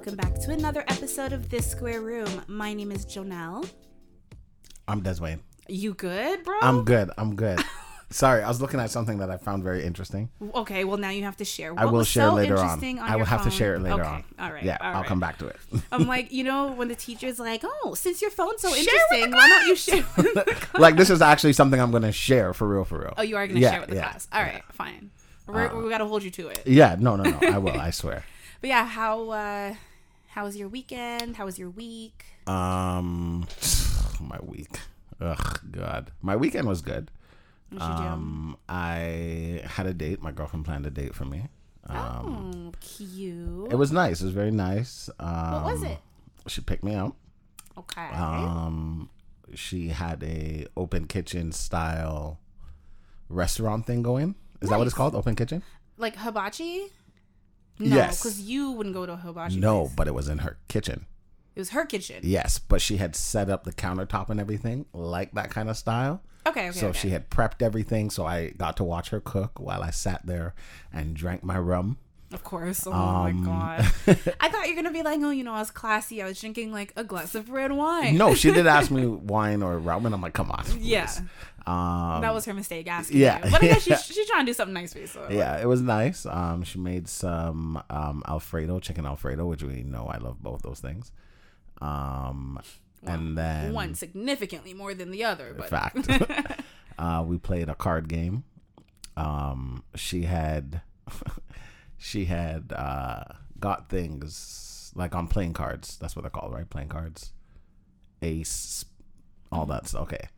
welcome back to another episode of This Square Room. My name is Jonelle. I'm Deswayne. You good, bro? I'm good. I'm good. Sorry, I was looking at something that I found very interesting. Okay, well now you have to share. I will share so later on. on I will have to share it later okay. on. All right. Yeah, all I'll right. come back to it. I'm like, you know, when the teacher's like, "Oh, since your phone's so Share interesting, why don't you share?" with the class?" like this is actually something I'm gonna share for real, for real. oh, you are gonna Yeah, share with the yeah, class. All right, fine. We're, we got to hold you to it. Yeah, no, no, no. I will. I swear. But yeah, how uh how was your weekend? How was your week? Um, my week. Ugh, God. My weekend was good. Um, I had a date. My girlfriend planned a date for me. Um, oh, cute. it was nice. It was very nice. Um, what was it? She picked me up. Okay. Um, she had a open kitchen style restaurant thing going. Is that what it's called? Open kitchen? like hibachi? No, Yes. because you wouldn't go to a hibachi. No, place. but it was in her kitchen. it was her kitchen. Yes, but she had set up the countertop and everything like that kind of style. Okay, okay. so okay. she had prepped everything. So I got to watch her cook while I sat there and drank my rum. Of course. Oh Um, my god. I thought you're gonna be like, oh, you know, I was classy. I was drinking like a glass of red wine. No, she did ask me wine or rum, and I'm like, come on. please. Yeah. Um, that was her mistake asking. yeah. You. But I guess she's she's trying to do something nice for you. So yeah, it was nice. Um, she made some um Alfredo, chicken Alfredo, which we know I love both those things. Um, and then one significantly more than the other. But fact, uh, we played a card game. Um, she had, she had uh got things like on playing cards. That's what they're called, right? Playing cards, ace, all that stuff. Okay,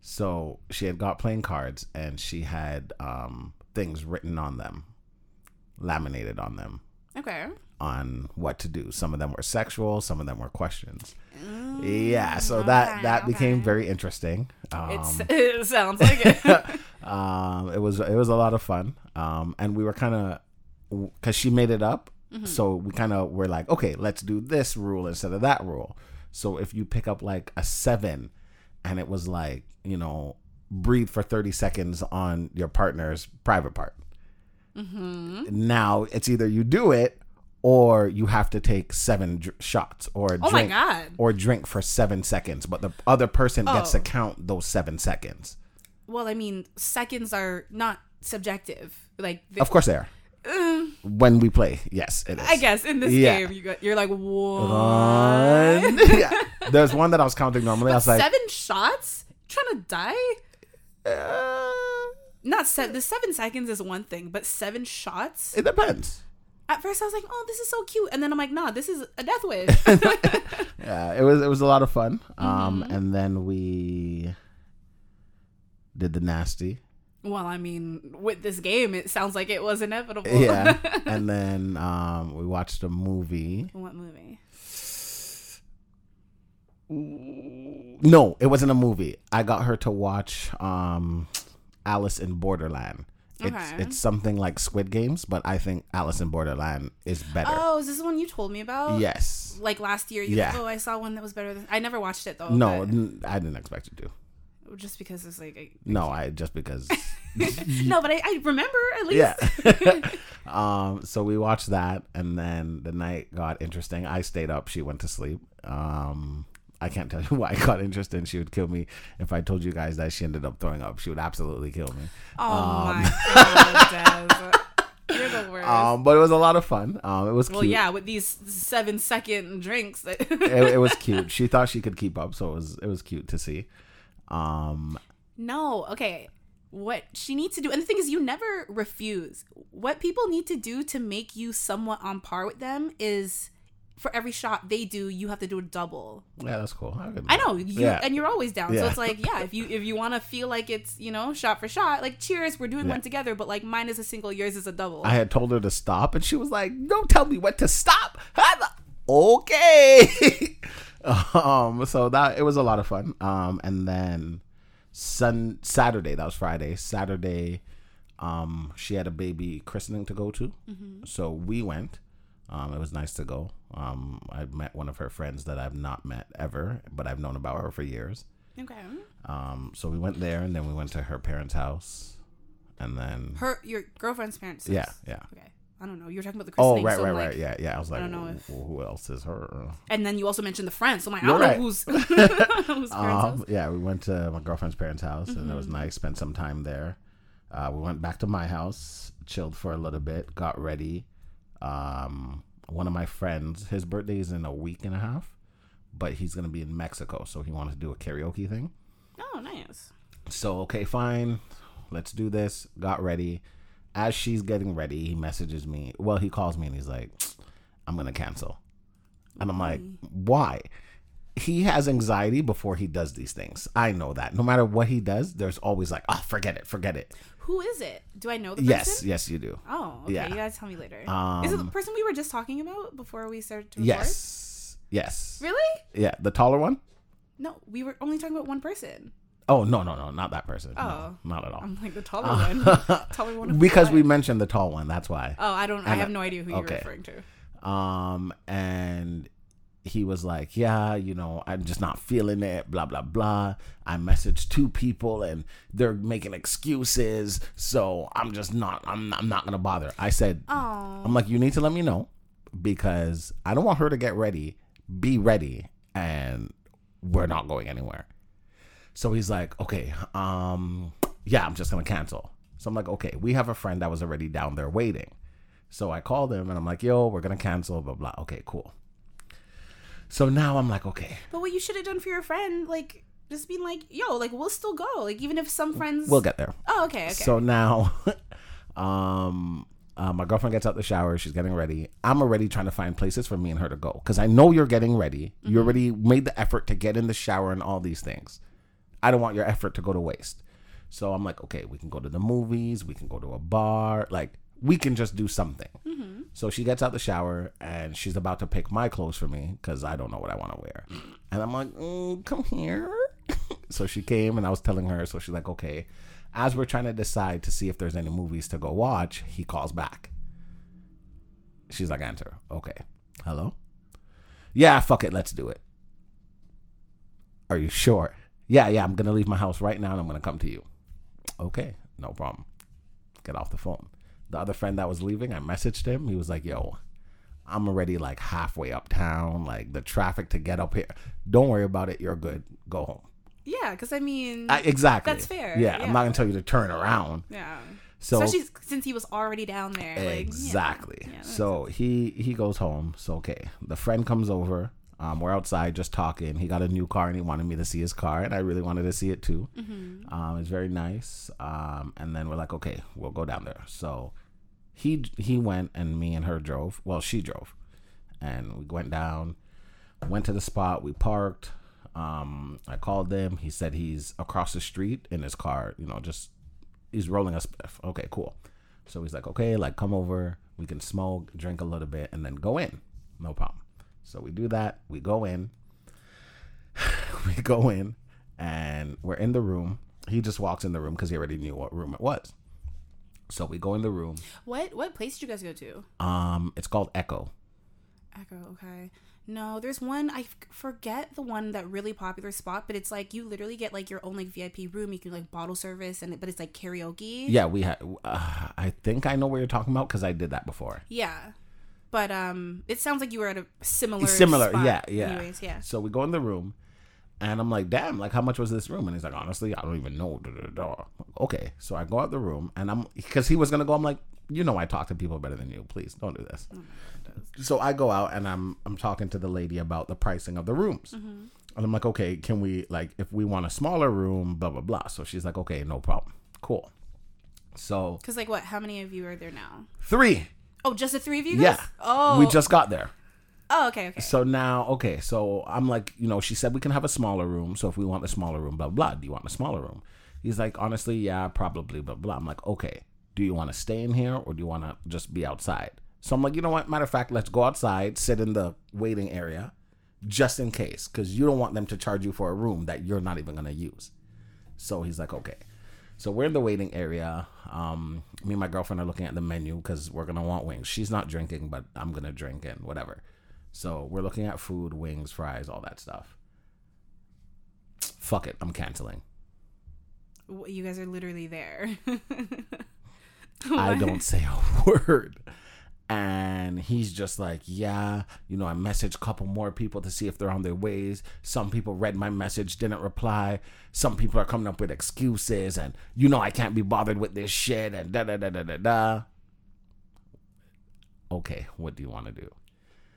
so she had got playing cards, and she had um things written on them, laminated on them okay. on what to do. Some of them were sexual, some of them were questions. yeah, so that okay, that became okay. very interesting. Um, it sounds like it. um, it was it was a lot of fun, um, and we were kind of because she made it up, Mm-hmm. so we kind of were like, okay, let's do this rule instead of that rule. So if you pick up like a seven, and it was like you know breathe for thirty seconds on your partner's private part. Mm-hmm. Now it's either you do it or you have to take seven dr- shots or Oh my drink god. or drink for seven seconds, but the other person gets to Oh. count those seven seconds. Well, I mean, seconds are not subjective. Like, Of course, they are. Uh, When we play, yes, it is. I guess in this Yeah. game, you got you're like? One. yeah. There's one that I was counting normally. I was like, seven shots? Trying to die? uh, Not se- the seven seconds is one thing, but seven shots. it depends. At first, I was like, "Oh, this is so cute," and then I'm like, "Nah, this is a death wish." Yeah, it was it was a lot of fun. Um, Mm-hmm. and then we did the nasty. Well, I mean, with this game, it sounds like it was inevitable. Yeah, and then um, we watched a movie. what movie? No, it wasn't a movie. I got her to watch um, Alice in Borderland. It's Okay. it's something like Squid Games, but I think Alice in Borderland is better. Oh, is this the one you told me about? yes. Like last year, you Yeah. like, oh, I saw one that was better than. I never watched it though. No, but- n- I didn't expect you to. Just because it's like. I, No, I just because. no, but I, I remember at least. yeah. um. So we watched that, and then the night got interesting. I stayed up. She went to sleep. Um. I can't tell you why it got interesting. She would kill me if I told you guys that she ended up throwing up. She would absolutely kill me. Oh my god. You're the worst. Um, but it was a lot of fun. Um, it was well, cute. yeah, with these seven second drinks. it, it was cute. She thought she could keep up, so it was it was cute to see. Um, no, okay. What she needs to do, and the thing is, you never refuse. What people need to do to make you somewhat on par with them is for every shot they do, you have to do a double. yeah, that's cool. I, I know you, Yeah. and you're always down. So it's like, yeah, if you if you want to feel like it's you know shot for shot, like cheers, we're doing Yeah. one together. But like mine is a single, yours is a double. I had told her to stop, and she was like, "Don't tell me what to stop." I'm okay. um, so that it was a lot of fun. Um, and then sun Saturday, that was Friday. Saturday, um, she had a baby christening to go to, so we went. Um, it was nice to go. Um, I met one of her friends that I've not met ever, but I've known about her for years. okay. Um, so we went there, and then we went to her parents' house, and then Her your girlfriend's parents. yeah, yeah. Okay. I don't know. You were talking about the Oh, right, so right, I'm right. Yeah, yeah. I was like, I don't know "Who- if- who else is her? And then you also mentioned the friends. So I'm like, I You're don't right. know who's whose. Um, yeah, we went to my girlfriend's parents' house, and it was Mm-hmm. nice. Spent some time there. Uh, we went back to my house, chilled for a little bit, got ready. Um, one of my friends, his birthday is in a week and a half, but he's gonna be in Mexico, so he wanted to do a karaoke thing. Oh, nice. So okay, fine, let's do this. Got ready. As she's getting ready, he messages me. Well, he calls me and he's like, "I'm gonna cancel," and I'm like, "Why?" He has anxiety before he does these things. I know that. No matter what he does, there's always like, "Oh, forget it, forget it." Who is it? Do I know the person? Yes, yes, you do. Oh, okay. Yeah. You guys tell me later. Um, is it the person we were just talking about before we started to? Yes, yes, Really? yeah. The taller one. No, we were only talking about one person. Oh no, no, no, not that person. Oh. no, not at all. I'm like the taller one. taller one. because we mentioned the tall one. That's why. Oh, I don't. I And, have no idea who you're referring to. Um, and he was like, Yeah, you know, I'm just not feeling it, blah, blah, blah. I messaged two people and they're making excuses. So I'm just not, I'm, I'm not going to bother. I said, Oh, I'm like, You need to let me know because I don't want her to get ready, be ready, and we're not going anywhere. So he's like, Okay, um, yeah, I'm just to cancel. So I'm like, Okay, we have a friend that was already down there waiting. So I called him and I'm like, yo, we're gonna cancel, blah blah. Okay, cool. So now I'm like, okay, but what you should have done for your friend, like, just being like, yo, like, we'll still go. Like, even if some friends. we'll get there. Oh, okay, okay. So now, um, uh, my girlfriend gets out the shower. She's getting ready. I'm already trying to find places for me and her to go because I know you're getting ready. You already made the effort to get in the shower and all these things. I don't want your effort to go to waste. So I'm like, okay, we can go to the movies. We can go to a bar. Like, we can just do something. So she gets out the shower and she's about to pick my clothes for me because I don't know what I want to wear. And I'm like, mm, come here. so she came and I was telling her. So she's like, okay. As we're trying to decide to see if there's any movies to go watch, he calls back. She's like, answer. Okay. Hello? Yeah, fuck it. Let's do it. Are you sure? Yeah, yeah. I'm going to leave my house right now and I'm going to come to you. Okay. No problem. Get off the phone. The other friend that was leaving, I messaged him. He was like, yo, I'm already like halfway uptown. Like the traffic to get up here. Don't worry about it. You're good. Go home. yeah, because I mean, I, exactly. That's fair, Yeah, I'm not gonna tell you to turn around. yeah. So Especially since he was already down there. Like, yeah. exactly. Yeah, that so he he goes home. So okay, the friend comes over. Um, we're outside just talking. He got a new car and he wanted me to see his car, and I really wanted to see it too. Mm-hmm. Um, it's very nice. Um, and then we're like, okay, we'll go down there. So he he went and me and her drove. Well, she drove, and we went down. Went to the spot. We parked. Um, I called them. He said he's across the street in his car. You know, just he's rolling a spliff. Okay, cool. So he's like, okay, like come over. We can smoke, drink a little bit, and then go in. No problem. So we do that. We go in. we go in, and we're in the room. He just walks in the room because he already knew what room it was. So we go in the room. What what place did you guys go to? Um, it's called Echo. Echo. Okay. No, there's one I f- forget the one that really popular spot, but it's like you literally get like your own like VIP room. You can like bottle service, and but it's like karaoke. Yeah, we had. Uh, I think I know what you're talking about because I did that before. Yeah. But um, it sounds like you were at a similar Similar, spot yeah, yeah. Anyways, yeah. So we go in the room, and I'm like, "Damn! Like, how much was this room?" And he's like, "Honestly, I don't even know." Okay, so I go out the room, and I'm because he was gonna go. I'm like, "You know, I talk to people better than you. Please don't do this." So I go out, and I'm I'm talking to the lady about the pricing of the rooms, and I'm like, "Okay, can we like if we want a smaller room, blah blah blah." So she's like, "Okay, no problem, cool." So Because like what? How many of you are there now? three, Oh, just the three of you guys? yeah. Oh. we just got there. Oh, okay, okay. So now, okay, so I'm like, you know, she said we can have a smaller room. So if we want a smaller room, blah, blah, do you want a smaller room? He's like, honestly, yeah, probably, blah, blah. I'm like, okay, do you want to stay in here or do you want to just be outside? So I'm like, you know what? Matter of fact, let's go outside, sit in the waiting area just in case, because you don't want them to charge you for a room that you're not even going to use. So he's like, okay. So we're in the waiting area. Um, me and my girlfriend are looking at the menu because we're gonna want wings. She's not drinking, but I'm gonna drink and whatever. So we're looking at food, wings, fries, all that stuff. Fuck it, I'm canceling. You guys are literally there. I don't say a word. And he's just like, yeah, you know, I messaged a couple more people to see if they're on their ways. Some people read my message, didn't reply. Some people are coming up with excuses, and you know, I can't be bothered with this shit, and da da da da da da. Okay, what do you want to do?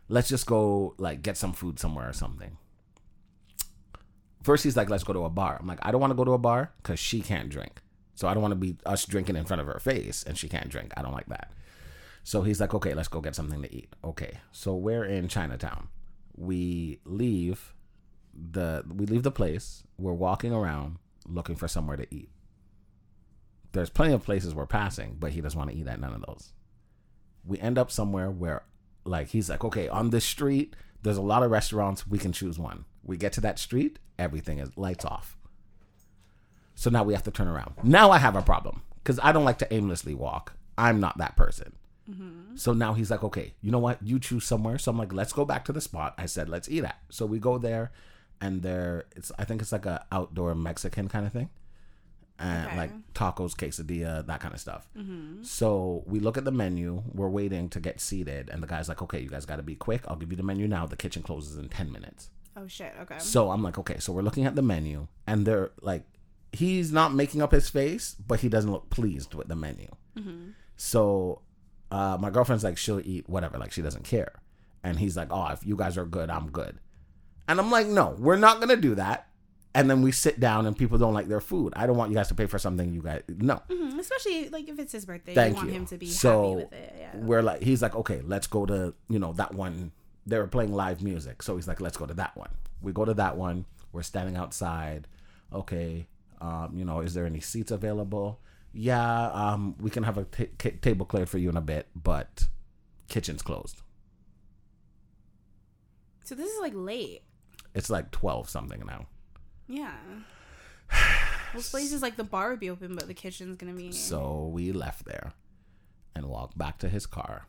Let's just go, like, get some food somewhere or something. First, he's like, let's go to a bar. I'm like, I don't want to go to a bar because she can't drink. So I don't want to be us drinking in front of her face and she can't drink. I don't like that. So he's like, okay, let's go get something to eat. Okay. So we're in Chinatown. We leave the we leave the place. We're walking around looking for somewhere to eat. There's plenty of places we're passing, but he doesn't want to eat at none of those. We end up somewhere where like he's like, okay, on this street, there's a lot of restaurants. We can choose one. We get to that street, everything is lights off. So now we have to turn around. Now I have a problem because I don't like to aimlessly walk. I'm not that person. Mm-hmm. So now he's like, okay, you know what? You choose somewhere. So I'm like, let's go back to the spot I said let's eat at. So we go there, and there it's I think it's like a outdoor Mexican kind of thing, and Okay. like tacos, quesadilla, that kind of stuff. Mm-hmm. So we look at the menu. We're waiting to get seated, and the guy's like, okay, you guys got to be quick. I'll give you the menu now. The kitchen closes in ten minutes. Oh shit. Okay. So I'm like, okay, so we're looking at the menu, and they're like, he's not making up his face, but he doesn't look pleased with the menu. Mm-hmm. So uh, my girlfriend's like, she'll eat whatever, like she doesn't care, and he's like, oh, if you guys are good, I'm good, and I'm like, no, we're not gonna do that. And then we sit down, and people don't like their food. I don't want you guys to pay for something you guys no. Mhm, Especially like if it's his birthday, Thank you want you. him to be so happy with it. Yeah. we're like, he's like, okay, let's go to you know that one. They were playing live music, so he's like, let's go to that one. We go to that one. We're standing outside. Okay, um, you know, is there any seats available? Yeah, um, we can have a table cleared for you in a bit, but kitchen's closed. So this is like late. It's like twelve something now. Yeah. Those places like the bar would be open, but the kitchen's gonna be. So we left there and walked back to his car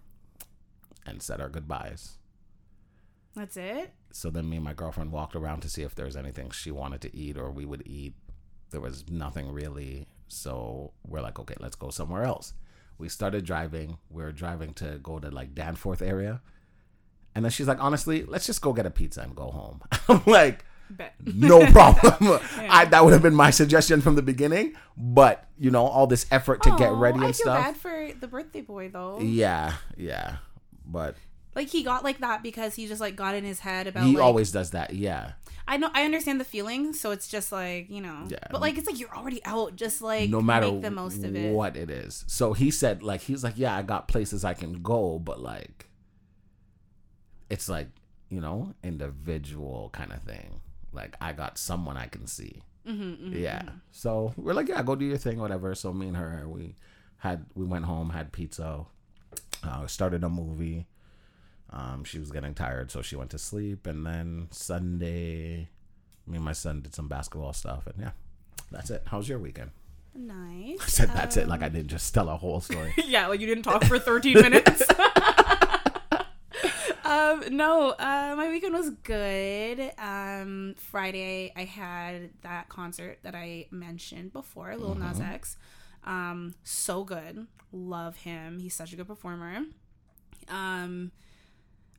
and said our goodbyes. That's it. So then me and my girlfriend walked around to see if there was anything she wanted to eat or we would eat. There was nothing really. So we're like, okay, let's go somewhere else. We started driving. We were driving to go to like Danforth area. And then she's like, honestly, let's just go get a pizza and go home. I'm like, Bet. no problem. I, that would have been my suggestion from the beginning. But, you know, all this effort to get ready and I feel stuff. bad for the birthday boy though. Yeah, yeah. But Like he got like that because he just like got in his head about. he like, always does that. Yeah. I know. I understand the feeling, so it's just like you know. Yeah. But like it's like you're already out. Just like no matter make the most of it. what it is. So he said, like, he's like, yeah, I got places I can go, but like, it's like, you know, individual kind of thing. Like, I got someone I can see. Mm-hmm, Yeah. So we're like, yeah, go do your thing, whatever. So me and her, we had, we went home, had pizza, uh, started a movie. Um, she was getting tired, so she went to sleep. And then Sunday, me and my son did some basketball stuff. And yeah, that's it. How's your weekend? Nice. I said that's it. Like I didn't just tell a whole story. yeah, like you didn't talk for 13 minutes. um, no, uh, my weekend was good. Um, Friday, I had that concert that I mentioned before, Lil Nas X. Um, so good. Love him. He's such a good performer. Um,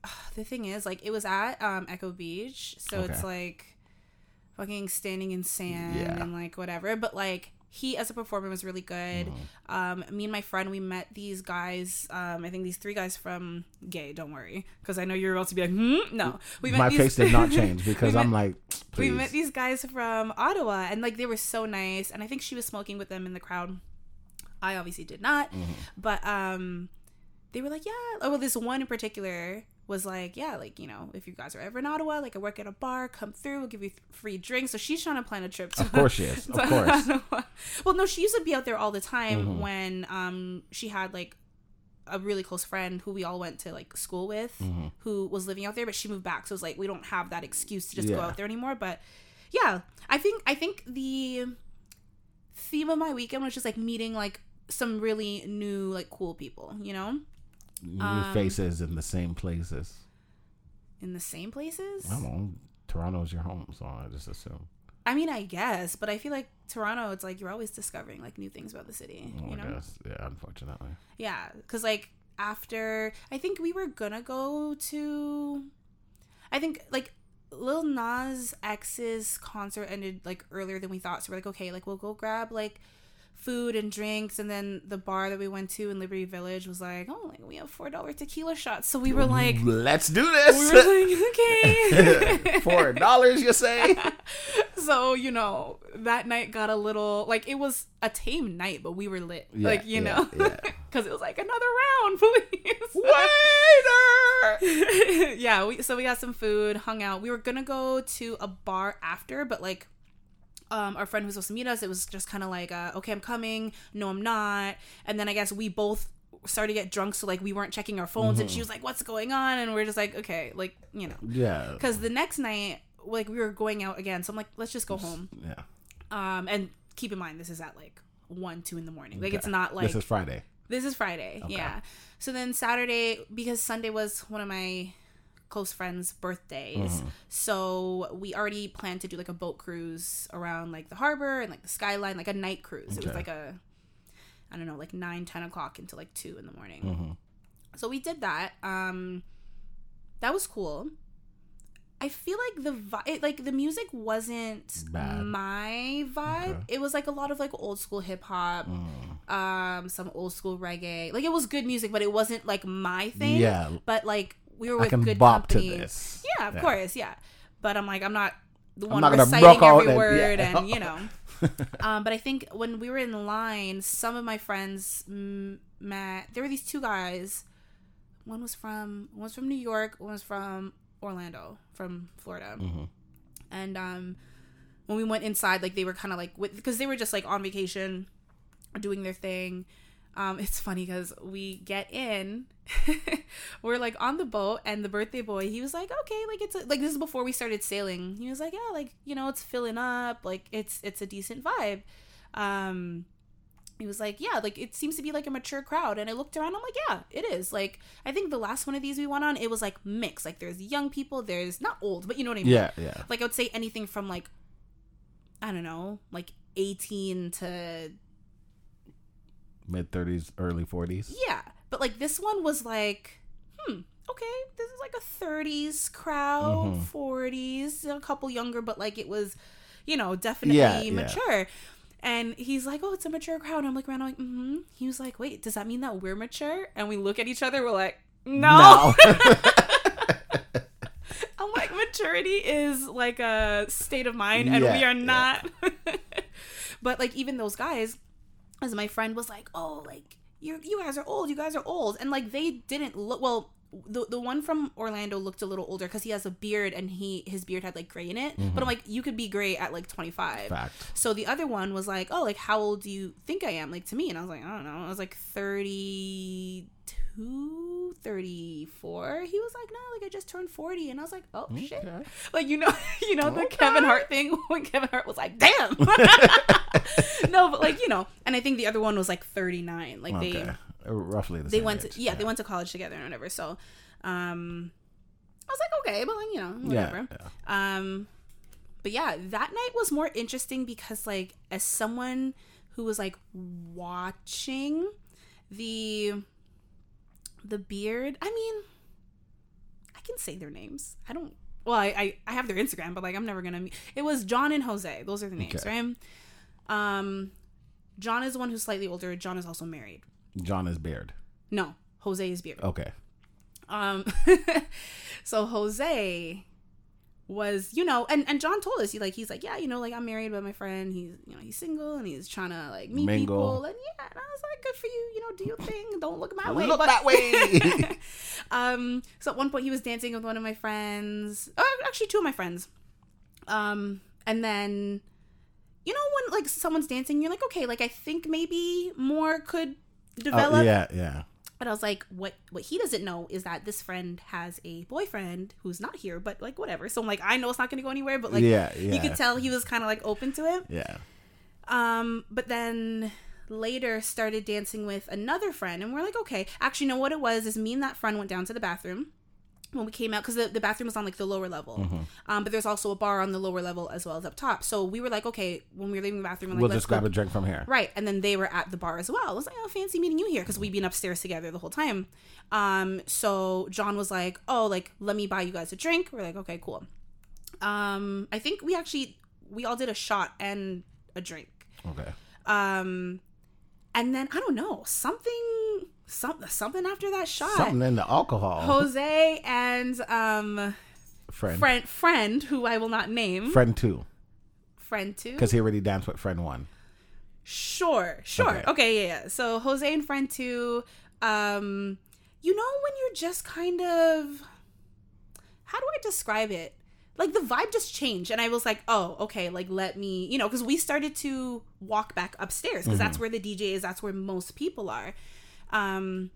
the thing is, like, it was at um, Echo Beach, so it's like fucking standing in sand Yeah. and like whatever. But like, he as a performer was really good. Mm-hmm. Um, me and my friend, we met these guys. Um, I think these three guys from Gay. Don't worry, because I know you're about to be like, hmm? no. We met My these- face did not change because I'm met- like, we met these guys from Ottawa, and like they were so nice. And I think she was smoking with them in the crowd. I obviously did not, Mm-hmm. but um, they were like, yeah. Oh, well, this one in particular was like, yeah, like you know, if you guys are ever in Ottawa, like I work at a bar, come through, we'll give you th- free drinks. So she's trying to plan a trip. To, Of course she is. Of course. Well, no, she used to be out there all the time Mm-hmm. when um she had like a really close friend who we all went to like school with Mm-hmm. who was living out there but she moved back so it's like we don't have that excuse to just go out there anymore but yeah i think i think the theme of my weekend was just like meeting like some really new like cool people you know New um, faces in the same places. in the same places I don't know. Toronto's your home, so I just assume. i mean i guess but i feel like toronto it's like you're always discovering like new things about the city Oh, you know I guess. Yeah, unfortunately. Yeah, because like after I think we were gonna go to I think like Lil Nas X's concert ended like earlier than we thought. So we're like, okay, like we'll go grab like food and drinks and then the bar that we went to in Liberty Village was like, Oh, like we have four dollar tequila shots. So we were like let's do this." we were like, okay. Four dollars, you say? so, you know, that night got a little like it was a tame night, but we were lit. Yeah, like, you yeah, know. yeah. Cause it was like another round, please. Waiter. yeah, we so we got some food, hung out. We were gonna go to a bar after, but like um our friend who was supposed to meet us, it was just kind of like, uh, okay, I'm coming, no, I'm not. And then I guess we both started to get drunk, so like we weren't checking our phones, and she was like, "What's going on?" And we're just like, "Okay, like you know." Yeah. Because the next night, like we were going out again, so I'm like, "Let's just go home." Yeah. Um, and keep in mind, this is at like one, two in the morning. Like it's not like this is Friday. this is Friday. Yeah. So then Saturday, because Sunday was one of my close friends' birthdays, so we already planned to do like a boat cruise around like the harbor and like the skyline, like a night cruise. It was like a, I don't know, like nine, ten o'clock until like two in the morning. Mm-hmm. So we did that. Um, that was cool. I feel like the vi- like the music wasn't Bad. my vibe. Okay. It was like a lot of like old school hip hop, Mm. um, some old school reggae. Like it was good music, but it wasn't like my thing. Yeah. But like we were with good bop company. to this. Yeah, of Yeah. course, yeah. But I'm like, I'm not the one not reciting every word, yeah. and you know. um, but I think when we were in line, some of my friends met. There were these two guys. One was from one was from New York. One was from Orlando, from Florida. Mhm. And um, when we went inside, like they were kind of like with because they were just like on vacation, doing their thing. Um, it's funny because we get in, we're like on the boat, and the birthday boy, he was like, "Okay, like it's a, like this is before we started sailing." He was like, "Yeah, like you know, it's filling up, like it's it's a decent vibe." Um, he was like, "Yeah, like it seems to be like a mature crowd." And I looked around, I'm like, "Yeah, it is." Like I think the last one of these we went on, it was like mixed. Like there's young people, there's not old, but you know what I mean. Yeah. Yeah. Like I would say anything from like I don't know, like 18 to Mid thirties, early forties. yeah. But like this one was like, hmm, okay, this is like a 30s crowd, Mhm. 40s, a couple younger, but like it was, you know, definitely Yeah, yeah. mature. And he's like, "Oh, it's a mature crowd." And I'm like, around, I'm like, mm-hmm. He was like, "Wait, does that mean that we're mature?" And we look at each other, we're like, "No." I'm like, maturity is like a state of mind, and Yeah, we are yeah. not. but like, even those guys, as my friend was like, oh, like you you guys are old, you guys are old, and like they didn't look well. The, the one from Orlando looked a little older because he has a beard and he his beard had like gray in it. But I'm mm-hmm. like, you could be gray at like 25. Fact. So the other one was like, oh, like how old do you think I am? Like to me, and I was like, I don't know. I was like 32, 34. He was like, no, like I just turned 40, and I was like, oh shit. Like you know, you know the Kevin Hart thing when Kevin Hart was like, "Damn." no, but like you know, and I think the other one was like 39. Like Okay. they Roughly the they same went to yeah, they went to college together and whatever. So, um, I was like, okay, but like you know, whatever. Yeah. yeah. Um, but yeah, that night was more interesting because like as someone who was like watching the the beard, I mean, I can say their names. I don't. Well, I I, I have their Instagram, but like I'm never gonna. meet It was John and Jose. Those are the names, Okay. right? Um, John is the one who's slightly older. John is also married. John is beard. No, Jose is beard. Okay. Um, so Jose was, you know, and and John told us he like he's like, yeah, you know, like I'm married, but my friend he's you know he's single and he's trying to like meet Mingle. people, and yeah, and I was like, good for you, you know, do your thing, don't look my way, Look that way. um, so at one point he was dancing with one of my friends, or actually two of my friends, um, and then. You know when like someone's dancing, you're like, okay, like I think maybe more could develop. Oh, yeah. Yeah. But I was like, what what he doesn't know is that this friend has a boyfriend who's not here, but like whatever. So I'm like, I know it's not gonna go anywhere, but like yeah. Yeah. you could tell he was kind of like open to it. Yeah. Um, but then later started dancing with another friend, and we're like, okay, actually, no, what it was is me and that friend went down to the bathroom. When we came out because the, the bathroom was on like the lower level Mm-hmm. um but there's also a bar on the lower level as well as up top so we were like okay when we were leaving the bathroom like, we'll just grab go- a drink from here. Right. And then they were at the bar as well. I was like, oh, fancy meeting you here because we've been upstairs together the whole time. Um, so John was like, oh, like, let me buy you guys a drink. We're like, okay, cool. Um, I think we actually, we all did a shot and a drink. Okay. Um, and then I don't know, something, some, something after that shot. Something in the alcohol. Jose and um friend. friend friend who I will not name Friend two. friend two Because he already danced with friend one. Sure, sure. Okay. Okay. yeah, yeah. So Jose and friend two, um, you know when you're just kind of how do I describe it? Like the vibe just changed, and I was like, oh, okay, like let me, you know, because we started to walk back upstairs because that's where the DJ is, that's where most people are. Um,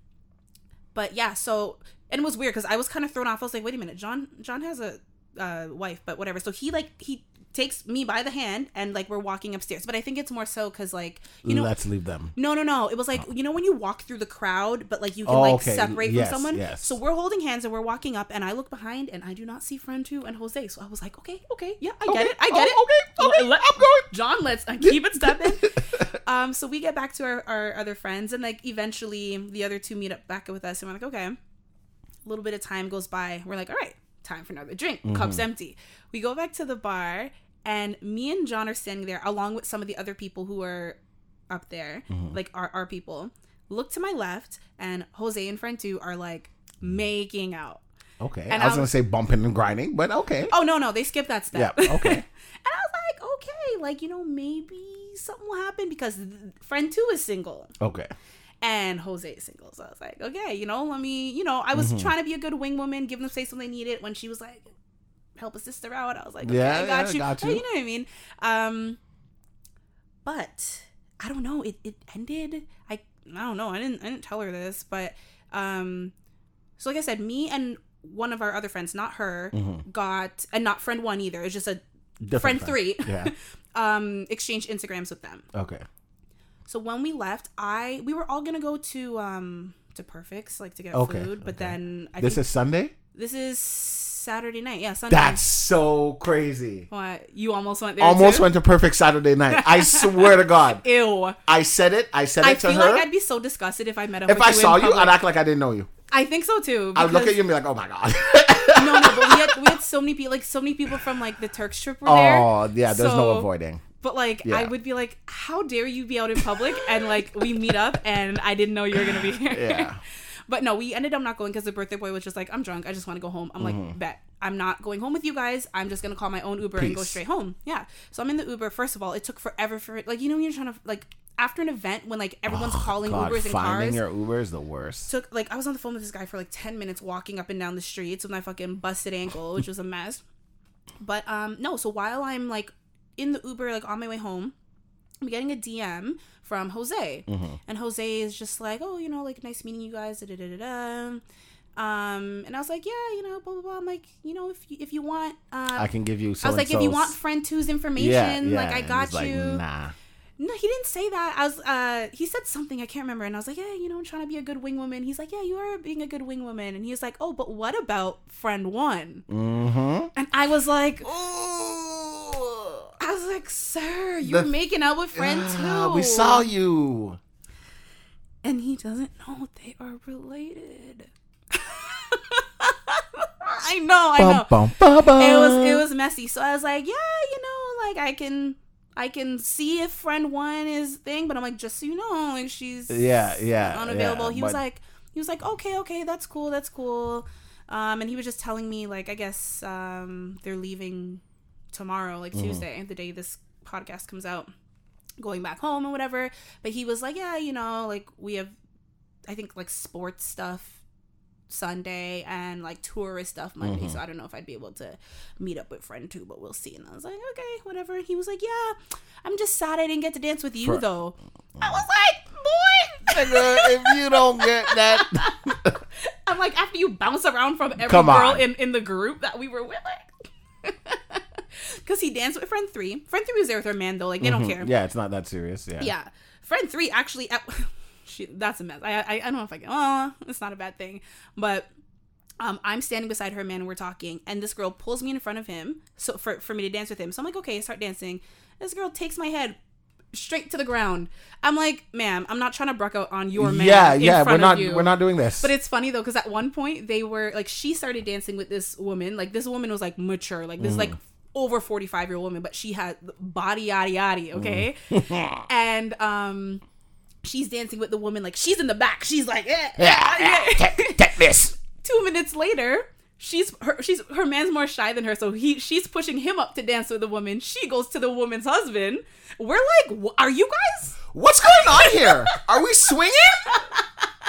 but yeah, so and it was weird because I was kind of thrown off. I was like, wait a minute, John, John has a uh, wife, but whatever. So he like he takes me by the hand and like we're walking upstairs. But I think it's more so because like you know Let's leave them. no, no, no. It was like you know when you walk through the crowd, but like you can Oh, like okay. separate Yes, from someone. yes. So we're holding hands and we're walking up, and I look behind and I do not see friend two and Jose. So I was like, okay, okay, yeah, I get it, I get Oh, it. okay, okay, Let- I'm going. John, let's uh, keep it stepping. um, so we get back to our, our other friends, and like eventually the other two meet up back with us, and we're like, okay. A little bit of time goes by. We're like, all right, time for another drink. Mm-hmm. Cup's empty. We go back to the bar, and me and John are standing there along with some of the other people who are up there, mm-hmm. like our, our people. Look to my left, and Jose and friend two are like making out. Okay. And I was going to say bumping and grinding, but okay. Oh no, no, they skipped that step. Yeah, okay. and I was like, okay, like you know, maybe something will happen because th- friend two is single Okay. And Jose is single. So I was like, okay, you know, let me, you know, I was Mm-hmm. trying to be a good wing woman, give them space when they need it. When she was like, help a sister out, I was like, okay, Yeah, I got yeah, you. got you. you know what I mean? Um, but I don't know. It it ended. I I don't know. I didn't I didn't tell her this, but um, so like I said, me and one of our other friends, not her, got and not friend one either. It's just a Mm-hmm. Friend three. Yeah. um, exchanged Instagrams with them. Okay. So when we left, I we were all gonna go to um to Perfects like to get Okay, food, but okay. then I This is Sunday? this is Saturday night. Yeah, Sunday. That's so crazy. what you almost went there. Almost too? went to perfect Saturday night. I swear to God. Ew. I said it. I said it I to feel her. like I'd be so disgusted if I met up. if I saw you. I'd act like I didn't know you. I think so too. I'd look at you and be like, oh my God. no, no, but we had we had so many people, like so many people from like the Turks trip were there. oh, yeah, there's no avoiding. But like, Yeah. I would be like, "How dare you be out in public?" And like, we meet up, and I didn't know you were gonna be here. Yeah. But no, we ended up not going because the birthday boy was just like, "I'm drunk. I just want to go home." I'm like, "Bet I'm not going home with you guys. I'm just gonna call my own Uber and go Mm-hmm. Straight home." Yeah. So I'm in the Uber. First of all, it took forever for it. Like you know, when you're trying to like after an event when like everyone's calling Oh, God, Ubers and finding cars. your Uber is the worst. took like I was on the phone with this guy for like 10 minutes walking up and down the streets with my fucking busted ankle, which was a mess. But um no, so while I'm like in the Uber like on my way home, I'm getting a DM from Jose. Mm-hmm. And Jose is just like, "Oh, you know, like nice meeting you guys." Da, da, da, da. Um and I was like, "Yeah, you know, blah blah blah." I'm like, "You know, if you, if you want uh I can give you so I was like, if you want friend two's information, yeah, yeah. like I got he's like, you. nah. No, he didn't say that. I was uh he said something, I can't remember, and I was like, Yeah, you know, I'm trying to be a good wing woman. He's like, Yeah, you are being a good wing woman. And he was like, Oh, but what about friend one? Mm-hmm. And I was like Ooh. I was like, Sir, you're The- making out with friend Ah, two. we saw you. And he doesn't know they are related. I know, I know. Bum, bum, bum, it was it was messy. So I was like, yeah, you know, like I can I can see if friend one is thing, but I'm like, just so you know, like she's Yeah, yeah, unavailable. yeah, he was like he was like, okay, okay, that's cool, that's cool. Um, and he was just telling me like I guess um they're leaving tomorrow, like Mm-hmm. Tuesday, the day this podcast comes out, going back home or whatever. But he was like, yeah, you know, like we have, I think like sports stuff Sunday and like tourist stuff Monday. Mm-hmm. So I don't know if I'd be able to meet up with friend two, but we'll see. And I was like, okay, whatever. And he was like, yeah, I'm just sad I didn't get to dance with you For- though. I was like, boy. Nigga, if you don't get that, I'm like, after you bounce around from every girl in, in the group that we were with, like, because he danced with friend three. Friend three was there with her man though, like they don't care. Mm-hmm. yeah, it's not that serious. Yeah, Yeah, friend three actually. At, she, that's a mess. I, I I don't know if I can. Oh, it's not a bad thing, but Um, I'm standing beside her man and we're talking, and this girl pulls me in front of him so for, for me to dance with him. So I'm like, okay, I start dancing. This girl takes my head straight to the ground. I'm like, ma'am, I'm not trying to bruck out on your man. yeah, yeah. We're not we're not doing this. But it's funny though, because at one point they were like, she started dancing with this woman. Like this woman was like mature, like this like over forty five year old woman, but she had body yaddy yaddy. Okay, and um, she's dancing with the woman like she's in the back. She's like, eh, yeah, yeah. take, take this. Two minutes later. She's her she's her man's more shy than her, so he she's pushing him up to dance with the woman. She goes to the woman's husband. We're like, are you guys? What's going on here? Are we swinging?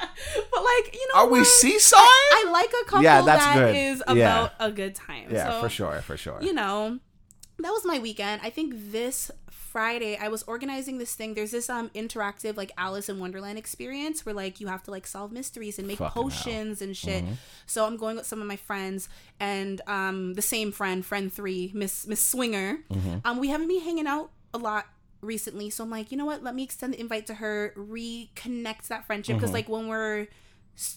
But like, you know, Are we what? seesawing? I like a couple Yeah, that's that good. is Yeah. about a good time. yeah, So, for sure, for sure. You know, that was my weekend. I think this Friday I was organizing this thing. There's this um interactive like Alice in Wonderland experience where like you have to like solve mysteries and make Fucking hell. potions and shit. So I'm going with some of my friends and um the same friend, friend three, Miss Miss Swinger. Um we haven't been hanging out a lot recently, so I'm like, you know what? Let me extend the invite to her, reconnect that friendship because mm-hmm. like when we're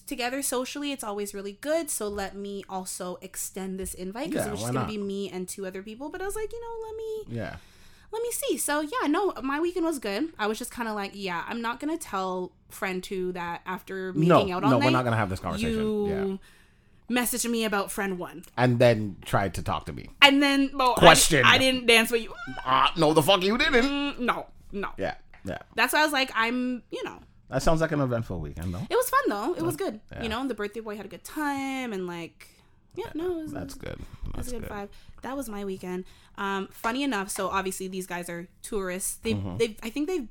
together socially it's always really good so let me also extend this invite because Yeah, it was just gonna be me and two other people but i was like you know let me yeah. let me see so yeah no my weekend was good i was just kind of like yeah i'm not gonna tell friend two that after No, making out all no, night we're not gonna have this conversation. you Yeah. Messaged me about friend one And then tried to talk to me. and then well, Question. I, didn't dance with you Ah, no, the fuck you didn't. Mm, no no Yeah, yeah. that's why i was like i'm you know That sounds like an eventful weekend, though. it was fun though it was good Yeah. you know the birthday boy had a good time and like yeah no it was, That's good. That's That's a good good. vibe. That was my weekend. Um, funny enough, so obviously these guys are tourists. They Mm-hmm. they I think they've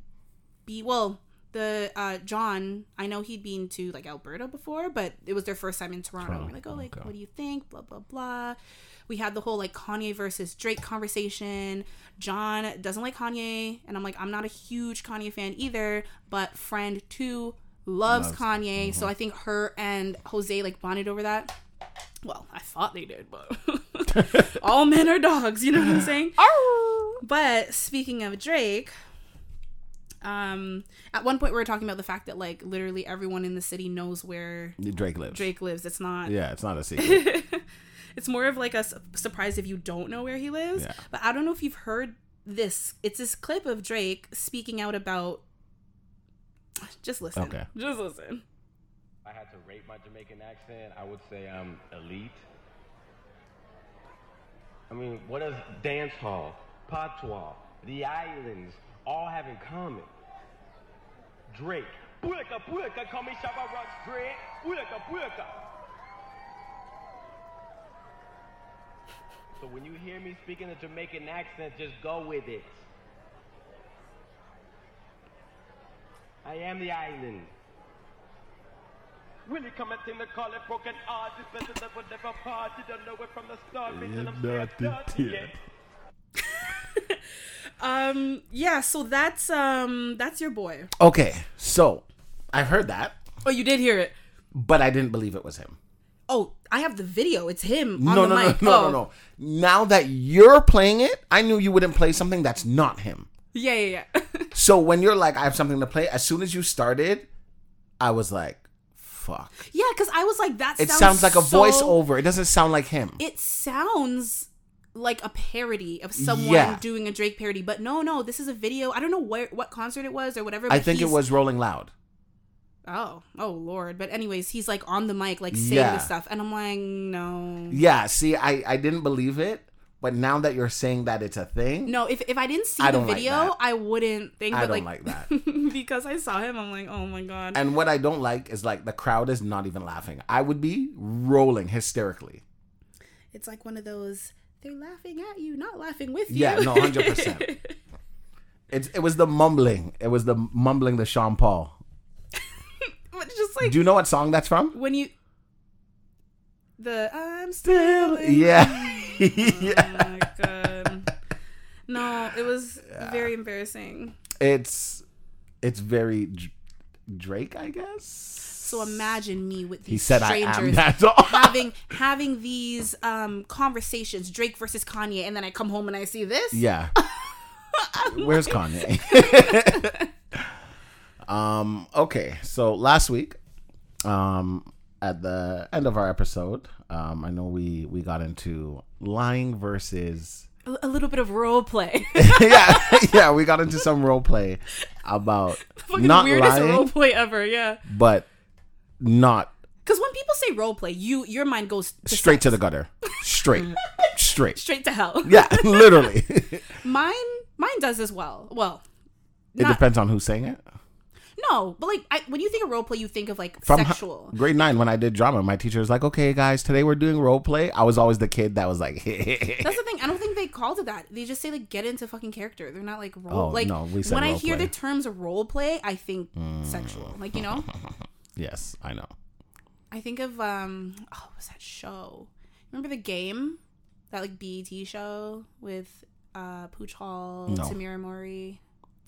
be well the uh John I know he'd been to like Alberta before, but it was their first time in Toronto. Toronto, We're like, oh, like okay. what do you think? Blah blah blah. We had the whole like Kanye versus Drake conversation. John doesn't like Kanye, and I'm like, I'm not a huge Kanye fan either, but friend two loves, Loves- Kanye, so I think her and Jose like bonded over that. Well, I thought they did, but all men are dogs, you know what I'm saying? But speaking of Drake, um, at one point we were talking about the fact that like literally everyone in the city knows where Drake lives. Drake lives. It's not. Yeah, it's not a secret. It's more of like a su- surprise if you don't know where he lives. Yeah. But I don't know if you've heard this. It's this clip of Drake speaking out about. Just listen. Okay. Just listen. I had to rate my Jamaican accent, I would say I'm elite. I mean, what does dance hall, patois, the islands all have in common? Drake. Puerca, puerca, call me Shabba Ranks Drake. Puerca, puerca. So when you hear me speaking a Jamaican accent, just go with it. I am the island. Willie commenting the call it broken heart. This better never never part. You don't know it from the start. Me till I'm scared dirty, yeah. Yeah. Um. Yeah. So that's um. That's your boy. okay, so I've heard that, Oh, you did hear it. but I didn't believe it was him. Oh, I have the video. It's him on No, the no, no, mic. no, oh. no, no. Now that you're playing it, I knew you wouldn't play something that's not him. Yeah, yeah, yeah. So when you're like, I have something to play, as soon as you started, I was like, fuck. yeah, because I was like, that. It sounds, sounds like a so- voiceover. It doesn't sound like him. It sounds like a parody of someone Yeah. doing a Drake parody, but no, no, this is a video. I don't know where what concert it was or whatever. I think it was Rolling Loud. Oh, oh Lord. But anyways, he's like on the mic, like saying Yeah. this stuff, and I'm like, no, Yeah, see, I, I didn't believe it, but now that you're saying that it's a thing, no. If if I didn't see I the don't like video. I wouldn't think. I but don't like, like because I saw him. I'm like, oh my god. And what I don't like is like the crowd is not even laughing. I would be rolling hysterically. It's like one of those. They're laughing at you, not laughing with you. Yeah, no, 100%. It's it was the mumbling. It was the mumbling the Sean Paul. just like Do you know what song that's from? when you. The I'm still. Yeah. Oh yeah. my god. No, it was very embarrassing. It's it's very Drake, I guess. So imagine me with these He said strangers. Having having these um conversations, Drake versus Kanye, and then I come home and I see this. Yeah. Where's Kanye? um, okay, so last week, um, at the end of our episode. Um, I know we we got into lying versus A, little bit of role play. yeah yeah we got into some role play about not weirdest lying role play ever. Yeah. but not Because when people say role play, you your mind goes to straight to the gutter straight mm. straight straight to hell. yeah literally Mine mine does as well. Well, it not, depends on who's saying it no, but like I, when you think of role play, you think of like from sexual. grade nine when I did drama my teacher was like okay guys today we're doing role play I was always the kid that was like That's the thing. I don't think they called it that. They just say like get into fucking character. They're not like role. Oh, like no, we said when I hear play. the terms role play, I think sexual. Mm. Like you know, yes I know I think of um oh what was that show? Remember the game? That like BET show with uh Pooch Hall, No. Tamera Mowry.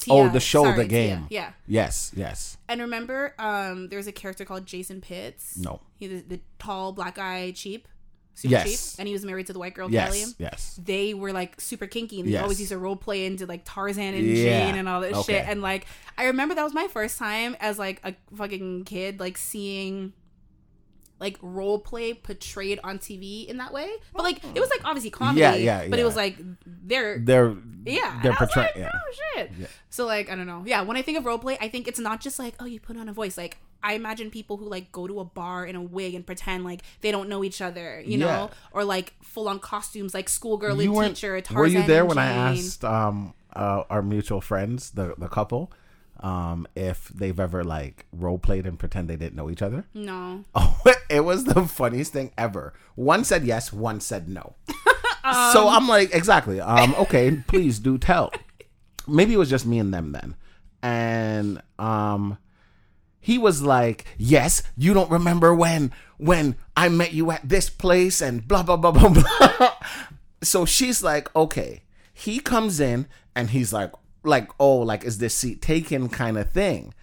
Oh, the show, Sorry, the Tia. game. Yeah. yes yes And remember, um, there's a character called Jason Pitts. no He was the tall black guy, cheap, super Yes. cheap, and he was married to the white girl Kelly. yes yes They were like super kinky, and they Yes. always used to role play into like Tarzan and Yeah. Jane and all that Okay. shit. And like, I remember that was my first time as like a fucking kid, like seeing like role play portrayed on TV in that way. But like, it was like obviously comedy. Yeah, yeah, But it was like they're they're yeah, they're and portraying like, yeah oh shit. So like I don't know. Yeah, when I think of role play, I think it's not just like oh you put on a voice. Like I imagine people who like go to a bar in a wig and pretend like they don't know each other, you Yeah. know, or like full on costumes like schoolgirl and teacher. Tarzan were you there when I asked um uh, our mutual friends the the couple um if they've ever like role played and pretend they didn't know each other? No. oh it was the funniest thing ever. One said yes one said no. So i'm like exactly. Um okay please do tell. Maybe it was just me and them then. And um he was like, "Yes, you don't remember when when I met you at this place and blah blah blah blah blah." so she's like, "Okay." He comes in and he's like, "Like, oh, like is this seat taken?" kind of thing.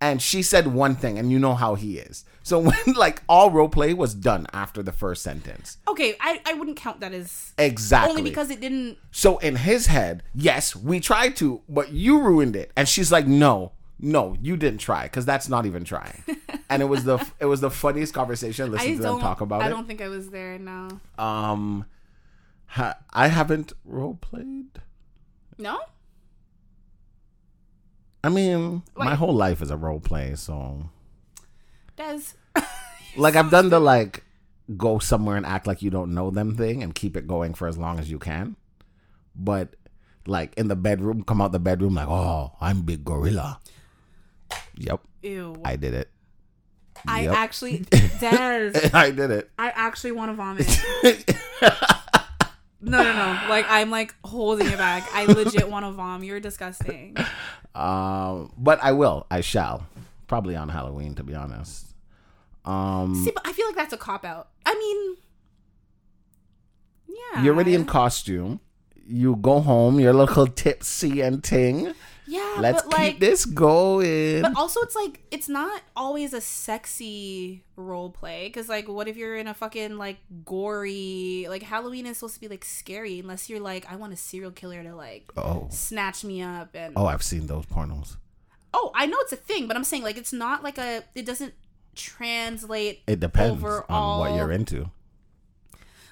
And she said one thing, and you know how he is. So when like all role play was done after the first sentence, Okay, I, I wouldn't count that as exactly. only because it didn't. So in his head, yes, we tried to, but you ruined it. And she's like, no, no, you didn't try, because that's not even trying. and it was the it was the funniest conversation. I Listening to them talk about I it. I don't think I was there. No. Um, ha- I haven't role played. No. I mean, my whole life is a role play, so Does. like I've done the like go somewhere and act like you don't know them thing and keep it going for as long as you can. But like in the bedroom, come out the bedroom like, oh, I'm big gorilla. Yep, Ew. I did it. I Yep. actually Des. I did it. I actually want to vomit. No, no, no. Like I'm like holding it back. I legit want to vom. You're disgusting. Um, but I will. I shall. Probably on Halloween, to be honest. Um, See, but I feel like that's a cop out. I mean, yeah. you're already in costume. You go home. You're a little tipsy and ting. Yeah, Let's but like, keep this going. but also it's like it's not always a sexy role play because like, what if you're in a fucking like gory like Halloween is supposed to be like scary unless you're like I want a serial killer to like oh, snatch me up and oh, I've seen those pornos. oh I know it's a thing, but I'm saying like it's not like a it doesn't translate. It depends on what you're into.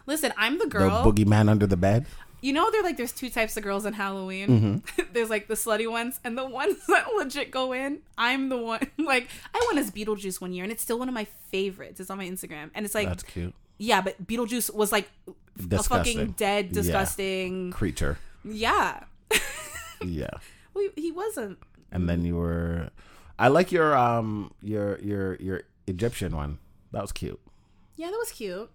Listen, I'm the girl. The boogeyman under the bed. You know, they're like there's two types of girls in Halloween. Mm-hmm. there's like the slutty ones and the ones that legit go in. I'm the one. Like I went as Beetlejuice one year, and it's still one of my favorites. It's on my Instagram, and it's like That's cute. yeah, but Beetlejuice was like a fucking dead, Yeah. disgusting. Creature. Yeah, Yeah. well, he, wasn't. And then you were. I like your um your your your Egyptian one. That was cute. Yeah, that was cute.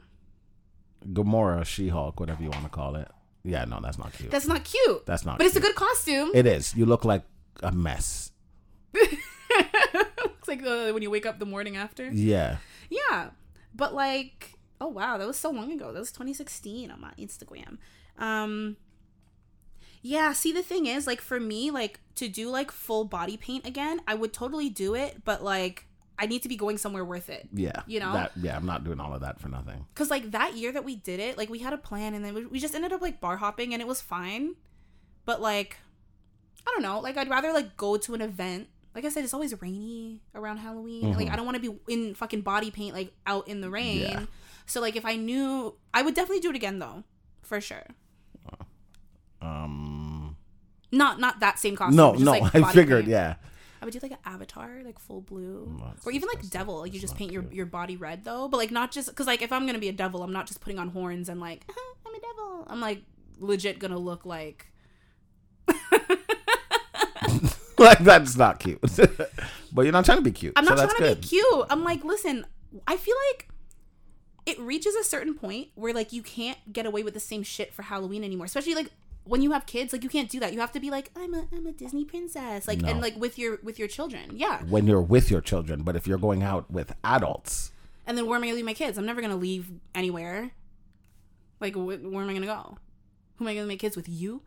Gamora, She Hulk, whatever you want to call it. Yeah, no, that's not cute. That's not cute. That's not But it's a good costume. It is. You look like a mess. Looks like uh, when you wake up the morning after. Yeah. Yeah. But like, oh wow, that was so long ago. That was 2016 on my Instagram. Um Yeah, see the thing is like for me like to do like full body paint again, I would totally do it, but like I need to be going somewhere worth it. Yeah. You know? That, yeah, I'm not doing all of that for nothing. Cuz like that year that we did it, like we had a plan and then we- we just ended up like bar hopping and it was fine. But like I don't know, like I'd rather like go to an event like I said, it's always rainy around Halloween. Mm-hmm. Like I don't want to be in fucking body paint like out in the rain. Yeah. So like if I knew, I would definitely do it again though, for sure. Um, Not not that same costume. no, no, like, I figured, paint. yeah. I would do like an avatar, like full blue, that's or even like disgusting. devil. Like you That's just not paint your cute. your body red though, but like not just because like if I'm gonna be a devil, I'm not just putting on horns and like "Uh-huh, I'm a devil. I'm like legit gonna look like like that's not cute. but you're not trying to be cute. I'm so not that's trying to good. be cute. I'm like, listen, I feel like it reaches a certain point where like you can't get away with the same shit for Halloween anymore. Especially like when you have kids, like you can't do that. You have to be like, I'm a I'm a Disney princess. Like No. and like with your with your children. Yeah. When you're with your children, but if you're going out with adults, And then where am I gonna leave my kids? I'm never gonna leave anywhere. Like wh- where am I gonna go? Who am I gonna make kids with? You?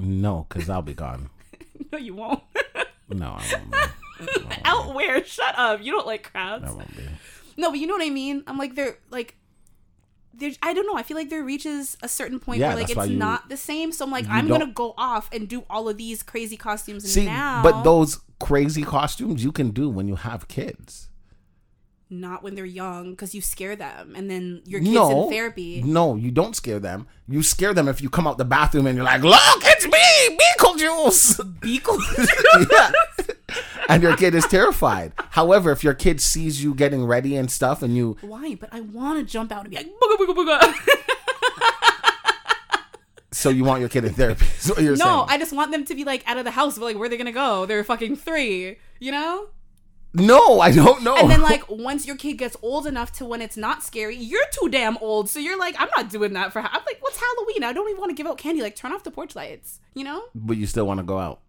no, because I'll be gone. No, you won't. No, I won't be. Out where? Shut up. You don't like crowds. I won't be. No, but you know what I mean. I'm like they're like I don't know. I feel like there reaches a certain point Yeah, where like it's you- not the same. So I'm like I'm gonna go off and do all of these crazy costumes See, now. but those crazy costumes you can do when you have kids. not when they're young because you scare them and then your kids no, in therapy. No, you don't scare them. You scare them if you come out the bathroom and you're like, "Look, it's me, Beetlejuice." Beagle. yeah. And your kid is terrified. However, if your kid sees you getting ready and stuff, and you Why? But I want to jump out and be like booga booga booga. so you want your kid in therapy. Is what you're no, saying. I just want them to be like out of the house. But like, where are they gonna go? They're fucking three. You know. no, I don't know. And then like once your kid gets old enough to when it's not scary, you're too damn old. So you're like, I'm not doing that for. I'm like, what's Halloween? I don't even want to give out candy. Like, turn off the porch lights. You know? but you still want to go out.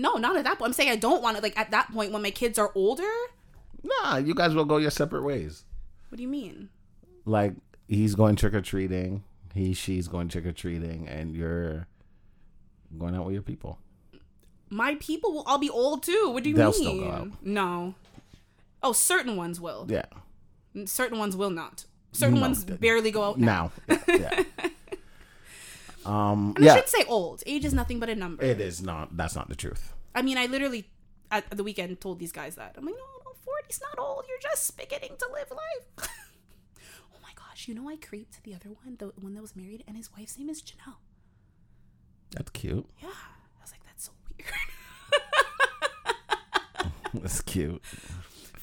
No, not at that point. I'm saying I don't want it. Like at that point when my kids are older. Nah, you guys will go your separate ways. What do you mean? Like he's going trick or treating, he she's going trick or treating, and you're going out with your people. My people will all be old too. What do you They'll mean? still go out. No. Oh, certain ones will. Yeah. Certain ones will not. Certain No, ones barely go out now. Now. Yeah. yeah. Um. I Yeah. should say old. Age is nothing but a number. It is not. That's not the truth. I mean, I literally at the weekend told these guys that. I'm like, no, no, 40's not old. You're just beginning to live life. oh my gosh, you know I creeped the other one, the one that was married, and his wife's name is Janelle. That's cute. Yeah. I was like, that's so weird. That's cute.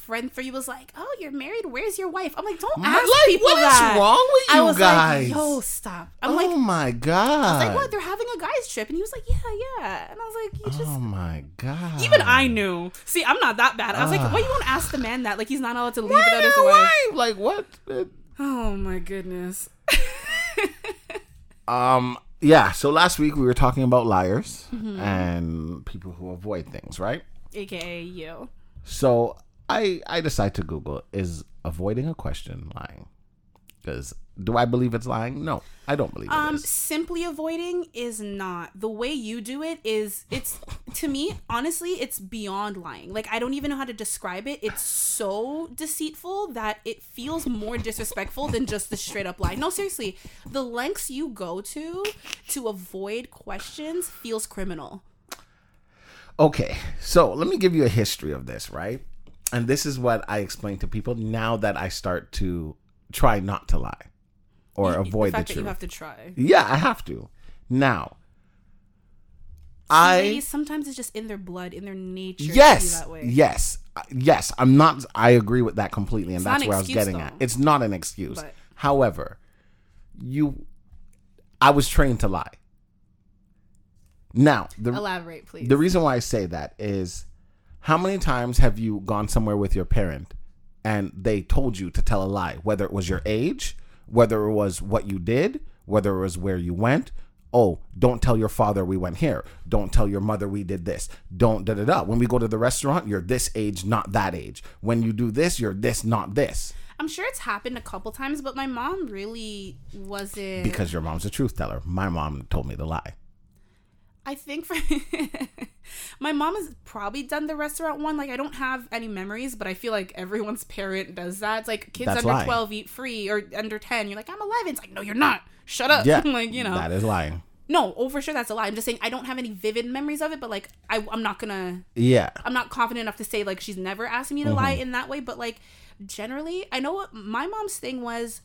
Friend for you was like, oh, you're married. Where's your wife? I'm like, don't My- ask like, people what is that. wrong with you I was guys? like, yo, stop. I'm oh like, my god. I was like, what? They're having a guys trip, and he was like, yeah, yeah. And I was like, you just. oh my god. Even I knew. See, I'm not that bad. I was like, Ah. why you won't ask the man that? Like, he's not allowed to leave Why without his wife. wife? Like what? Oh my goodness. Um. Yeah. So last week we were talking about liars Mm-hmm. and people who avoid things, right? AKA you. So I I decide to Google is avoiding a question lying? Because do I believe it's lying? No, I don't believe it Um, is. simply avoiding is not the way you do it. Is it's to me honestly, it's beyond lying. Like I don't even know how to describe it. It's so deceitful that it feels more disrespectful than just the straight up lie. No, seriously, the lengths you go to to avoid questions feels criminal. Okay, so let me give you a history of this, right? And this is what I explain to people now that I start to try not to lie or avoid the the, fact that truth. you have to try. yeah, I have to. Now, I sometimes it's just in their blood, in their nature. yes, that way. yes, uh, yes. I'm not. I agree with that completely, and It's that's an where I was excuse, getting at. It's not an excuse. But- However, you, I was trained to lie. Now, the Elaborate, please. the reason why I say that is how many times have you gone somewhere with your parent and they told you to tell a lie, whether it was your age, whether it was what you did, whether it was where you went? Oh, don't tell your father we went here. Don't tell your mother we did this. Don't da da da. When we go to the restaurant, you're this age, not that age. When you do this, you're this, not this. I'm sure it's happened a couple times, but my mom really wasn't. Because your mom's a truth teller. My mom told me the lie. I think for my mom has probably done the restaurant one. Like I don't have any memories, but I feel like everyone's parent does that. It's like kids That's under lying. twelve eat free or under ten. You're like I'm eleven. It's like no, you're not. Shut up. Yeah. like you know. That is lying. No, oh for sure that's a lie. I'm just saying I don't have any vivid memories of it, but like I, I'm not gonna Yeah. I'm not confident enough to say like she's never asked me to mm-hmm. lie in that way, but like generally, I know what my mom's thing was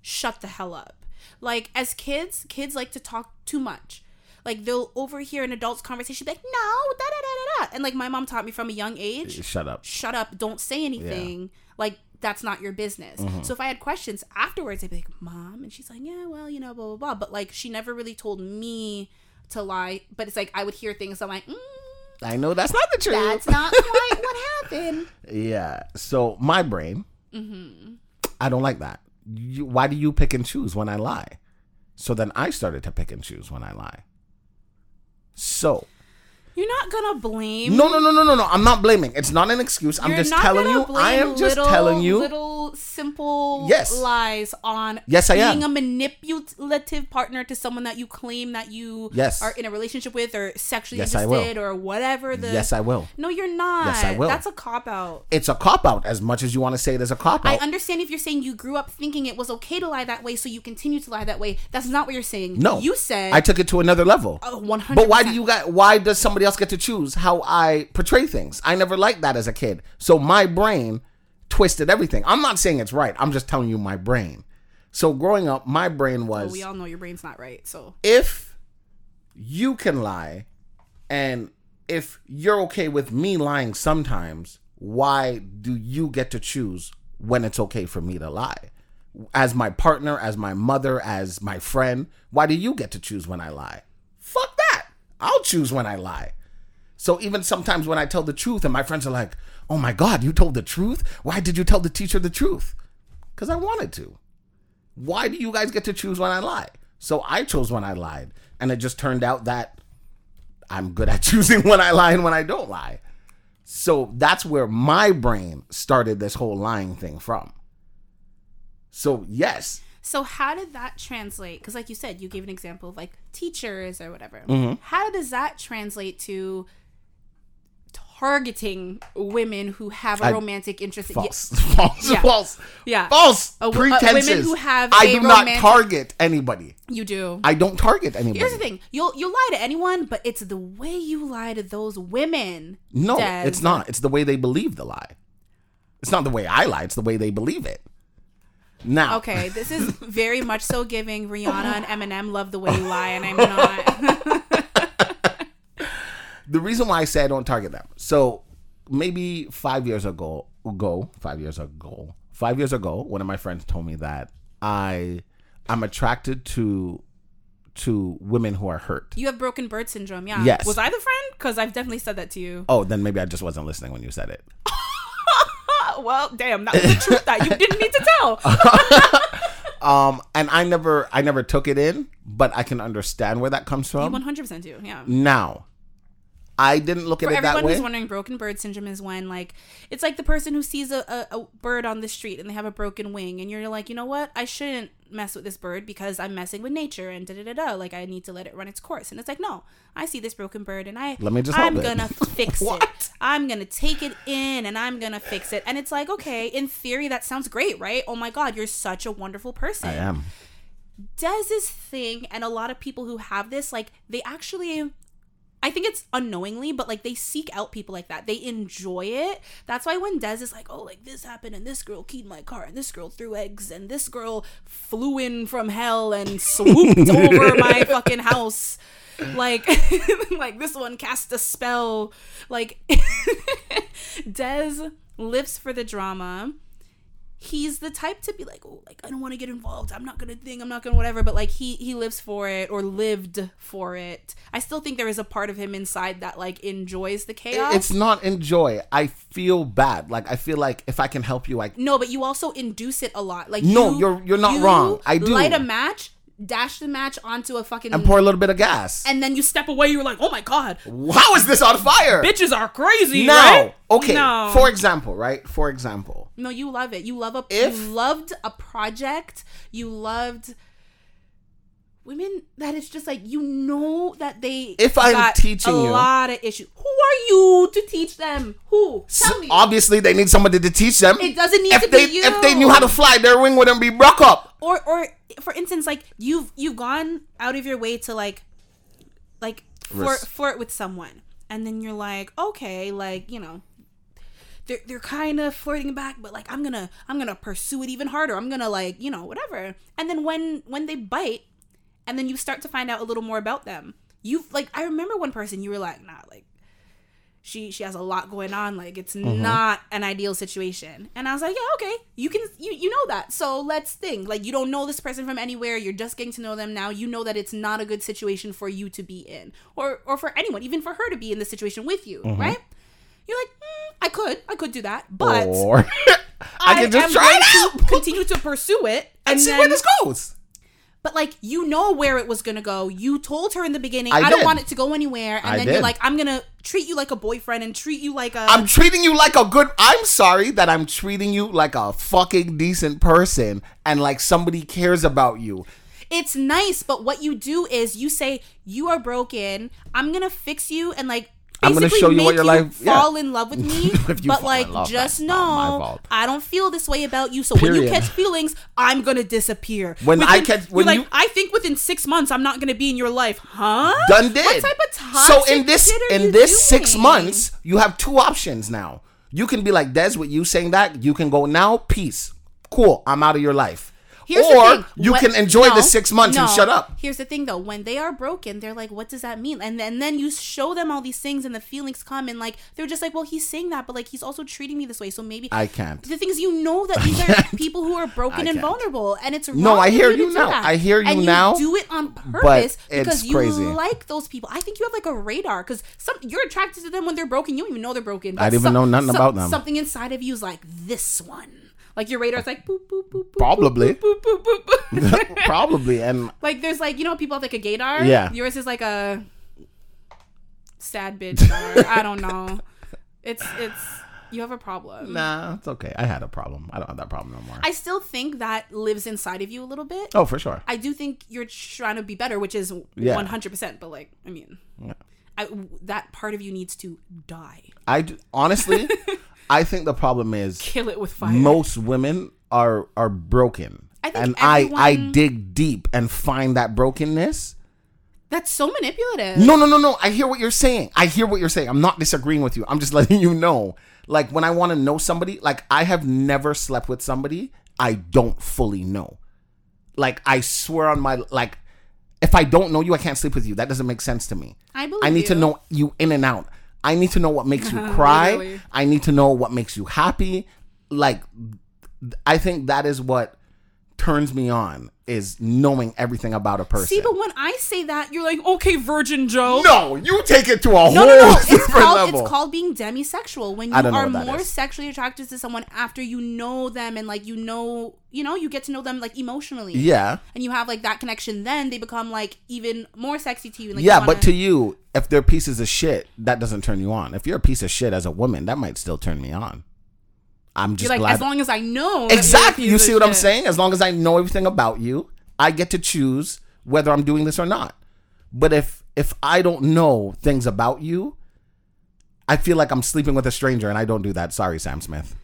shut the hell up. Like as kids, kids like to talk too much. Like they'll overhear an adult's conversation be like, no, da da da da da. And like my mom taught me from a young age, Shut up. shut up, don't say anything. Like that's not your business. So if I had questions afterwards, I'd be like, Mom, and she's like, Yeah, well, you know, blah blah blah. But like she never really told me to lie. But it's like I would hear things. I'm like, mm, I know that's not the truth. that's not quite what happened. Yeah. So my brain, I don't like that. You, why do you pick and choose when I lie? So then I started to pick and choose when I lie. So You're not gonna blame. no, no, no, no, no, no. I'm not blaming. It's not an excuse. I'm You're just telling you. I am just telling you. Simple Yes. lies on Yes, I being am. a manipulative partner to someone that you claim that you Yes. are in a relationship with or sexually Yes, interested or whatever the yes, I will. No, you're not. Yes, I will. That's a cop out. It's a cop out as much as you want to say it is a cop out. I understand if you're saying you grew up thinking it was okay to lie that way, so you continue to lie that way. That's not what you're saying. No, you said I took it to another level. Oh, 100%. But why do you got? Why does somebody else get to choose how I portray things? I never liked that as a kid. So my brain twisted everything. I'm not saying it's right. I'm just telling you my brain. So growing up, my brain was we all know your brain's not right. So if you can lie, and if you're okay with me lying sometimes, why do you get to choose when it's okay for me to lie? As my partner, as my mother, as my friend, why do you get to choose when I lie? Fuck that. I'll choose when I lie. So even sometimes when I tell the truth and my friends are like, "Oh my god, you told the truth? Why did you tell the teacher the truth?" Cuz I wanted to. Why do you guys get to choose when I lie? So I chose when I lied, and it just turned out that I'm good at choosing when I lie and when I don't lie. So that's where my brain started this whole lying thing from. So yes, So how did that translate? Because like you said, you gave an example of like teachers or whatever. Mm-hmm. How does that translate to targeting women who have a I- romantic interest? in- false, false, Yeah. false, Yeah. false. Uh, w- uh, pretenses. women who have I a do not target anybody. You do. I don't target anybody. Here's the thing: you'll you'll lie to anyone, but it's the way you lie to those women. No, it's not. It's the way they believe the lie. It's not the way I lie. It's the way they believe it. Now, Okay, this is very much so giving Rihanna and Eminem love the way you lie, and I'm not. The reason why I say I don't target them. So maybe five years ago, ago, five years ago, five years ago, one of my friends told me that I, I'm attracted to, to women who are hurt. you have broken bird syndrome, yeah. Yes. Was I the friend? Because I've definitely said that to you. Oh, then maybe I just wasn't listening when you said it. Well, damn, that was the truth that you didn't need to tell. Um, and I never, I never took it in, but I can understand where that comes from. One hundred percent do, yeah. Now, I didn't look at For it that way. everyone who's wondering, broken bird syndrome is when like it's like the person who sees a, a, a bird on the street and they have a broken wing, and you're like, you know what, I shouldn't mess with this bird because I'm messing with nature and da da da da. Like I need to let it run its course, and it's like, no, I see this broken bird and I Let me just I'm gonna fix it. I'm gonna take it in and I'm gonna fix it. And it's like, okay, in theory, that sounds great, right? Oh my god, you're such a wonderful person. I am. Does this thing, and a lot of people who have this, like, they actually. I think it's unknowingly, but like they seek out people like that. They enjoy it. That's why when Dez is like, oh, like this happened, and this girl keyed my car, and this girl threw eggs, and this girl flew in from hell and swooped over my fucking house. Like, like this one cast a spell. Like, Dez lives for the drama he's the type to be like, oh, like I don't want to get involved. I'm not gonna think. I'm not gonna whatever. But like he he lives for it or lived for it. I still think there is a part of him inside that like enjoys the chaos. It's not enjoy. I feel bad. Like I feel like if I can help you, I no, but you also induce it a lot. Like No, you- you're- you're not you wrong. I do. light a match, dash the match onto a fucking, and pour a little bit of gas. and then you step away. You're like, oh my god, How is this on fire? bitches are crazy. now, right? okay. No. For example, right? For example, No, you love it. You love a If- you loved a project. You loved women that it's just like you know that they If I'm teaching a you- lot of issues. Who are you to teach them? Who? Tell me. obviously they need somebody to teach them. It doesn't need if to they be you. if they knew how to fly, their wing wouldn't be broke up. or or for instance, like you've you've gone out of your way to like like flirt, flirt with someone, and then you're like, okay, like you know, they're they're kind of flirting back, but like I'm gonna I'm gonna pursue it even harder. I'm gonna like you know whatever. And then when when they bite, and then you start to find out a little more about them. you've like I remember one person you were like, nah, like she she has a lot going on like it's Mm-hmm. not an ideal situation and i was like yeah okay you can you, you know that so let's think like you don't know this person from anywhere you're just getting to know them now you know that it's not a good situation for you to be in or or for anyone even for her to be in the situation with you Mm-hmm. right you're like mm, i could i could do that but or I can just try it out to continue to pursue it and see then- where this goes. But like you know where it was gonna go. You told her in the beginning, I I, don't want it to go anywhere, and I then did. you're like, I'm gonna treat you like a boyfriend and treat you like a. I'm treating you like a good. I'm sorry that I'm treating you like a fucking decent person and like somebody cares about you. it's nice, but what you do is you say you are broken. I'm gonna fix you and like. I'm gonna show you what your life- yeah. Fall in love with me, but like love, just that's not my know. I don't feel this way about you. So when you catch feelings, I'm gonna disappear. When I catch- you're like, I think within six months I'm not gonna be in your life, huh? Done did. What type of toxic so in this in you this six months, you have two options now. You can be like Des with you saying that. You can go now. Peace. Cool. I'm out of your life. Here's or you What- can enjoy no, the six months and shut up. Here's the thing though, when they are broken, they're like, what does that mean? And then, and then you show them all these things and the feelings come and like they're just like, well, he's saying that, but like he's also treating me this way. So maybe I can't. the things you know that these are people who are broken and vulnerable, and it's No, I hear you now. I hear you and now, You do it on purpose because you crazy. like those people. I think you have like a radar because some you're attracted to them when they're broken. You don't even know they're broken. I didn't even know nothing about them. Something inside of you is like this one. Like your radar's like boop boop boop boop. Probably. boop boop boop boop. boop. Probably. And Like there's like you know people have like a gaydar. Yeah. Yours is like a sad bitch. Or, I don't know. It's it's you have a problem. nah, it's okay. I had a problem. I don't have that problem no more. I still think that lives inside of you a little bit. oh, for sure. I do think you're trying to be better, which is 100%. But like, I mean, I, that part of you needs to die. I d- honestly, I think the problem is Kill it with fire. most women are are broken. I think and I I dig deep and find that brokenness. That's so manipulative. No, no, no, no. I hear what you're saying. I hear what you're saying. I'm not disagreeing with you. I'm just letting you know. Like when I want to know somebody, like I have never slept with somebody I don't fully know. Like I swear on my like if I don't know you, I can't sleep with you. That doesn't make sense to me. I believe I need to know you in and out. I need to know what makes you cry. I need to know what makes you happy. Like I think that is what turns me on is knowing everything about a person. See, but when I say that, you're like, okay, Virgin Joe. no, you take it to a No, whole no, no. It's different called, level. it's called being demisexual when you I don't know are more is. sexually attracted to someone after you know them and like you know, you know, you get to know them like emotionally. yeah. And you have like that connection, then they become like even more sexy to you. and, Like, yeah, you but to you, if they're pieces of shit, that doesn't turn you on. If you're a piece of shit as a woman, that might still turn me on. I'm just you're like, glad. as long as I know. that you're a exactly. piece You of see what I'm shit. saying? As long as I know everything about you, I get to choose whether I'm doing this or not. But if if I don't know things about you, I feel like I'm sleeping with a stranger, and I don't do that. Sorry, Sam Smith.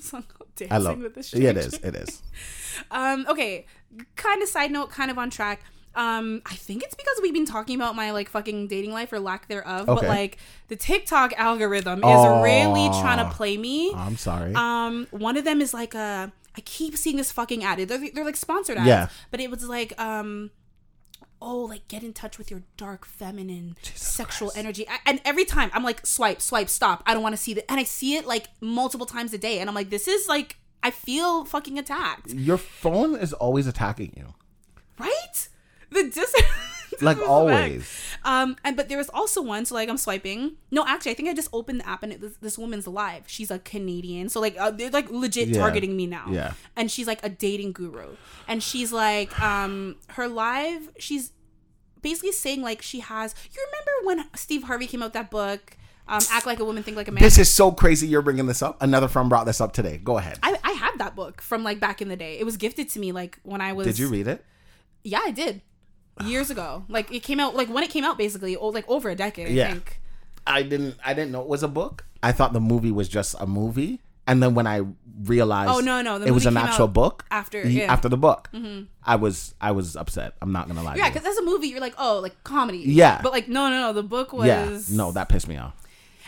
Song called I love. with the Yeah, it is. It is. Um, okay, kind of side note, kind of on track. Um, I think it's because we've been talking about my like fucking dating life or lack thereof, but like the TikTok algorithm is really trying to play me. I'm sorry. Um, one of them is like a. I keep seeing this fucking ad. They're, they're like sponsored ads. Yeah. But it was like, um, oh, like get in touch with your dark feminine sexual energy. I, and every time I'm like, swipe, swipe, stop. I don't want to see that. And I see it like multiple times a day. And I'm like, this is like, I feel fucking attacked. Your phone is always attacking you. Right? The dis. Like always. Um, and but there was also one. So like I'm swiping. No, actually, I think I just opened the app and it, this, this woman's live. She's a Canadian, so like uh, they're like legit Yeah. targeting me now. Yeah. And she's like a dating guru, and she's like, um, her live. She's basically saying like she has. You remember when Steve Harvey came out that book, um, Act Like a Woman, Think Like a Man. This is so crazy. You're bringing this up. Another friend brought this up today. Go ahead. I, I had that book from like back in the day. It was gifted to me like when I was. Did you read it? Yeah, I did. Years ago, like it came out, like when it came out, basically, oh, like over a decade. Yeah. I think. I didn't. I didn't know it was a book. I thought the movie was just a movie, And then when I realized, Oh, no, no, the it was movie an came actual out book after- Ye- yeah. Mm-hmm. after the book. I was I was upset. I'm not gonna lie. Yeah, to you. because as a movie, you're like, oh, like comedy. Yeah. But like, no, no, no. The book was. yeah, no, that pissed me off.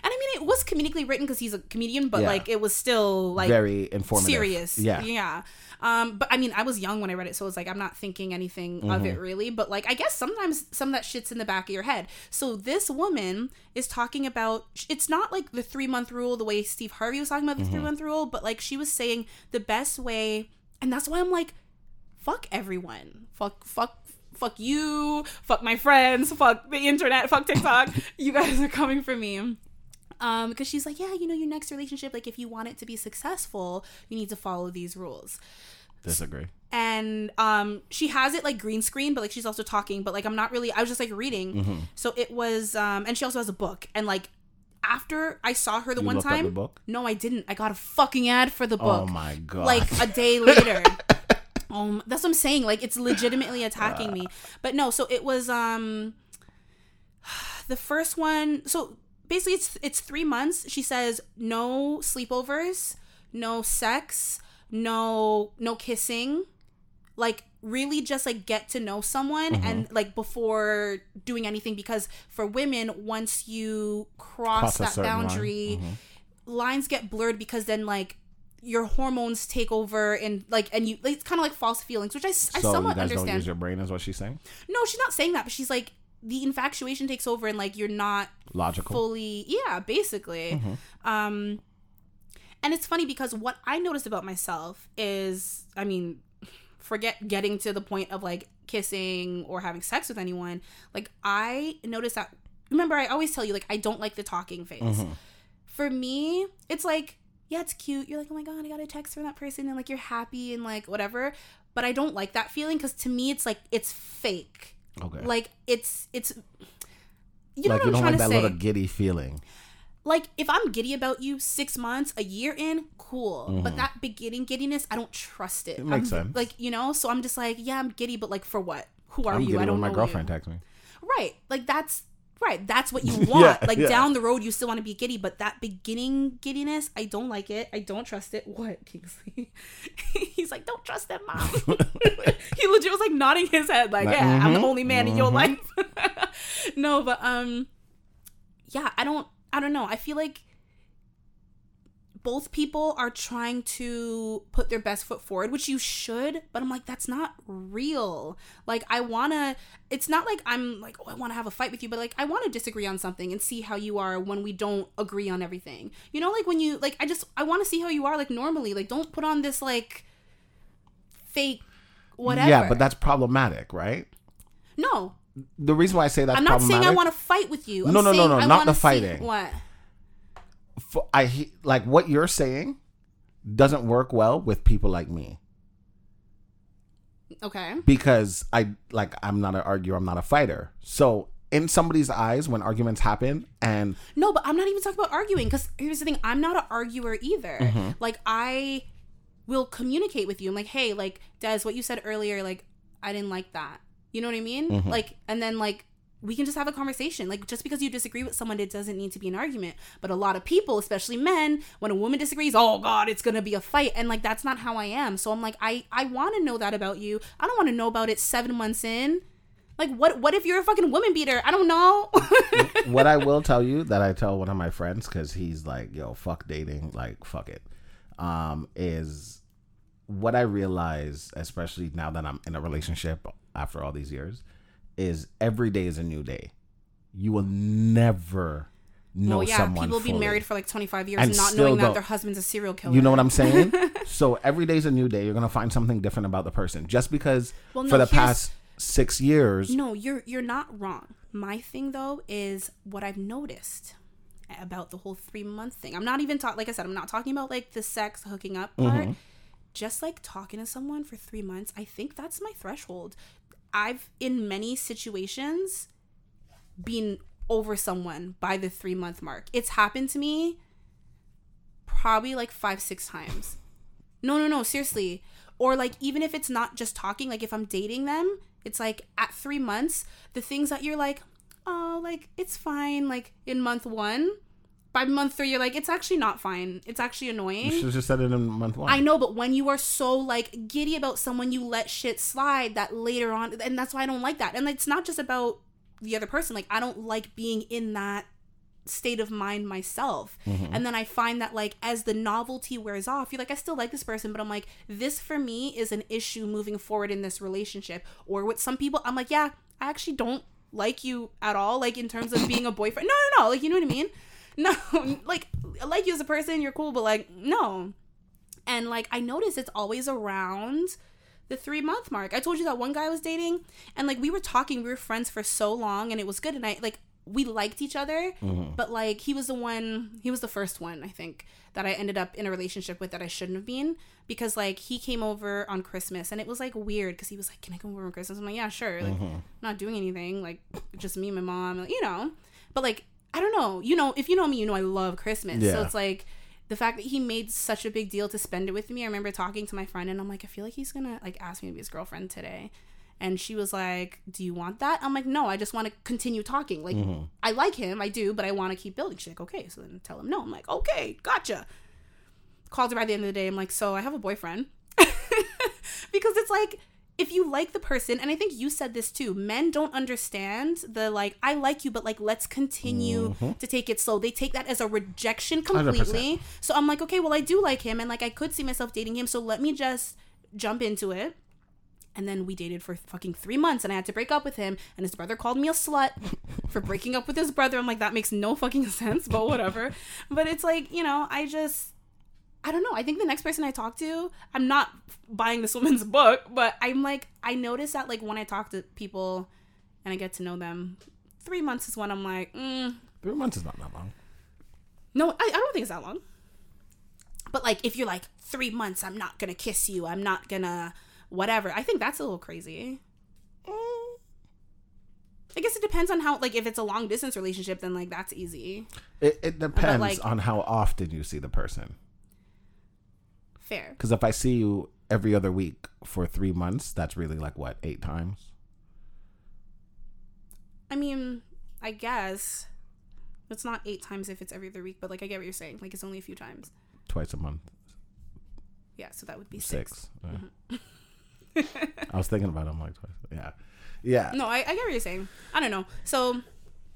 And I mean, it was comedically written because he's a comedian, but Yeah. like, it was still like Very informative. serious. Yeah. Yeah. Um, but I mean, I was young when I read it, so it's like I'm not thinking anything of Mm-hmm. it really. But like, I guess sometimes some of that shit's in the back of your head. So this woman is talking about. It's not like the three month rule, the way Steve Harvey was talking about the Mm-hmm. three month rule, but like she was saying the best way, and that's why I'm like, fuck everyone, fuck, fuck. Fuck you, fuck my friends, fuck the internet, fuck TikTok. you guys are coming for me um because she's like yeah you know your next relationship like if you want it to be successful you need to follow these rules Disagree. and um she has it like green screen but like she's also talking but like i'm not really i was just like reading Mm-hmm. so it was um and she also has a book and like after i saw her the You one time the book? no i didn't i got a fucking ad for the book Oh my god! like a day later. um, that's what I'm saying. Like it's legitimately attacking me. But no, so it was um the first one. So basically, it's it's three months. She says no sleepovers, no sex, no no kissing. Like really just like get to know someone Mm-hmm. and like before doing anything because for women once you cross, Cross that certain line. Mm-hmm. boundary lines get blurred because then like your hormones take over and like and you it's kind of like false feelings which I so you somewhat guys don't understand use your brain, is what she's saying. no she's not saying that but she's like the infatuation takes over and like you're not Logical. fully yeah basically Mm-hmm. um and it's funny because what i noticed about myself is i mean forget getting to the point of like kissing or having sex with anyone like i noticed that remember i always tell you like i don't like the talking phase Mm-hmm. for me it's like yeah it's cute you're like oh my god i got a text from that person and like you're happy and like whatever but i don't like that feeling because to me it's like it's fake Okay. like it's it's you know like what you i'm don't trying like to that say little giddy feeling. like if I'm giddy about you six months, a year in, cool. But that beginning giddiness, I don't trust it. Mm-hmm. It makes I'm- sense. Like you know, so I'm just like, yeah, I'm giddy, but like for what? Who are I'm you? I don't when my girlfriend you. texts me. Right, like that's right. That's what you want. Yeah, like yeah. down the road, you still want to be giddy, but that beginning giddiness, I don't like it. I don't trust it. What Kingsley? He's like, don't trust that mom. he legit was like nodding his head, like, Like, yeah, I'm the mhm, only man in your life. no, but um, yeah, I don't. I don't know. I feel like both people are trying to put their best foot forward, which you should, but I'm like, that's not real. Like, I wanna, it's not like I'm like, oh, I wanna have a fight with you, but like, I wanna disagree on something and see how you are when we don't agree on everything. You know, like when you, like, I just, I wanna see how you are, like, normally. Like, don't put on this, like, fake whatever. Yeah, but that's problematic, right? no, The reason why I say that's I'm not saying I wanna fight with you. I'm No, no, no, saying no, I not the see- fighting. what? F- I like what you're saying doesn't work well with people like me Okay. because I like I'm not an arguer, I'm not a fighter. So in somebody's eyes, when arguments happen, and No, but I'm not even talking about arguing because here's the thing: I'm not an arguer either. Mm-hmm. Like I will communicate with you. I'm like, hey, like Des, what you said earlier, like I didn't like that. You know what I mean? Mm-hmm. Like, and then like we can just have a conversation. Like just because you disagree with someone, it doesn't need to be an argument. But a lot of people, especially men, when a woman disagrees, oh god, it's gonna be a fight, and like that's not how I am. So I'm like, I I want to know that about you. I don't want to know about it seven months in. Like what? What if you're a fucking woman beater? I don't know. what I will tell you that I tell one of my friends because he's like, "Yo, fuck dating, like fuck it," um, is what I realize, especially now that I'm in a relationship after all these years, is every day is a new day. You will never know well, yeah, someone. people be married for like 25 years And not knowing that their husband's a serial killer. You know what I'm saying? so every day's a new day. You're gonna find something different about the person. Just because Well, for the past six years, No, you're you're not wrong. My thing though is what I've noticed about the whole three month thing. I'm not even talking. Like I said, I'm not talking about like the sex hooking up part. Mm-hmm. Just like talking to someone for three months, I think that's my threshold. I've in many situations been over someone by the three month mark. It's happened to me probably like five, six times. No, no, no, seriously. Or like even if it's not just talking, like if I'm dating them, it's like at three months, the things that you're like, oh, like it's fine, like in month one, by month three, you're like, it's actually not fine. It's actually annoying. You should just said it in month one. I know, but when you are so like giddy about someone, you let shit slide that later on, and that's why I don't like that. And it's not just about the other person. Like I don't like being in that state of mind myself. Mm-hmm. And then I find that like as the novelty wears off, you're like, I still like this person, but I'm like, this for me is an issue moving forward in this relationship. Or with some people, I'm like, yeah, I actually don't like you at all, like in terms of being a boyfriend. No, no, no. Like you know what I mean? No, like I like you as a person, you're cool, but like, no. And like I notice it's always around the three month mark. I told you that one guy I was dating, and like we were talking, we were friends for so long, and it was good. And I like we liked each other, mm-hmm. but like he was the one, he was the first one I think that I ended up in a relationship with that I shouldn't have been because like he came over on Christmas and it was like weird because he was like, "Can I come over on Christmas?" I'm like, "Yeah, sure." Like, mm-hmm. not doing anything, like just me and my mom, like, you know. But like I don't know, you know, if you know me, you know I love Christmas, Yeah. so it's like the fact that he made such a big deal to spend it with me. I remember talking to my friend and I'm like, I feel like he's gonna like ask me to be his girlfriend today. And she was like, Do you want that? I'm like, No, I just want to continue talking. Like, mm-hmm. I like him, I do, but I want to keep building. She's like, Okay, so then tell him no. I'm like, Okay, gotcha. Called her by the end of the day. I'm like, So I have a boyfriend. because it's like, if you like the person, and I think you said this too, men don't understand the like, I like you, but like, let's continue to take it slow. They take that as a rejection completely. So I'm like, okay, well, I do like him, and like, I could see myself dating him. So let me just jump into it. And then we dated for fucking three months, and I had to break up with him. And his brother called me a slut for breaking up with his brother. I'm like, that makes no fucking sense, but whatever. but it's like, you know, I just, I don't know. I think the next person I talk to, I'm not buying this woman's book, but I'm like, I notice that like when I talk to people and I get to know them, three months is when I'm like, mm, Three months is not that long. no, I, I don't think it's that long. But like, if you're like three months, I'm not gonna kiss you. I'm not gonna whatever. I think that's a little crazy. Mm. I guess it depends on how like if it's a long distance relationship, then like that's easy. It, it depends like- on how often you see the person. Fair. Because if I see you every other week for three months, that's really like what eight times. I mean, I guess it's not eight times if it's every other week, but like I get what you're saying. Like it's only a few times. Twice a month, Yeah, so that would be six. Mm-hmm. Yeah. I was thinking about it. I'm like, twice. yeah, yeah. No, I, I get what you're saying. I don't know. So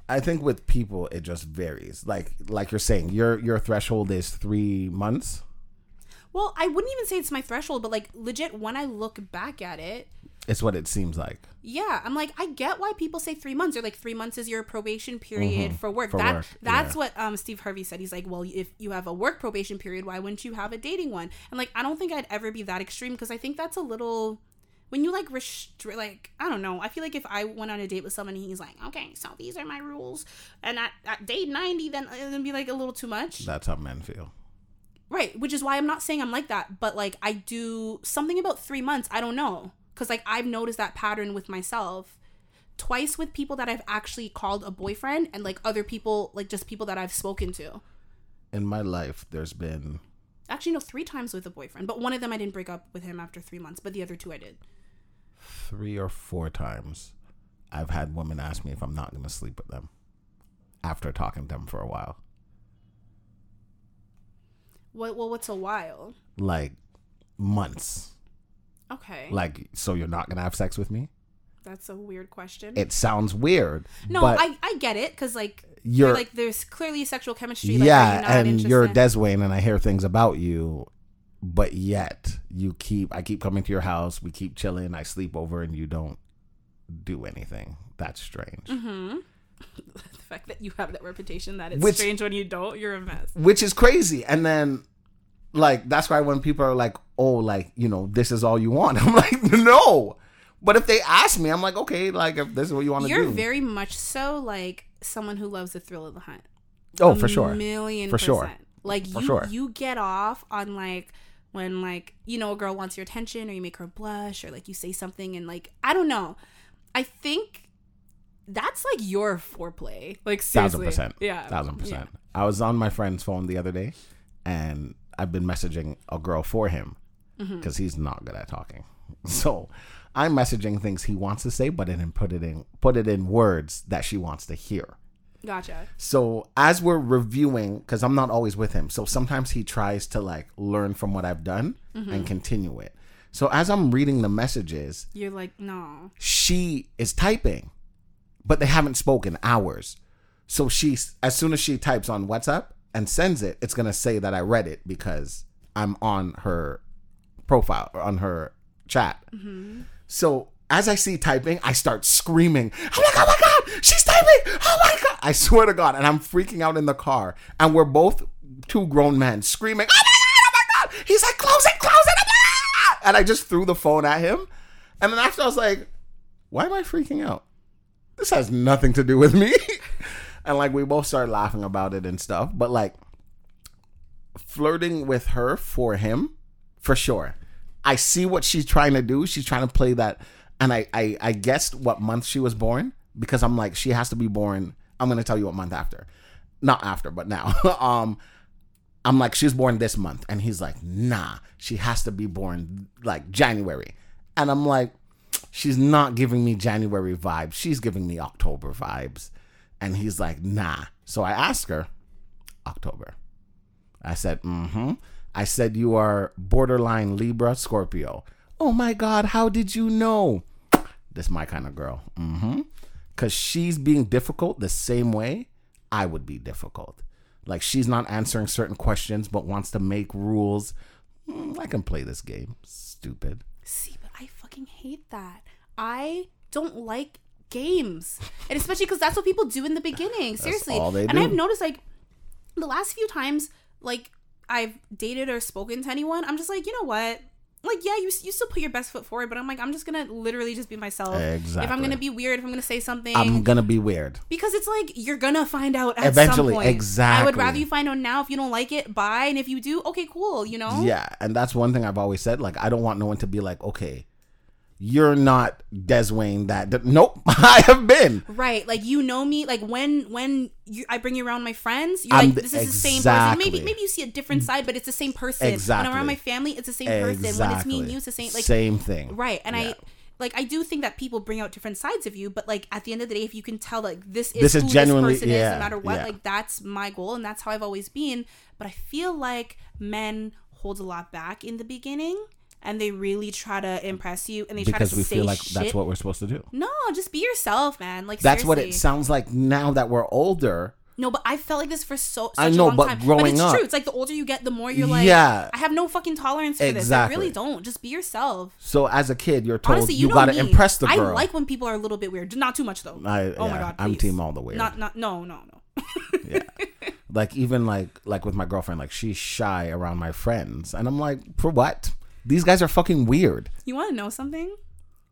I think with people, it just varies. Like, like you're saying, your your threshold is three months. Well, I wouldn't even say it's my threshold, but like legit when I look back at it, It's what it seems like. Yeah, I'm like, I get why people say three months or like three months is your probation period for work. Mm-hmm. For that work, that's yeah. what um Steve Harvey said. He's like, well, if you have a work probation period, why wouldn't you have a dating one? And like, I don't think I'd ever be that extreme because I think that's a little. When you like restrict, like I don't know, I feel like if I went on a date with someone and he's like, okay, so these are my rules, and at, at date ninety, then it'd be like a little too much. That's how men feel. Right, which is why I'm not saying I'm like that, but like I do something about three months. I don't know, because like I've noticed that pattern with myself twice with people that I've actually called a boyfriend, and like other people, like just people that I've spoken to. In my life, there's been Actually, no, three times with a boyfriend, but one of them I didn't break up with him after three months, but the other two I did. three or four times I've had women ask me if I'm not going to sleep with them after talking to them for a while. What? Well, what's a while? Like months. Okay, Like, so you're not going to have sex with me? that's a weird question. It sounds weird. no, I I get it because like You're- you're like there's clearly sexual chemistry. Like, yeah, not and you're interested? Deswayne, and I hear things about you, but yet you keep. I keep coming to your house. We keep chilling. I sleep over, and you don't do anything. That's strange. Mm-hmm. the fact that you have that reputation that it's Which- strange when you don't, you're a mess. Which is crazy. And then, like, that's why when people are like, "Oh, like you know, this is all you want," I'm like, "No." But if they ask me, I'm like, "Okay, like if this is what you want to do." You're very much so like someone who loves the thrill of the hunt. oh, A for sure. million For sure. Like For you, sure. you get off on like when like you know a girl wants your attention or you make her blush or like you say something and like I don't know. I think that's like your foreplay. Like Thousand percent. yeah, Thousand percent. I was on my friend's phone the other day, and I've been messaging a girl for him Mm-hmm. because he's not good at talking. So I'm messaging things he wants to say, but then put it in put it in words that she wants to hear. Gotcha. So as we're reviewing, because I'm not always with him, so sometimes he tries to like learn from what I've done and continue it. So as I'm reading the messages, You're like, no. she is typing, but they haven't spoken hours. So she, as soon as she types on WhatsApp and sends it, it's gonna say that I read it because I'm on her profile or on her chat. So as I see typing, I start screaming, "Oh my god, Oh my god, she's typing! Oh my god!" I swear to God, and I'm freaking out in the car, and we're both two grown men screaming, "Oh my god, oh my god!" He's like, "Close it, close it!" ah!" And I just threw the phone at him, and then after I was like, "Why am I freaking out? This has nothing to do with me." and like we both started laughing about it and stuff, but like flirting with her for him, for sure. I see what she's trying to do. She's trying to play that, and I I, I guessed what month she was born because I'm like she has to be born. I'm gonna tell you what month after, not after, but now. um, I'm like she's born this month, and he's like, nah, she has to be born like January, and I'm like, she's not giving me January vibes. She's giving me October vibes, and he's like, nah. So I asked her, October. I said, mm-hmm. I said, you are borderline Libra Scorpio. Oh my God, how did you know? This my kind of girl. Mm-hmm. Because she's being difficult the same way I would be difficult. Like she's not answering certain questions, but wants to make rules. Mm, I can play this game. Stupid. See, fucking hate that. I don't like games, and especially because that's what people do in the beginning. Seriously, and. I've noticed like the last few times, like I've dated or spoken to anyone, I'm just like, you know what? Like, yeah, you you still put your best foot forward, but I'm like, I'm just gonna literally just be myself. Exactly. If I'm gonna be weird, if I'm gonna say something, I'm gonna be weird. because it's like you're gonna find out at Eventually, some point. I would rather you find out now. If you don't like it, bye. And if you do, okay, cool. You know. Yeah, and that's one thing I've always said. Like, I don't want no one to be like, okay, you're not Des Wayne. That nope, I have been. Right, like you know me. Like when when you, I bring you around my friends, you're I'm like, this is the same person. Maybe maybe you see a different side, but it's the same person. exactly. When I'm around my family, it's the same person. When it's me and you, it's the same. Like same thing. right, and Yeah. I like I do think that people bring out different sides of you, but like at the end of the day, if you can tell like this is This is who genuinely- this person is, no matter what, yeah. like that's my goal, and that's how I've always been. But I feel like men hold a lot back in the beginning. And they really try to impress you, and they try to say, Because we feel like shit. that's what we're supposed to do. No, just be yourself, man. Like That's what it sounds like now that we're older. No, but I felt like this for so such I a know, long but time. but it's up- true. It's like the older you get, the more you're like, Yeah. I have no fucking tolerance for this. I really don't. Just be yourself. So as a kid, you're told Honestly, you, you, gotta me. impress the girl. I like when people are a little bit weird. Not too much though. I- oh my yeah, god, I'm team all the weird. Not not no no no. yeah, like even like like with my girlfriend, like she's shy around my friends, and I'm like, for what? These guys are fucking weird. You want to know something?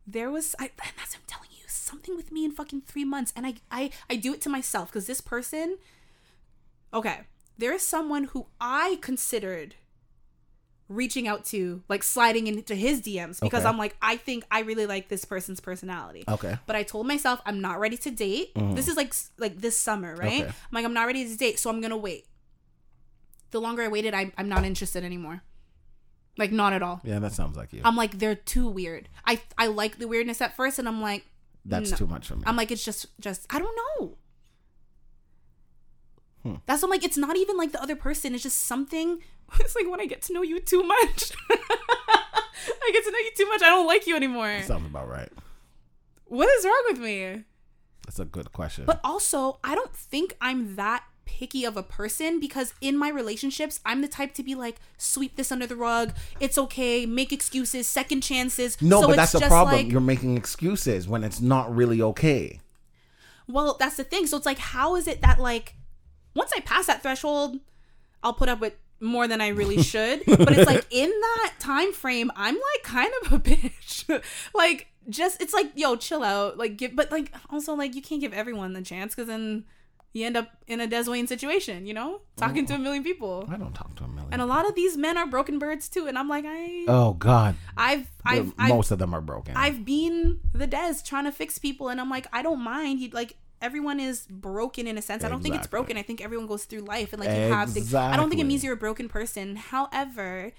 There was I, that's what I'm telling you something with me in fucking three months, and I I I do it to myself because this person. Okay, there is someone who I considered reaching out to, like sliding into his DMs because Okay. I'm like, I think I really like this person's personality. Okay. But I told myself I'm not ready to date. Mm-hmm. This is like like this summer, right? Okay. I'm like I'm not ready to date, so I'm gonna wait. The longer I waited, I, I'm not interested anymore. Like not at all. Yeah, that sounds like you. I'm like they're too weird. I I like the weirdness at first, and I'm like That's no. too much for me. I'm like it's just just I don't know. Hmm. That's what I'm like. It's not even like the other person. It's just something. It's like when I get to know you too much. I get to know you too much. I don't like you anymore. Sounds about right. What is wrong with me? That's a good question. But also, I don't think I'm that picky of a person because in my relationships, I'm the type to be like, sweep this under the rug. It's okay. Make excuses, second chances. no, So but that's the problem. like- You're making excuses when it's not really okay. Well, that's the thing. So it's like, how is it that like once I pass that threshold, I'll put up with more than I really should. but it's like in that time frame, I'm like kind of a bitch. like just it's like, yo, chill out. Like give but like also like you can't give everyone the chance because then you end up in a Des Wayne situation, you know? Talking to a million people. I don't talk to a million. And a lot of these men are broken birds too. And I'm like, I oh God, I've I've I've most of them are broken. I've been the Des trying to fix people, and I'm like, I don't mind. You like everyone is broken in a sense. I don't think it's broken. I think everyone goes through life and like you have things. I don't think it means you're a broken person. However,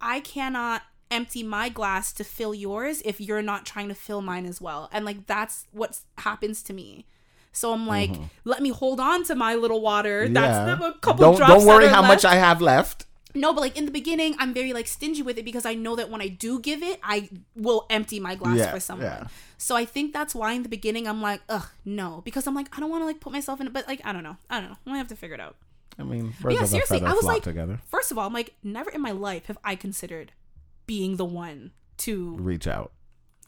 I cannot empty my glass to fill yours if you're not trying to fill mine as well. And like that's what happens to me. So I'm like, let me hold on to my little water. Mm-hmm. Yeah. That's the, a couple don't drops. don't worry how much. I have left. No, but like in the beginning, I'm very like stingy with it because I know that when I do give it, I will empty my glass Yeah, for someone. yeah. So I think that's why in the beginning I'm like, ugh, no, because I'm like, I don't want to like put myself in it, but like I don't know, I don't know, I have to figure it out. I mean, yeah, of seriously, I was like, together. first of all, I'm like, never in my life have I considered being the one to, Reach out.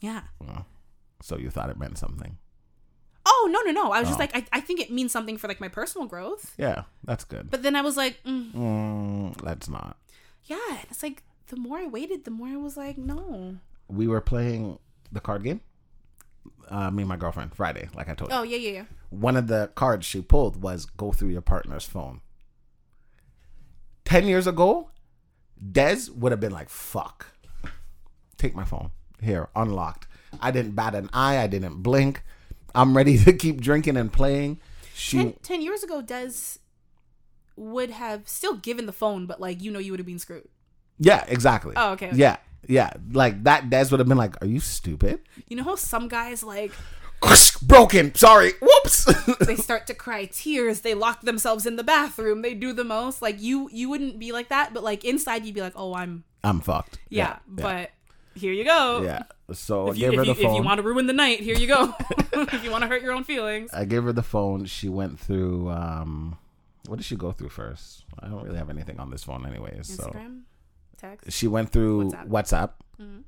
yeah. So you thought it meant something. Oh no, no, no. I was just Oh. like, I, I think it means something for like my personal growth. Yeah, that's good. But then I was like, mm, Mm, let's not. yeah. It's like the more I waited, the more I was like, no. We were playing the card game. Uh, me and my girlfriend Friday, like I told you. Oh yeah, yeah, yeah. One of the cards she pulled was go through your partner's phone. Ten years ago, Dez would have been like, "Fuck, take my phone here, unlocked." I didn't bat an eye. I didn't blink. I'm ready to keep drinking and playing. She Ten, years ago, Des would have still given the phone, but like you know, you would have been screwed. Yeah, exactly. Oh, okay, okay. Yeah, yeah. Like that Des would have been like, Are you stupid? You know how some guys like Broken. Sorry. Whoops. they start to cry tears, they lock themselves in the bathroom, they do the most. Like you, you wouldn't be like that, but like inside, you'd be like, oh, I'm I'm fucked. yeah. But here you go. yeah. So I If you, gave if, her you, the if you want to ruin the night, here you go. if you want to hurt your own feelings. I gave her the phone. She went through um what did she go through first? I don't really have anything on this phone anyways. So text. she went through WhatsApp. WhatsApp. Mhm.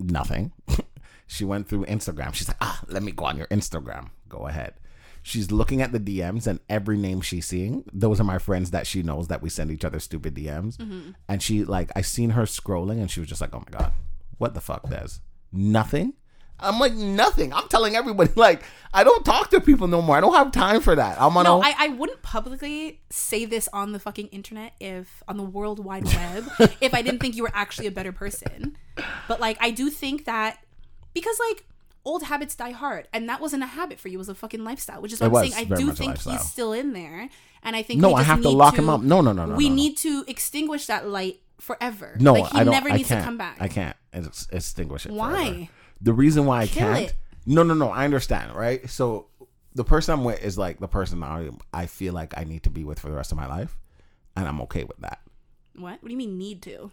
Nothing. she went through Instagram. She's like, ah, let me go on your Instagram. Go ahead. She's looking at the DMs and every name she's seeing, those are my friends that she knows that we send each other stupid DMs. Mm-hmm. And she like I seen her scrolling and she was just like, Oh my god, what the fuck, Des? Nothing? I'm like, nothing. I'm telling everybody, like, I don't talk to people no more. I don't have time for that. I'm on No, a I, I wouldn't publicly say this on the fucking internet if on the world wide web if I didn't think you were actually a better person. But like I do think that because like old habits die hard and that wasn't a habit for you, it was a fucking lifestyle, which is what I'm saying. I do think he's still in there. And I think No, we I have to lock him up. No, no, no, no, We no, no. need to extinguish that light forever. No, like he I don't. never I needs can't. to come back. I can't ex- extinguish it. Why? forever. The reason why I Kill can't. it. No, no, no. I understand, right? So the person I'm with is like the person I I feel like I need to be with for the rest of my life, and I'm okay with that. What? What do you mean need to? You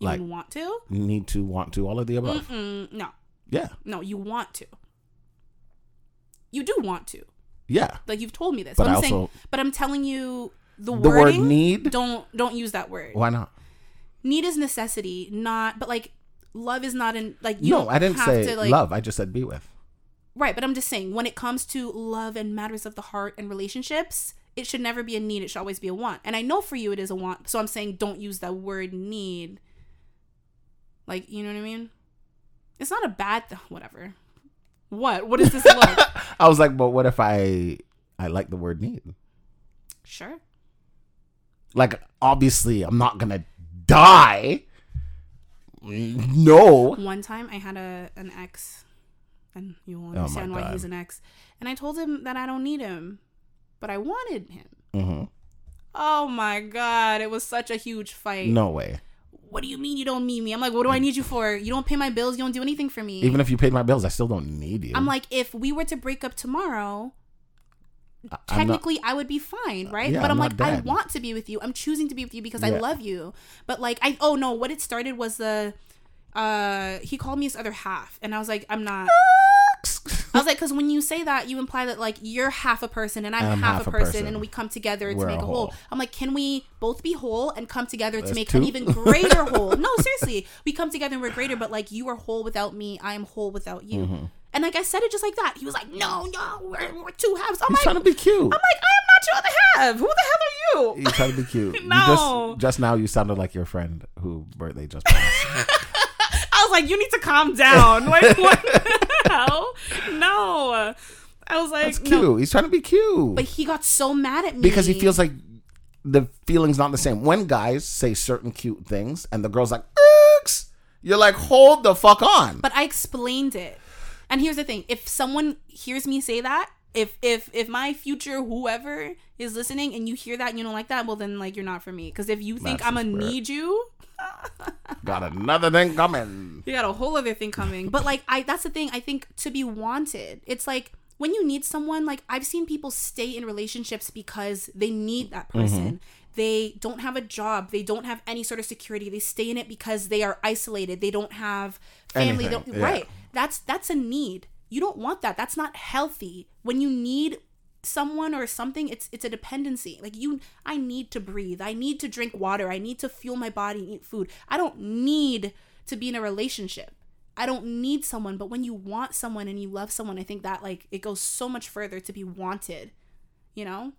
Like- mean want to? Need to, want to, all of the above. Mm, no. Yeah, No, you want to. You do want to. yeah. Like you've told me this. But But I'm I saying, but I'm telling you the, The word wording. need? Don't don't use that word. Why not? Need is necessity, not. But like, love is not in like. You no, don't I didn't have say to, like, love. I just said be with. Right, but I'm just saying when it comes to love and matters of the heart and relationships, it should never be a need. It should always be a want. And I know for you it is a want. So I'm saying don't use that word need. Like you know what I mean? It's not a bad th- whatever. What? What is this look? I was like, but what if I I like the word need? sure. Like, obviously, I'm not gonna die. No. One time I had a an ex, and you will Oh understand why God. he's an ex. And I told him that I don't need him, but I wanted him. Mm-hmm. Oh my god, it was such a huge fight. No way. What do you mean you don't need me? I'm like, what do I need you for? You don't pay my bills. You don't do anything for me. Even if you paid my bills, I still don't need you. I'm like, if we were to break up tomorrow, I'm not- technically I would be fine, right? Yeah, but I'm, I'm like, I want to be with you. I'm choosing to be with you because I love you. But like, I oh no, what it started was the uh he called me his other half, and I was like, I'm not. I was like, because when you say that, you imply that like you're half a person and I'm, I'm half, a person, and we come together We're to make a whole. whole. I'm like, can we both be whole and come together to make two? an even greater whole? No, seriously, we come together and we're greater. But like, you are whole without me. I am whole without you. Mm-hmm. And like I said it just like that. He was like, no, no, we're, we're two halves. I'm He's like, trying to be cute. I'm like, I am not your other half. Who the hell are you? He's trying to be cute. You No. just, just now you sounded like your friend who birthday just passed. I was like, you need to calm down. Like, what the hell? No. I was like, That's no. cute. He's trying to be cute. But he got so mad at me because he feels like the feeling's not the same. When guys say certain cute things and the girl's like, Ooks, you're like, hold the fuck on. But I explained it. And here's the thing: if someone hears me say that, if if if my future whoever is listening and you hear that and you don't like that, well then like you're not for me. Because if you think That's I'm gonna need you, Got another thing coming. you got a whole other thing coming. But like I that's the thing, I think to be wanted, it's like when you need someone, like I've seen people stay in relationships because they need that mm-hmm. person. They don't have a job. They don't have any sort of security. They stay in it because they are isolated. They don't have family. They Anything, don't, yeah. Right. That's that's a need. You don't want that. That's not healthy. When you need someone or something, it's it's a dependency. Like you I need to breathe. I need to drink water. I need to fuel my body and eat food. I don't need to be in a relationship. I don't need someone, but when you want someone and you love someone, I think that like it goes so much further to be wanted. You know?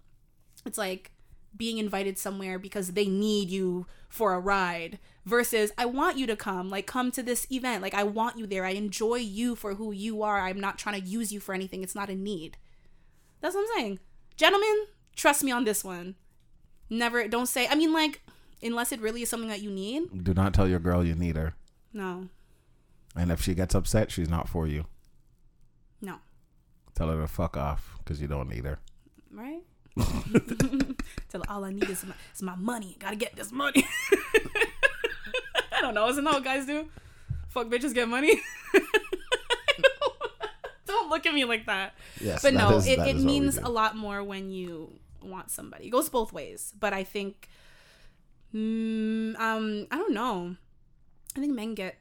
It's like being invited somewhere because they need you for a ride versus I want you to come, like come to this event. Like I want you there. I enjoy you for who you are. I'm not trying to use you for anything. It's not a need. That's what I'm saying. Gentlemen, trust me on this one. Never don't say I mean like unless it really is something that you need. Do not tell your girl you need her. No. And if she gets upset, she's not for you. No. Tell her to fuck off because you don't need her. right? Tell her all I need is my, is my money. Gotta get this money. I don't know. Isn't that what guys do? Fuck bitches, get money. don't look at me like that. Yes, but that no, is- it, it is what we means a lot more when you want somebody. It goes both ways. But I think, mm, um, I don't know. I think men get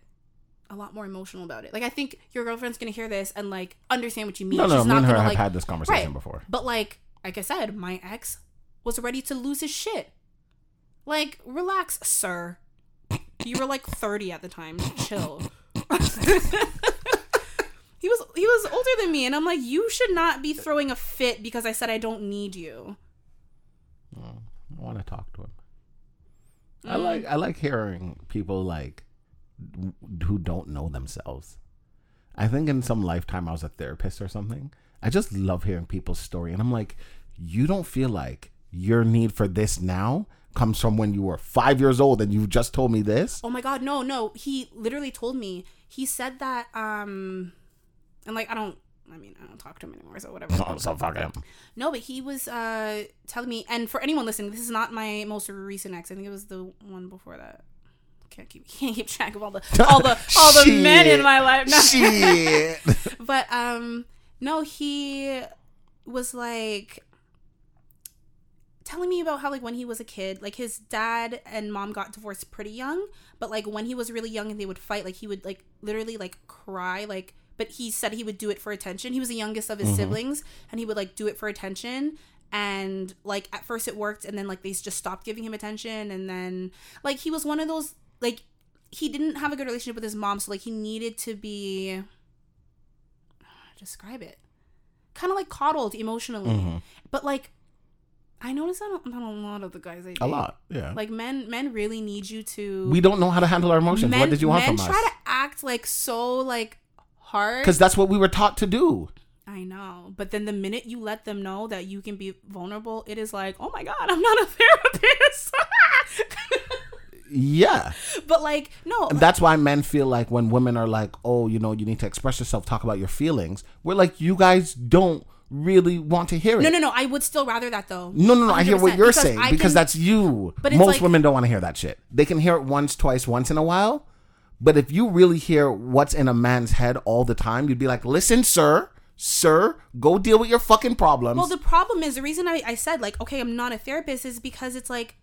a lot more emotional about it. Like I think your girlfriend's gonna hear this and like understand what you mean. No, no, She's me not and her have like had this conversation Right. before. but like, like I said, my ex was ready to lose his shit. Like, relax, sir. You were like 30 at the time. Chill. he was he was older than me, and I'm like, you should not be throwing a fit because I said I don't need you. I want to talk to him. Mm. I like I like hearing people like who don't know themselves. I think in some lifetime I was a therapist or something. I just love hearing people's story, and I'm like, you don't feel like your need for this now comes from when you were five years old and you just told me this. Oh my god, no, no. He literally told me. He said that um and like I don't I mean, I don't talk to him anymore, so whatever. Oh, so fuck him. No, but he was uh telling me and for anyone listening, this is not my most recent ex. I think it was the one before that. Can't keep can't keep track of all the all the all the men in my life. No. Shit. but um no he was like telling me about how like when he was a kid like his dad and mom got divorced pretty young but like when he was really young and they would fight like he would like literally like cry like but he said he would do it for attention. He was the youngest of his mm-hmm. siblings and he would like do it for attention. And like at first it worked and then like they just stopped giving him attention and then like he was one of those like he didn't have a good relationship with his mom so like he needed to be describe it kind of like coddled emotionally Mm-hmm. but like i noticed that on a lot of the guys i date. A lot, yeah. like men men really need you to we don't know how to handle our emotions. men, what did you want men from try to act like so like hard Because that's what we were taught to do. i know but then the minute you let them know that you can be vulnerable it is like oh my god i'm not a therapist Yeah. but like no And that's why men feel like when women are like, oh, you know, you need to express yourself, talk about your feelings, we're like, you guys don't really want to hear it. no no no i would still rather that though No, no, no. I hear what you're because saying I because can- that's you. But it's Most like- women don't want to hear that shit. They can hear it once, twice, once in a while. But if you really hear what's in a man's head all the time, you'd be like, listen, sir, sir, go deal with your fucking problems. Well, the problem is the reason I, I said like, okay, I'm not a therapist is because it's like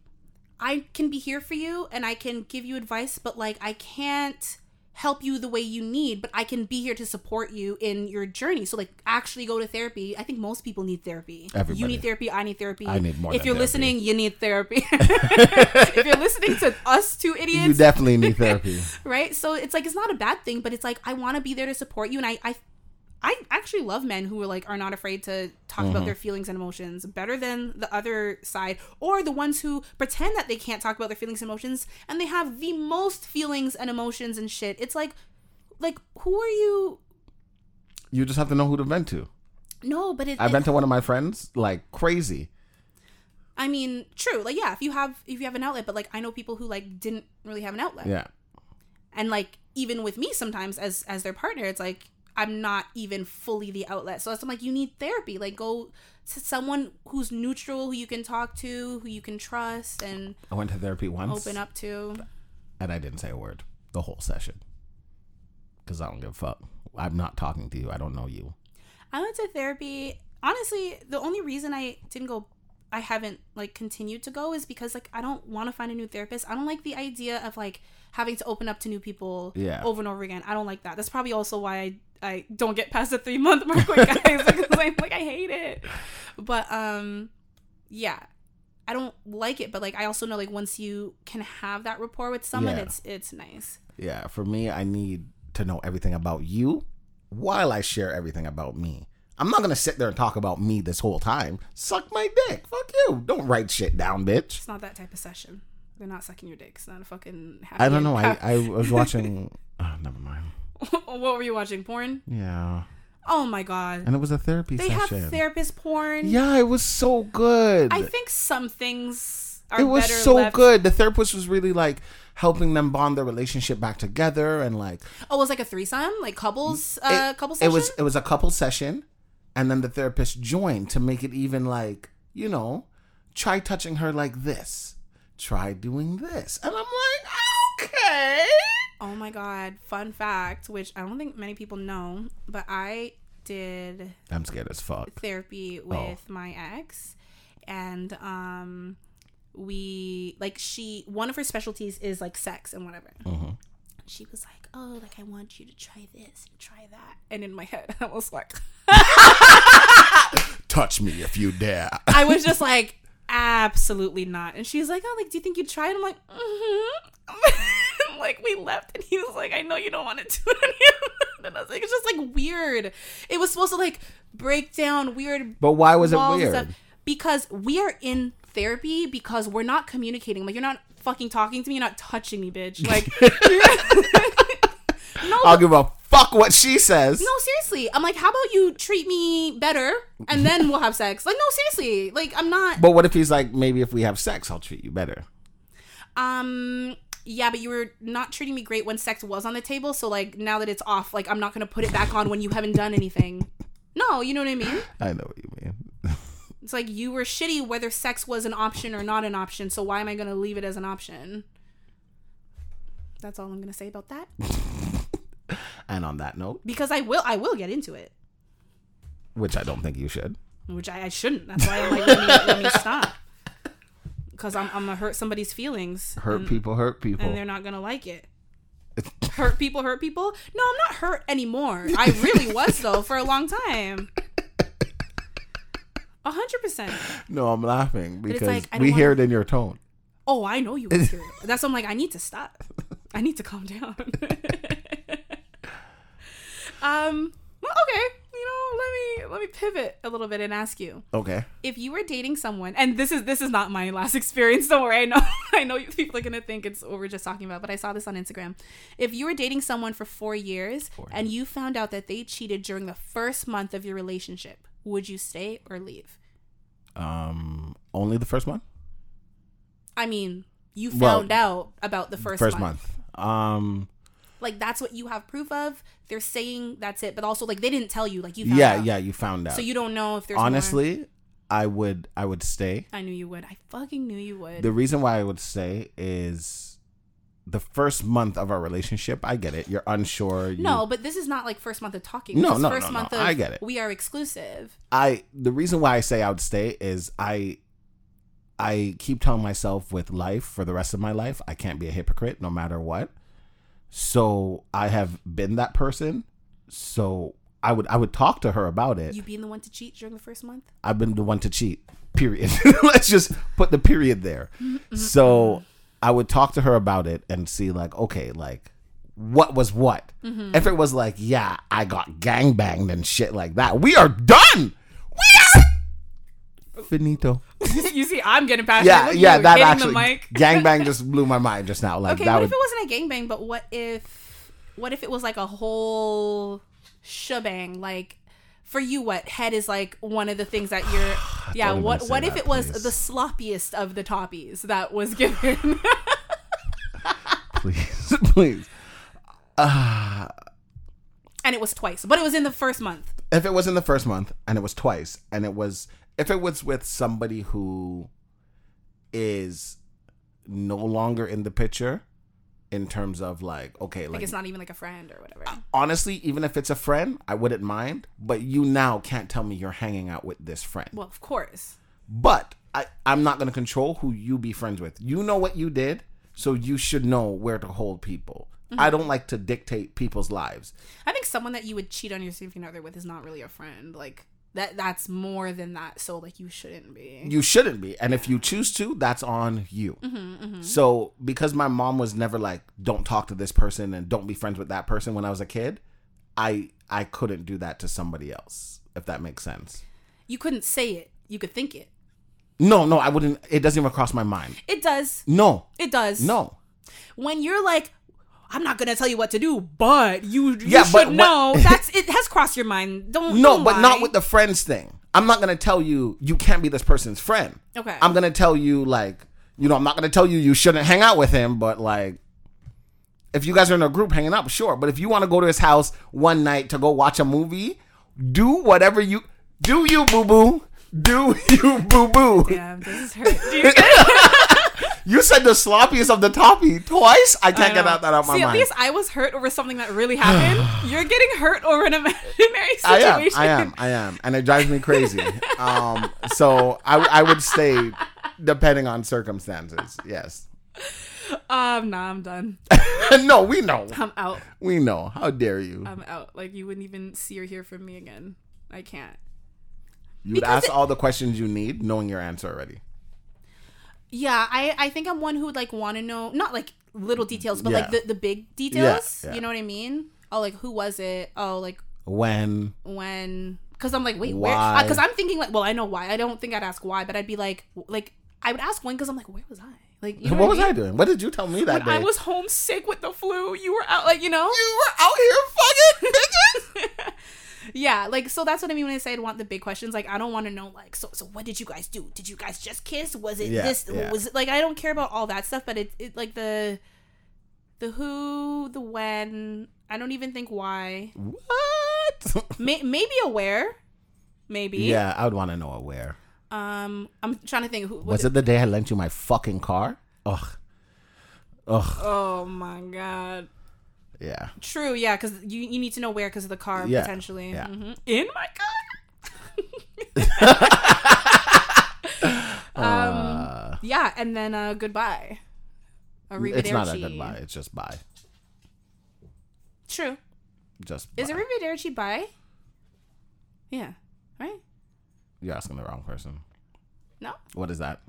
I can be here for you and I can give you advice, but like I can't help you the way you need, but I can be here to support you in your journey. So like actually go to therapy. I think most people need therapy. You need therapy, I need therapy. I need more If you're therapy. listening, you need therapy. if you're listening to us two idiots, you definitely need therapy. right so it's like it's not a bad thing but it's like i want to be there to support you and i i I actually love men who are like are not afraid to talk Mm-hmm. about their feelings and emotions better than the other side or the ones who pretend that they can't talk about their feelings and emotions and they have the most feelings and emotions and shit. It's like like who are you? You just have to know who to vent to. No, but it, I vent to one of my friends like crazy. I mean, true. Like yeah, if you have if you have an outlet, but like I know people who like didn't really have an outlet. Yeah. and like even with me sometimes as as their partner it's like i'm not even fully the outlet so i'm like you need therapy like go to someone who's neutral who you can talk to who you can trust and I went to therapy once open up to and I didn't say a word the whole session. Because I don't give a fuck. I'm not talking to you. I don't know you. I went to therapy. Honestly, the only reason I didn't go, I haven't like continued to go is because like I don't want to find a new therapist. I don't like the idea of like having to open up to new people Yeah. over and over again. I don't like that. That's probably also why I, I don't get past the three month mark with guys because I'm like I hate it. But um, yeah. I don't like it, but like I also know like once you can have that rapport with someone, Yeah. it's it's nice. Yeah, for me, I need to know everything about you while I share everything about me. I'm not gonna sit there and talk about me this whole time. Suck my dick. Fuck you. Don't write shit down, bitch. It's not that type of session. They're not sucking your dick. It's not a fucking. Happy I don't know. I, I was watching. Oh, never mind. what were you watching? Porn? Yeah, Oh my god. and it was a therapy They session. have therapist porn. yeah, it was so good. I think some things are it was better so left- good. The therapist was really like helping them bond their relationship back together and like Oh, it was like a threesome, like couples, uh, it, couple it was it was a couple session and then the therapist joined to make it even like you know try touching her like this try doing this and i'm like okay Oh my god! Fun fact, which I don't think many people know, but I did i'm scared as fuck therapy Oh. with my ex, and um, we like she one of her specialties is like sex and whatever. Mhm. She was like, "Oh, like I want you to try this and try that," and in my head, I was like, touch me if you dare I was just like, absolutely not. And she's like, oh, like, do you think you'd try it? I'm like, mm-hmm. like we left, and he was like, I know you don't want to do it. anymore." and I was like, it's just like weird. It was supposed to like break down weird but why was it weird because we are in therapy because we're not communicating. Like you're not fucking talking to me. You're not touching me, bitch. Like. no, i'll give a fuck what she says no, seriously. I'm like, how about you treat me better and then we'll have sex? Like, no, seriously. Like, I'm not. but what if he's like maybe if we have sex i'll treat you better Um, yeah, but you were not treating me great when sex was on the table. So, like, now that it's off, like, I'm not gonna put it back on when you haven't done anything. No, you know what I mean? i know what you mean It's like you were shitty whether sex was an option or not an option. So why am I gonna leave it as an option? That's all I'm gonna say about that. and on that note Because I will, I will get into it, which i don't think you should which I, I shouldn't. That's why I'm like, let me, let me stop. Because I'm, I'm gonna hurt somebody's feelings. hurt and- people hurt people and they're not gonna like it. hurt people, hurt people. No, I'm not hurt anymore. I really was though for a long time. A hundred percent. no i'm laughing because like, we hear wanna- it in your tone Oh, I know you was here. That's why I'm like, I need to stop. I need to calm down. um. Well, okay. You know, let me let me pivot a little bit and ask you okay if you were dating someone, and this is this is not my last experience. Don't worry. I know I know you people are gonna think it's what we're just talking about, but I saw this on Instagram. If you were dating someone for four years and you found out that they cheated during the first month of your relationship, would you stay or leave? um only the first one I mean, you Well, found out about the first, first month. month. Um, Like that's what you have proof of. They're saying that's it, but also like they didn't tell you. Like you found yeah, out. yeah, you found out. So you don't know if there's more. honestly, I would, I would stay. I knew you would. I fucking knew you would. The reason why I would stay is the first month of our relationship. I get it. You're unsure. You, no, but this is not like first month of talking. No, no, first no, no. month of I get it. We are exclusive. I. The reason why I say I would stay is I. I keep telling myself with life for the rest of my life, I can't be a hypocrite no matter what. So I have been that person. So I would I would talk to her about it. You being the one to cheat during the first month. I've been the one to cheat. Period. Let's just put the period there. So I would talk to her about it and see like, okay, like what was what? Mm-hmm. If it was like, yeah, I got gangbanged and shit like that, we are done. We are finito. you see, I'm getting passionate. Yeah, Look yeah, that actually The mic. gangbang just blew my mind just now. Like Okay, that what would if it wasn't a gangbang? But what if, what if it was like a whole shebang? Like, for you, what head is like one of the things that you're. Yeah. don't What say What if that, it was please. the sloppiest of the toppies that was given? please, please. Uh, and it was twice, but it was in the first month. if it was in the first month and it was twice and it was if it was with somebody who is no longer in the picture in terms of like okay, like, Like it's not even like a friend or whatever. honestly, even if it's a friend, I wouldn't mind. But you now can't tell me you're hanging out with this friend. Well, of course. But I, I'm not going to control who you be friends with. You know what you did, so you should know where to hold people. Mm-hmm. I don't like to dictate people's lives. I think someone that you would cheat on your significant other with is not really a friend. Like that that's more than that. So like you shouldn't be. You shouldn't be. And if you choose to, that's on you. Mm-hmm, mm-hmm. So, because my mom was never like, don't talk to this person and don't be friends with that person when I was a kid, I I couldn't do that to somebody else, if that makes sense. You couldn't say it. You could think it. No, no, I wouldn't. It doesn't even cross my mind. It does. No, It does. no. When you're like, I'm not gonna tell you what to do, but you, you Yeah, should but know. That's it has crossed your mind. Don't No, don't but not with the friends thing. I'm not gonna tell you you can't be this person's friend. Okay. I'm gonna tell you like, you know, I'm not gonna tell you you shouldn't hang out with him, but like, if you guys are in a group hanging out, sure. But if you want to go to his house one night to go watch a movie, do whatever you do. You boo boo. Do you boo boo? Damn, this is hurt. You said the sloppiest of the toppy twice. I can't I get out that out my See, at least I was hurt over something that really happened. You're getting hurt over an imaginary I situation. am, I am, I am, and it drives me crazy. um, so I, I would say, depending on circumstances, yes. Um, nah, I'm done. no, we know, I'm out. we know. How dare you? I'm out. Like you wouldn't even see or hear from me again. I can't. You'd because ask it- all the questions you need, knowing your answer already. Yeah, I I think I'm one who would like want to know not like little details, but Yeah. like the the big details. yeah. You know what I mean? Oh, like who was it? Oh, like When? when? Because I'm like, wait, where? Why? Uh, because I'm thinking like, well, I know why. I don't think I'd ask why, but I'd be like, like I would ask when because I'm like, where was I? Like, you know what was I I doing? What did you tell me that When day? I was homesick with the flu, you were out, like you know. you were out here fucking bitches. Yeah, like so that's what I mean when I say I want the big questions. Like I don't want to know like so so what did you guys do? Did you guys just kiss? Was it Yeah, this? yeah. Was it like I don't care about all that stuff, but it it like the the who, the when. I don't even think why. what? May, maybe aware, maybe. yeah, I would want to know where. Um, I'm trying to think. Who Was it the day I lent you my fucking car? Ugh. Ugh. Oh my god. Yeah. True. Yeah, because you you need to know where because of the car Yeah, potentially. yeah. Mhm. In my car. um. Uh, Yeah, and then uh goodbye. It's not a goodbye. It's just bye. True. Just Is bye. arrivederci bye? Yeah. Right? You're asking the wrong person. No. What is that?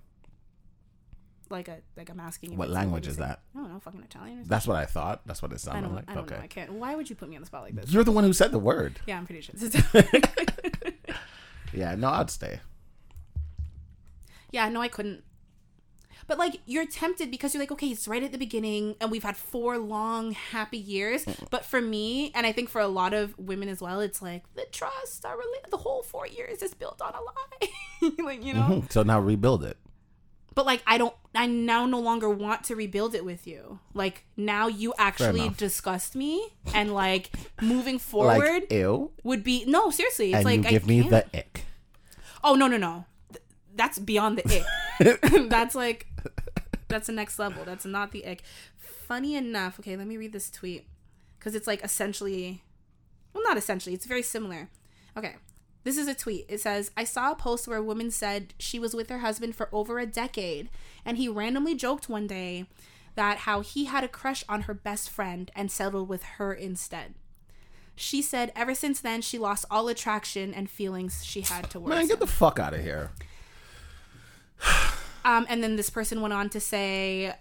Like a like I'm asking you. What language is that? I don't know, fucking Italian. Or That's what I thought. That's what it sounded don't. like. I don't okay. know. I can't. Why would you put me on the spot like this? You're the one who said the word. yeah, I'm pretty sure. Yeah, no, I'd stay. yeah, no, I couldn't. But like you're tempted because you're like, okay, it's right at the beginning, and we've had four long, happy years. But for me, and I think for a lot of women as well, it's like the trust, our rela- the whole four years is built on a lie. like you know. Mhm. So now rebuild it. But like I don't I now no longer want to rebuild it with you. Like now you actually disgust me and like moving forward Like ew, would be no, seriously. It's and like you give I me can't. the ick. Oh no no no. Th- That's beyond the ick. that's like that's the next level. That's not the ick. Funny enough, okay, let me read this tweet. Cause it's like essentially well not essentially, it's very similar. Okay. This is a tweet. It says, I saw a post where a woman said she was with her husband for over a decade, and he randomly joked one day that how he had a crush on her best friend and settled with her instead. She said ever since then she lost all attraction and feelings she had towards her. Man, him. get the fuck out of here. Um, and then this person went on to say,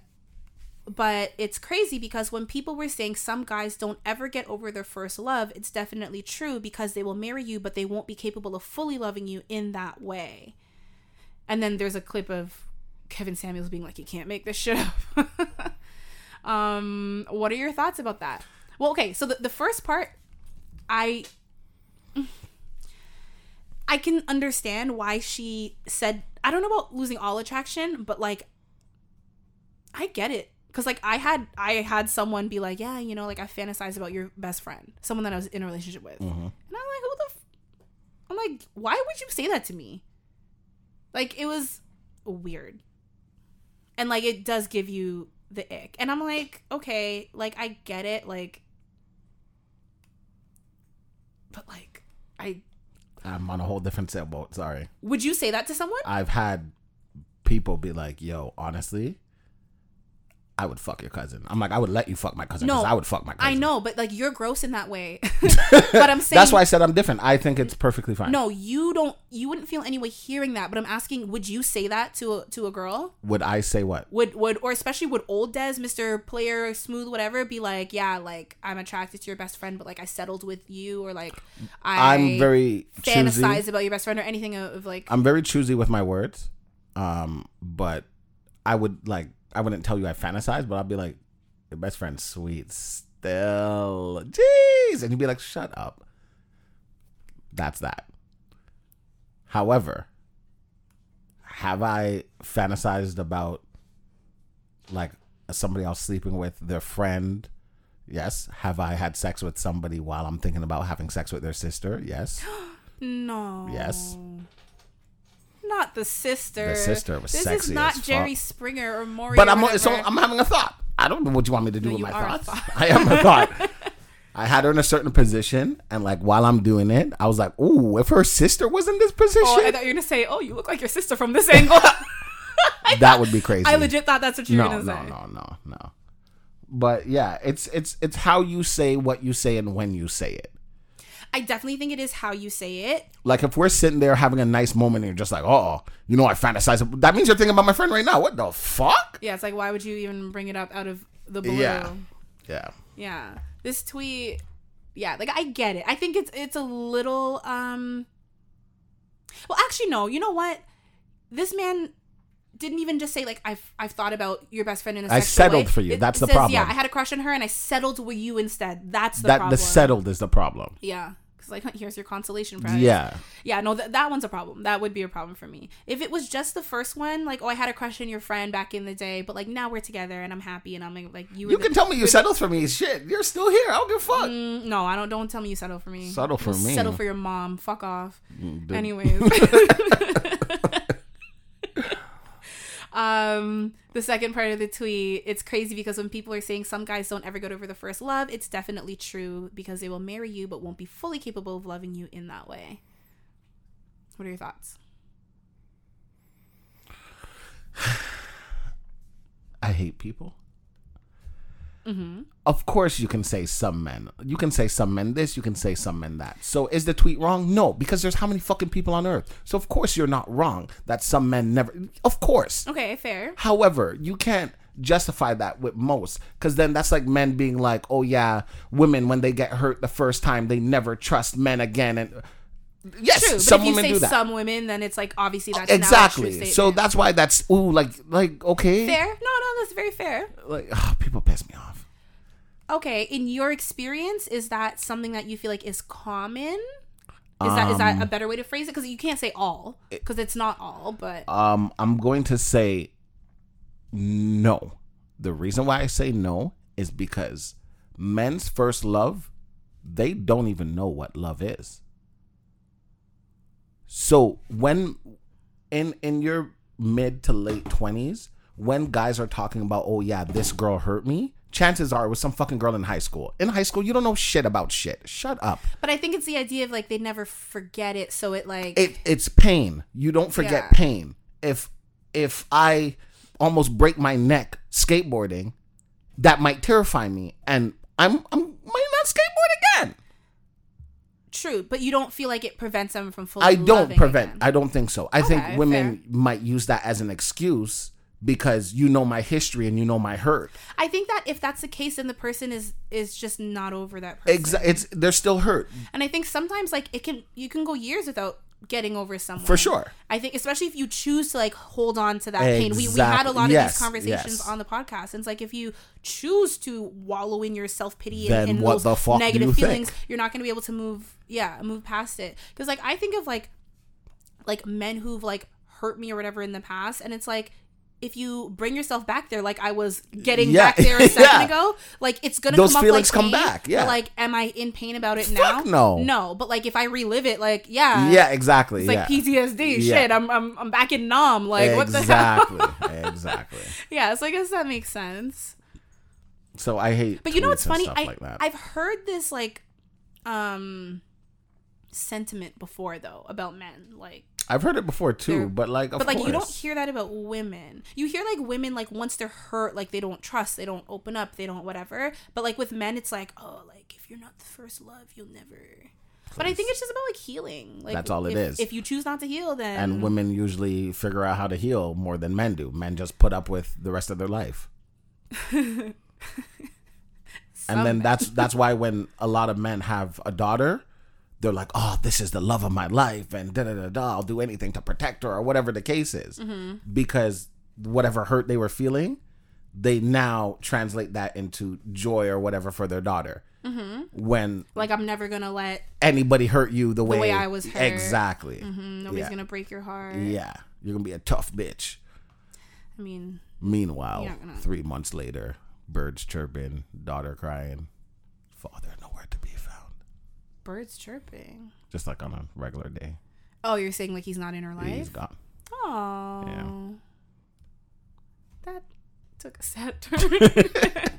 but it's crazy because when people were saying some guys don't ever get over their first love, it's definitely true because they will marry you, but they won't be capable of fully loving you in that way. And then there's a clip of Kevin Samuels being like, "You can't make this shit up." um, what are your thoughts about that? Well, okay, so the, the first part, I I can understand why she said I don't know about losing all attraction, but like I get it. Cause like I had I had someone be like, yeah, you know, like I fantasize about your best friend, someone that I was in a relationship with, mm-hmm. and I'm like, who the? F-? I'm like, why would you say that to me? Like it was weird, and like it does give you the ick. And I'm like, okay, like I get it, like but like I I'm on a whole different sailboat. Sorry. would you say that to someone? I've had people be like, "Yo, honestly, I would fuck your cousin." I'm like, I would let you fuck my cousin because No, I would fuck my cousin. I know, but like you're gross in that way. but I'm saying That's why I said I'm different. I think it's perfectly fine. No, you don't. You wouldn't feel any way hearing that. But I'm asking, would you say that to a, to a girl? Would I say what? Would would or especially would old Des, Mister Player, Smooth, whatever, be like, yeah, like I'm attracted to your best friend, but like I settled with you, or like I I'm very choosy. fantasize about your best friend, or anything of, of like. I'm very choosy with my words. Um, but I would like I wouldn't tell you I fantasize, but I'll be like, your best friend's sweet still. Jeez. And you'd be like, shut up. That's that. However, have I fantasized about like somebody else sleeping with their friend? Yes. Have I had sex with somebody while I'm thinking about having sex with their sister? Yes. no. Yes. Not the sister. The sister was This sexy is not as fuck. Jerry Springer or Maury. But or I'm so I'm having a thought. I don't know what you want me to do No, with my thoughts. thought. I am a thought. I had her in a certain position, and like while I'm doing it, I was like, "Ooh, if her sister was in this position, Oh, I thought you were gonna say, "Oh, you look like your sister from this angle." that would be crazy." I legit thought that's what you were no, gonna no, say. no, no, no. But yeah, it's it's it's how you say what you say and when you say it. I definitely think it is how you say it. Like if we're sitting there having a nice moment and you're just like, "Oh, you know, I fantasize," that means you're thinking about my friend right now. What the fuck? Yeah, it's like why would you even bring it up out of the blue? Yeah, yeah. Yeah. This tweet yeah, like I get it. I think it's it's a little um Well, actually no. You know what? This man didn't even just say like I've I've thought about your best friend in a I settled way. for you. It That's the says, problem. Yeah, I had a crush on her and I settled with you instead. That's the that problem. the settled is the problem. Yeah. Cuz like here's your consolation prize. Yeah. Yeah, no, th- that one's a problem. That would be a problem for me. If it was just the first one, like, oh, I had a crush on your friend back in the day, but like now we're together and I'm happy and I'm like, you. You the- can tell me you settled for me. Shit, you're still here. I don't give a fuck. Mm, no, I don't. Don't tell me you settle for me. Settle for me. Settle for your mom. Fuck off. dude. Anyways. um, the second part of the tweet, it's crazy because when people are saying some guys don't ever get over the first love, it's definitely true because they will marry you but won't be fully capable of loving you in that way. What are your thoughts? I hate people. Mm-hmm. Of course, you can say some men. You can say some men this. You can say some men that. So, is the tweet wrong? No, because there's how many fucking people on earth. So, of course, you're not wrong that some men never. Of course. Okay, fair. However, you can't justify that with most because then that's like men being like, oh yeah, women when they get hurt the first time they never trust men again. And yes, True, but some if you women say do that. some women, then it's like obviously that's now a true exactly. So that's why that's ooh like like okay. fair. No, no, that's very fair. Like people piss me off. Okay, in your experience, is that something that you feel like is common? Is that is that Um, a better way to phrase it? Because you can't say all, because it's not all, but Um, I'm going to say no. The reason why I say no is because men's first love, they don't even know what love is. So when in in your mid to late twenties, when guys are talking about, oh yeah, this girl hurt me, chances are it was some fucking girl in high school. In high school, you don't know shit about shit. Shut up. but I think it's the idea of like they never forget it, so it like it it's pain. You don't forget Yeah. pain. If if I almost break my neck skateboarding, that might terrify me, and I'm I'm might not skateboard again. true, but you don't feel like it prevents them from fully. I don't prevent. again. I don't think so. I Okay, think women might use that as an excuse because you know my history and you know my hurt. I think that if that's the case, then the person is is just not over that person. Exa- it's they're still hurt And I think sometimes like it can you can go years without getting over someone. for sure. I think especially if you choose to like hold on to that pain. We we had a lot of yes, these conversations yes. on the podcast. And it's like if you choose to wallow in your self pity and, and those negative you feelings, think? you're not gonna be able to move yeah, move past it. Because like I think of like like men who've like hurt me or whatever in the past and it's like if you bring yourself back there, like I was getting Yeah. back there a second Yeah. ago, like it's gonna Those come up feelings like come pain, back, yeah. Like, am I in pain about it Fuck now? no. no. But like, if I relive it, like, yeah, yeah, exactly. it's like. PTSD. Shit, I'm I'm I'm back in Nam. Like, what the hell? exactly. exactly. Yeah, so I guess that makes sense. So I hate. But you know what's funny? I like. I've heard this like um sentiment before though about men like I've heard it before too, They're- but like, of but like you don't hear that about women you hear like women like once they're hurt like they don't trust they don't open up they don't whatever but like with men it's like oh like if you're not the first love you'll never but i think it's just about like healing like That's all it if, is. if you choose not to heal then and women usually figure out how to heal more than men do. Men just put up with the rest of their life. and then men. that's that's why when a lot of men have a daughter, they're like, "Oh, this is the love of my life," and da da da da. I'll do anything to protect her, or whatever the case is, Mm-hmm. because whatever hurt they were feeling, they now translate that into joy or whatever for their daughter. Mm-hmm. When like i'm never gonna let anybody hurt you the way, way I was hurt. exactly, mm, nobody's Yeah. gonna break your heart yeah, you're gonna be a tough bitch. i mean Meanwhile, gonna- three months later, birds chirping, daughter crying, father nowhere to be found. Birds chirping Just like on a regular day, oh you're saying like he's not in her he's life gone. Oh. Yeah. That took a sad turn.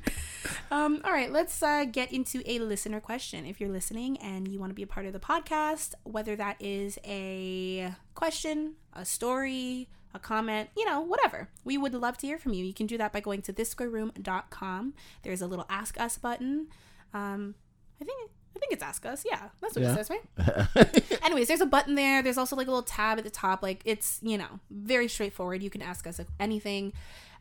um, all right, let's uh, get into a listener question. If you're listening and you want to be a part of the podcast, whether that is a question, a story, a comment, you know, whatever, we would love to hear from you. You can do that by going to thisquareroom.com. There's a little ask us button. Um, I think. I think it's ask us. Yeah, that's what Yeah. it says, right? Anyways, there's a button there. There's also like a little tab at the top. Like it's, you know, very straightforward. You can ask us anything.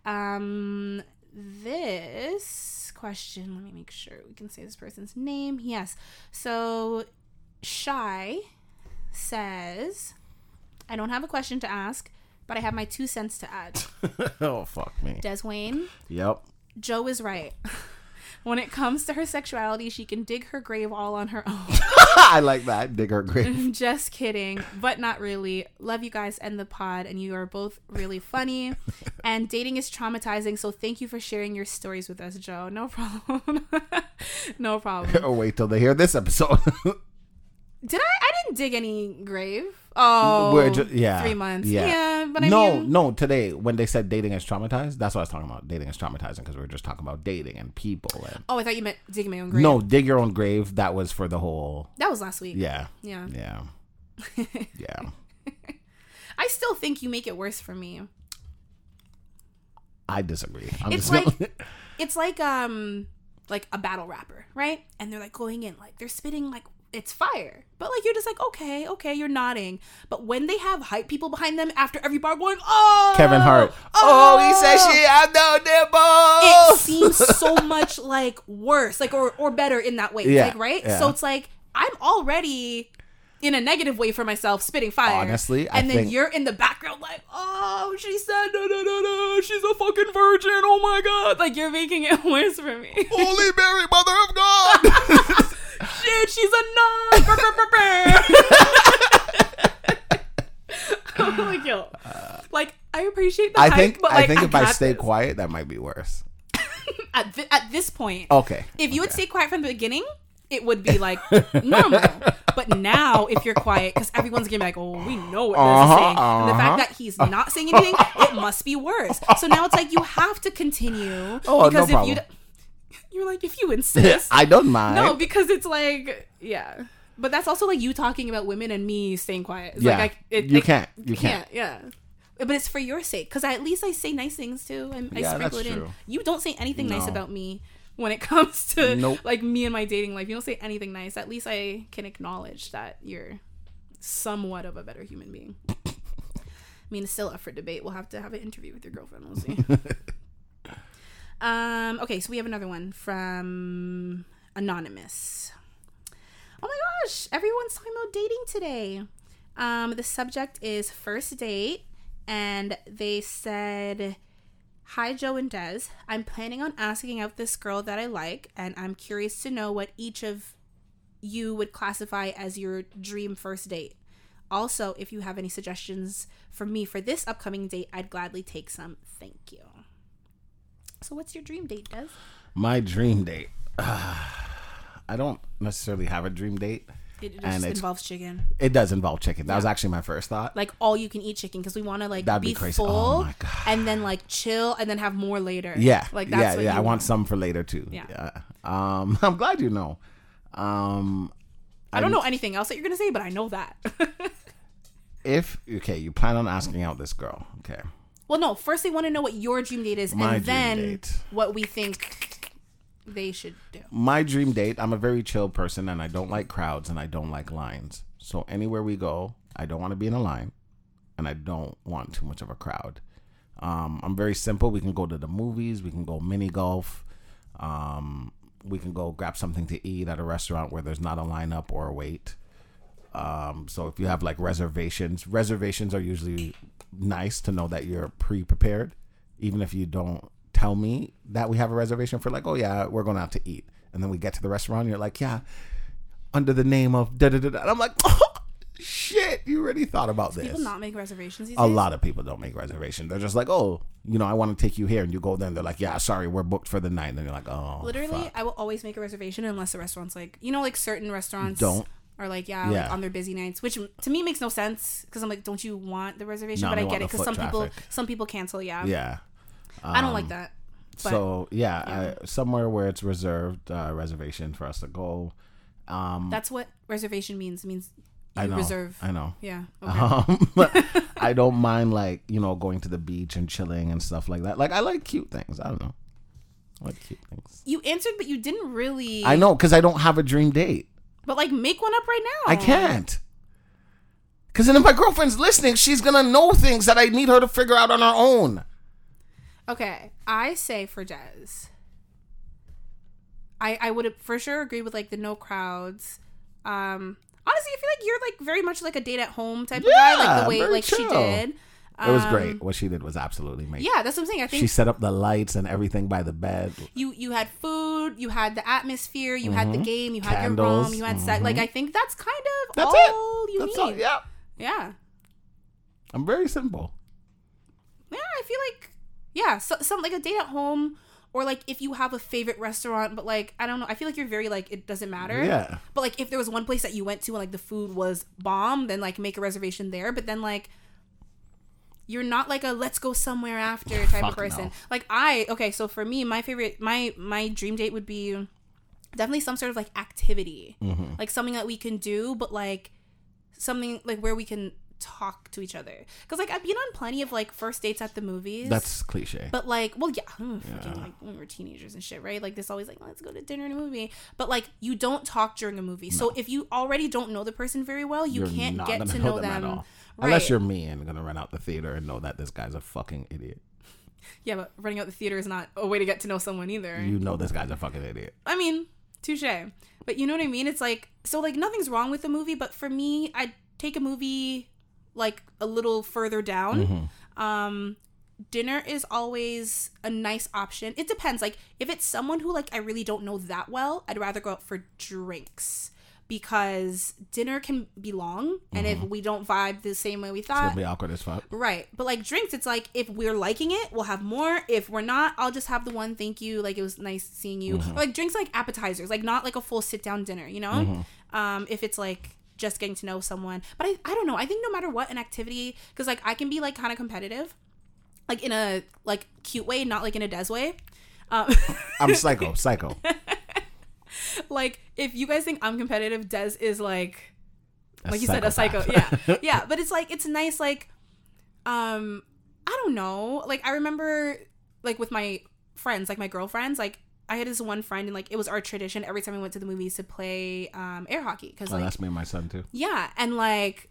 Um this question, let me make sure we can say this person's name. Yes. So Shy says, I don't have a question to ask, but I have my two cents to add. oh fuck me. Des Wayne, Yep. Joe is right. when it comes to her sexuality, she can dig her grave all on her own. I like that. Dig her grave. Just kidding, but not really. Love you guys and the pod, and you are both really funny. and dating is traumatizing, so thank you for sharing your stories with us, Joe. No problem. no problem. or wait till they hear this episode. Did I? I didn't dig any grave. Oh, ju- yeah. three months. Yeah. Yeah, but I no, mean, no. Today, when they said dating is traumatized, that's what I was talking about. Dating is traumatizing because we were just talking about dating and people and. oh, I thought you meant digging my own grave. No, dig your own grave. That was for the whole. that was last week. Yeah. yeah. Yeah. Yeah. I still think you make it worse for me. I disagree. I'm It's like it's like um like a battle rapper, right? And they're like going in like they're spitting like it's fire. But like you're just like, okay, okay, you're nodding. But when they have hype people behind them after every bar going, oh Kevin Hart. Oh, oh he said she had no nipples. It seems so much like worse, like or or better in that way. Yeah, Like, right? yeah. So it's like I'm already in a negative way for myself, spitting fire. Honestly, I and then think- you're in the background like, oh, she said no, no, no, no, she's a fucking virgin. Oh my god! Like you're making it worse for me. Holy Mary, Mother of God. Shit, she's a nun. I'm like yo, like I appreciate the I hype, think but I like, think if I got stay this. quiet, that might be worse. at, thi- at this point, Okay. if you would stay quiet from the beginning, it would be like normal. But now, if you're quiet, because everyone's gonna be like, "Oh, we know what Uh-huh, this is saying," and the uh-huh. fact that he's not saying anything, it must be worse. So now it's like you have to continue Oh, no because if you, problem. d- you're like, if you insist, I don't mind. no, because it's like, yeah. But that's also like you talking about women and me staying quiet. It's yeah. like I, it, you it- can't. You can't. yeah, yeah. But it's for your sake, because at least I say nice things too, and I Yeah, sprinkle it in. true. You don't say anything nice about me when it comes to Nope. like me and my dating life. You don't say anything nice. At least I can acknowledge that you're somewhat of a better human being. I mean, it's still up for debate. We'll have to have an interview with your girlfriend. We'll see. Um. Okay, so we have another one from anonymous. Oh my gosh, everyone's talking about dating today. Um, the subject is first date, and they said, Hi, Joe and Des. I'm planning on asking out this girl that I like, and I'm curious to know what each of you would classify as your dream first date. Also, if you have any suggestions for me for this upcoming date, I'd gladly take some. Thank you. So, what's your dream date, Des? My dream date. I don't necessarily have a dream date. It just And involves chicken, It does involve chicken. That was actually my first thought. like all you can eat chicken, because we want to like That'd be, be crazy. full Oh and then like chill and then have more later. Yeah, like that's yeah, what yeah. I want some for later too. Yeah. Um, I'm glad you know. Um, I don't know anything else that you're gonna say, but I know that. if okay, you plan on asking out this girl. Okay. Well, no. First, they want to know what your dream date is, My and then date. what we think they should do. my dream date i'm a very chill person and i don't like crowds and i don't like lines so anywhere we go i don't want to be in a line and i don't want too much of a crowd um, i'm very simple we can go to the movies we can go mini golf um, we can go grab something to eat at a restaurant where there's not a lineup or a wait um, so if you have like reservations reservations are usually nice to know that you're pre-prepared even if you don't tell me that we have a reservation for like oh yeah we're going out to eat and then we get to the restaurant and you're like yeah under the name of da da da da and i'm like oh, shit you already thought about this People not make reservations a days. lot of people don't make reservations they're just like oh you know i want to take you here and you go there and they're like yeah sorry we're booked for the night and then you're like oh Literally, fuck. I will always make a reservation unless the restaurant's like, you know, like certain restaurants Don't. Are like, yeah, Yeah. like on their busy nights, which to me makes no sense because I'm like, don't you want the reservation? No, but I get it because some foot people, some people cancel. Yeah, yeah I don't like that. But so yeah, I, somewhere where it's reserved uh, reservation for us to go um that's what reservation means. It means i know reserve. i know Yeah. Okay. Um, I don't mind like you know going to the beach and chilling and stuff like that. Like I like cute things. I don't know. I like cute things. you answered, but you didn't really. I know because I don't have a dream date. But like, make one up right now. I can't. Because then if my girlfriend's listening, she's gonna know things that I need her to figure out on her own. Okay, I say for Jez. I I would for sure agree with like the no crowds. Um, honestly, I feel like you're like very much like a date at home type of guy, like the way like she did. It was Um, great. What she did was absolutely amazing. Yeah, that's what I'm saying. I think She set up the lights and everything by the bed. you you had food, you had the atmosphere, you had the game, you had your Mm-hmm. Candles. rom, you had sex. Like I think that's kind of That's all it. you That's need. all. Yeah. yeah. I'm very simple. Yeah, I feel like yeah, so, some like a date at home or like if you have a favorite restaurant, but like I don't know, I feel like you're very like it doesn't matter. Yeah. But like if there was one place that you went to and like the food was bomb, then like make a reservation there. But then like you're not like a let's go somewhere after type Fuck of person. no. Like I okay, so for me, my favorite my my dream date would be definitely some sort of like activity. Mm-hmm. Like something that we can do, but like something like where we can talk to each other. Cause like I've been on plenty of like first dates at the movies. That's cliche. But like, well, yeah, mm, freaking, like when we were teenagers and shit, right? Like this always like let's go to dinner and a movie. But like you don't talk during a movie, so if you already don't know the person very well, you You're can't get to know know them them. Right. Unless you're me and gonna run out the theater and know that this guy's a fucking idiot. yeah, but running out the theater is not a way to get to know someone either. You know this guy's a fucking idiot. I mean, touche. But you know what I mean? It's like so like nothing's wrong with the movie, but for me, I'd take a movie like a little further down. Um dinner is always a nice option. It depends. Like if it's someone who like I really don't know that well, I'd rather go out for drinks because dinner can be long and if we don't vibe the same way we It's thought, gonna be awkward as fuck. Right. But like drinks, it's like if we're liking it, we'll have more. If we're not, I'll just have the one thank you. Like it was nice seeing you. Mm-hmm. Like drinks like appetizers, like not like a full sit down dinner, you know? Mm-hmm. Um, if it's like just getting to know someone. But I, I don't know. I think no matter what an activity, because like I can be like kind of competitive. Like in a like cute way, not like in a des way. Um, I'm psycho, psycho. Like if you guys think I'm competitive, Des is like A like you said, a psycho. Yeah, yeah. But it's like it's nice. Like, um, I don't know. Like I remember, like with my friends, like my girlfriends, like I had this one friend, and like it was our tradition every time we went to the movies to play um air hockey because Oh, like that's me and my son too. yeah, and like.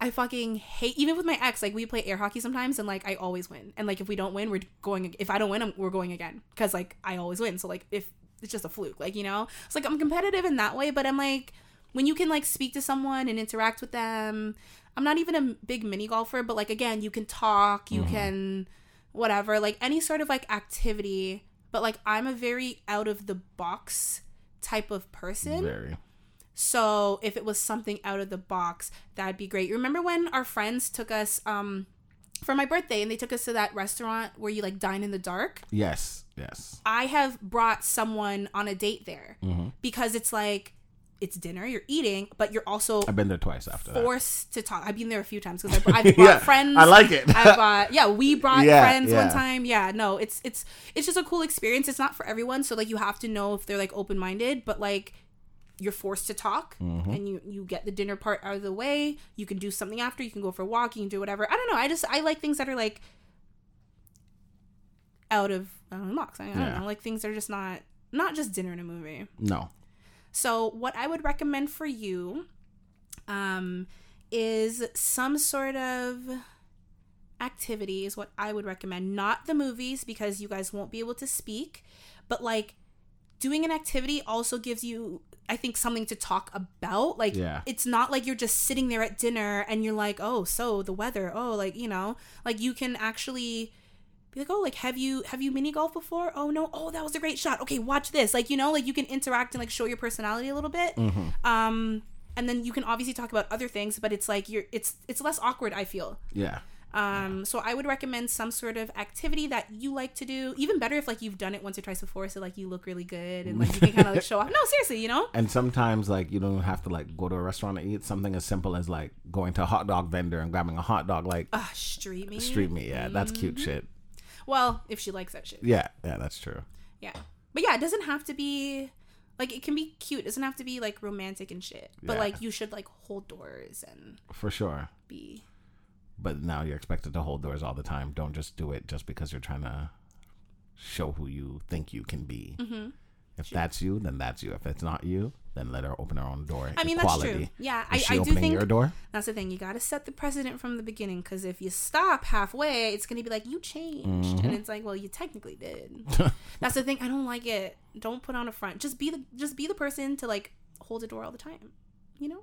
I fucking hate even with my ex. Like we play air hockey sometimes, and like I always win. And like if we don't win, we're going. If I don't win, I'm, we're going again because like I always win. So like if it's just a fluke, like you know, it's like I'm competitive in that way. But I'm like when you can like speak to someone and interact with them. I'm not even a big mini golfer, but like again, you can talk, you can whatever, like any sort of like activity. But like I'm a very out of the box type of person. Very. So if it was something out of the box, that'd be great. Remember when our friends took us um for my birthday and they took us to that restaurant where you like dine in the dark? Yes, yes. I have brought someone on a date there Mm-hmm. because it's like it's dinner, you're eating, but you're also I've been there twice after that. forced to talk. I've been there a few times because I've brought Yeah, friends. I like it. I brought yeah, we brought Yeah, friends one time. Yeah, no, it's it's it's just a cool experience. It's not for everyone, so like you have to know if they're like open minded, but like you're forced to talk Mm-hmm. and you you get the dinner part out of the way. You can do something after. You can go for a walk. You can do whatever. I don't know. I just I like things that are like out of I don't the box. I, I don't know, like things are just not not just dinner and a movie. No. So, what I would recommend for you um, is some sort of activity, is what I would recommend. Not the movies, because you guys won't be able to speak, but like doing an activity also gives you, I think, something to talk about. Like, Yeah. it's not like you're just sitting there at dinner and you're like, oh, so the weather, oh, like, you know, like you can actually be like, oh, like have you have you mini golf before? Oh no, oh that was a great shot. Okay, watch this. Like you know, like you can interact and like show your personality a little bit. Um, and then you can obviously talk about other things, but it's like you're it's it's less awkward. I feel. Yeah. Um, so I would recommend some sort of activity that you like to do. Even better if like you've done it once or twice before, so like you look really good and like you can kind of like show off. No, seriously, you know. And sometimes like you don't have to like go to a restaurant and eat something as simple as like going to a hot dog vendor and grabbing a hot dog like Ah, street meat. street meat. Yeah, that's cute Mm-hmm. shit. Well, if she likes that shit. Yeah, yeah, that's true. Yeah. But yeah, it doesn't have to be like it can be cute. It doesn't have to be like romantic and shit. But Yeah. like you should like hold doors and For sure. be But now you're expected to hold doors all the time. Don't just do it just because you're trying to show who you think you can be. Mm-hmm. If that's you, then that's you. If it's not you, then let her open her own door. I mean Equality. that's true. Yeah, I, Is she I do think your door? that's the thing. You got to set the precedent from the beginning because if you stop halfway, it's gonna be like you changed, Mm-hmm. and it's like, well, you technically did. that's the thing. I don't like it. Don't put on a front. Just be the just be the person to like hold the door all the time. You know.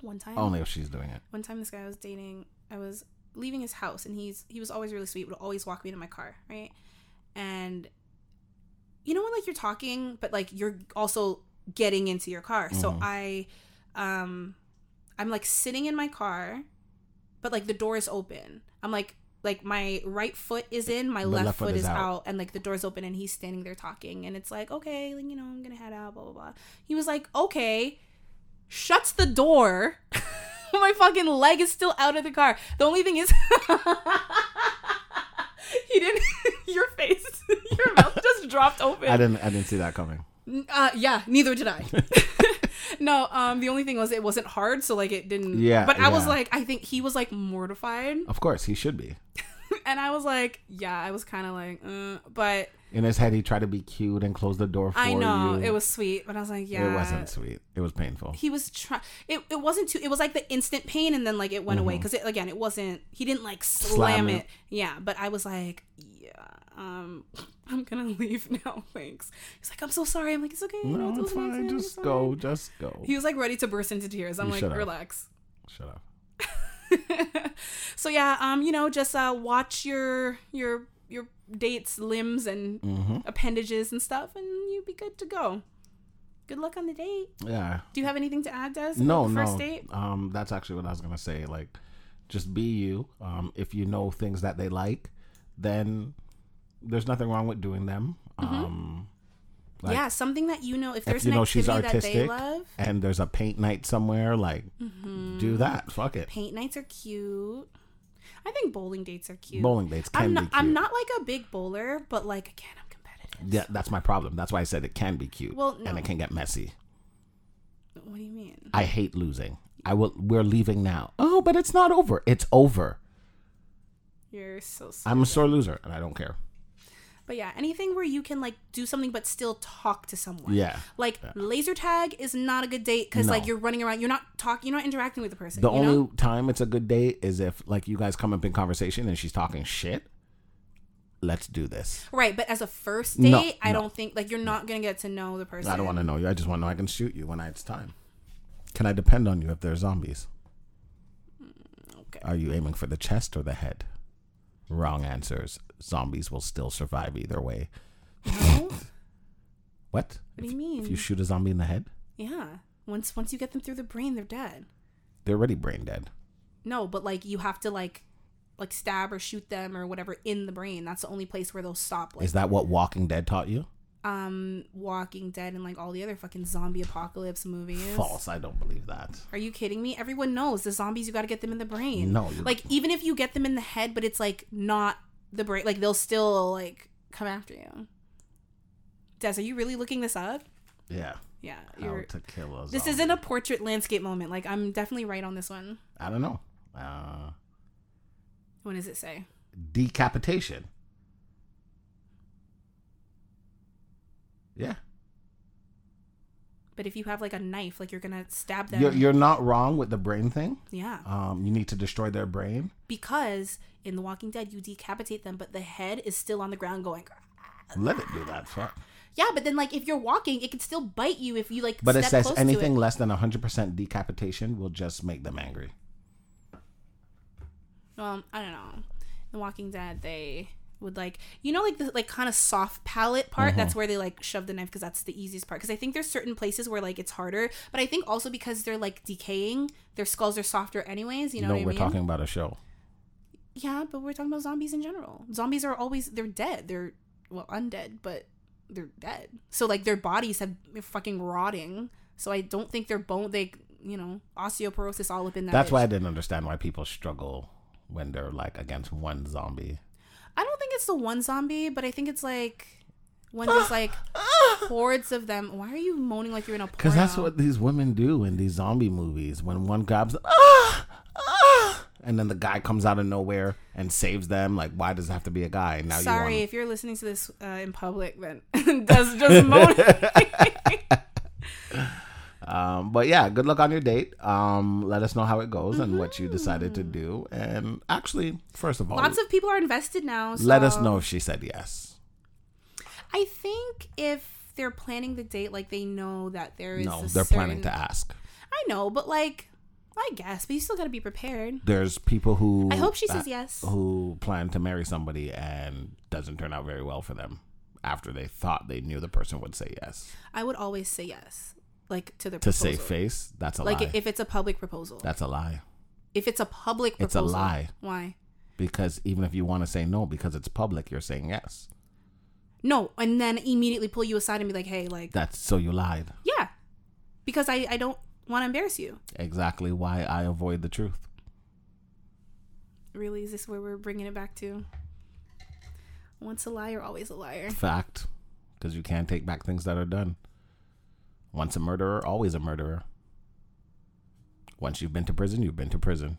One time. Only if she's doing it. one time this guy I was dating i was leaving his house and he's he was always really sweet would always walk me to my car right and you know when like you're talking but like you're also getting into your car so i um i'm like sitting in my car but like the door is open i'm like like my right foot is in my left, foot, is out. and like the door's open and he's standing there talking and it's like okay like, you know i'm gonna head out blah blah blah he was like okay shuts the door. My fucking leg is still out of the car. The only thing is, he didn't. Your face, your mouth just dropped open. I didn't. I didn't see that coming. Uh, yeah, neither did I. no, um, the only thing was it wasn't hard, so like it didn't. Yeah, But I was like, I think he was like mortified, Of course, he should be. and I was like, yeah, I was kind of like, uh, but In his head, he tried to be cute and close the door for you. I know you. it was sweet, but I was like, yeah, It wasn't sweet. It was painful. he was trying it, it wasn't too it was like the instant pain and then like it went away Mm-hmm. because it again it wasn't he didn't like slam, Slam it. it. yeah but i was like yeah um i'm gonna leave now thanks he's like i'm so sorry i'm like it's okay No, it's fine. Just go. Just go. he was like ready to burst into tears i'm You like should've. relax Shut up. so yeah um you know just uh watch your your dates limbs and Mm-hmm. appendages and stuff and you'd be good to go good luck on the date Yeah. do you have anything to add Des? No, no. first date Um, that's actually what I was gonna say. Like, just be you. Um, if you know things that they like, then there's nothing wrong with doing them. Um, like, yeah, something that you know. If if there's you an know she's activity that they artistic love, and there's a paint night somewhere, like, Mm-hmm. do that. Fuck it. paint nights are cute. I think bowling dates are cute. Bowling dates can I'm not. be cute. I'm not like a big bowler, but like again, I'm competitive. Yeah, that's my problem. That's why I said it can be cute. Well, and it can get messy. What do you mean? I hate losing. I will. We're leaving now. Oh, but it's not over. It's over. You're so. Stupid. I'm a sore loser, and I don't care. But yeah, anything where you can like do something but still talk to someone. Yeah. Like laser tag is not a good date because like you're running around. You're not talking. You're not interacting with the person. The only know? time it's a good date is if like you guys come up in conversation and she's talking shit. Let's do this. right. But as a first date, No, I no. don't think like you're not gonna get to know the person. I don't want to know you. I just want to know I can shoot you when it's time. Can I depend on you if there are zombies? Mm, okay. Are you aiming for the chest or the head? Wrong answers. Zombies will still survive either way. No? What? What do you mean? If you shoot a zombie in the head? Yeah. Once once you get them through the brain, they're dead. They're already brain dead. No, but like you have to like like stab or shoot them or whatever in the brain. That's the only place where they'll stop. Like Is that what Walking Dead taught you? um Walking Dead and like all the other fucking zombie apocalypse movies. False. I don't believe that. Are you kidding me? Everyone knows the zombies. You got to get them in the brain. No, like even if you get them in the head, but it's like not the brain. Like they'll still like come after you. Des, are you really looking this up? Yeah. Yeah, How to kill a This isn't a portrait landscape moment. Like I'm definitely right on this one. I don't know. Uh, What does it say? decapitation. Yeah. But if you have like a knife, like you're gonna stab them. You're, you're not wrong with the brain thing. yeah, Um, you need to destroy their brain. because in The Walking Dead, you decapitate them, but the head is still on the ground going. Let it do that. Fuck. Yeah, but then like if you're walking, it can still bite you if you like. But it says anything it. less than 100% decapitation will just make them angry. Well, I don't know. The Walking Dead, they would like you know like the like kind of soft palate part. Mm-hmm. That's where they like shove the knife because that's the easiest part. Because I think there's certain places where like it's harder, but I think also because they're like decaying, their skulls are softer anyways. You know no, we're mean? talking about a show. Yeah, but we're talking about zombies in general. Zombies are always they're dead. They're well undead, but they're dead. So like their bodies have they're fucking rotting. So I don't think their bone they you know osteoporosis all up in that. That's bitch. why I didn't understand why people struggle when they're like against one zombie. I don't think it's the one zombie, but I think it's like when there's like hordes of them. Why are you moaning like you're in a? Because that's what these women do in these zombie movies. When one grabs, ah, ah, and then the guy comes out of nowhere and saves them. Like, why does it have to be a guy? Now Sorry you if you're listening to this uh, in public, then does just moan. Um, but yeah, good luck on your date. Um, let us know how it goes and what you decided to do. And actually, first of all, Lots of people are invested now. So let us know if she said yes. I think if they're planning the date, like they know that there is. No, they're planning to ask. I know, but like, I guess, but you still got to be prepared. There's people who I hope she says that- yes. who plan to marry somebody and doesn't turn out very well for them after they thought they knew the person would say yes. I would always say yes, like to the To proposal. save face, that's a lie. Like lie. if it's a public proposal. that's a lie. if it's a public It's a proposal, lie. Why? Because even if you want to say no because it's public, you're saying yes. No, and then immediately pull you aside and be like, "Hey, like, That's so you lied. yeah," because I I don't want to embarrass you. Exactly why I avoid the truth. Really, is this where we're bringing it back to? Once a liar, always a liar. Fact. Because you can't take back things that are done. Once a murderer, always a murderer. Once you've been to prison, you've been to prison.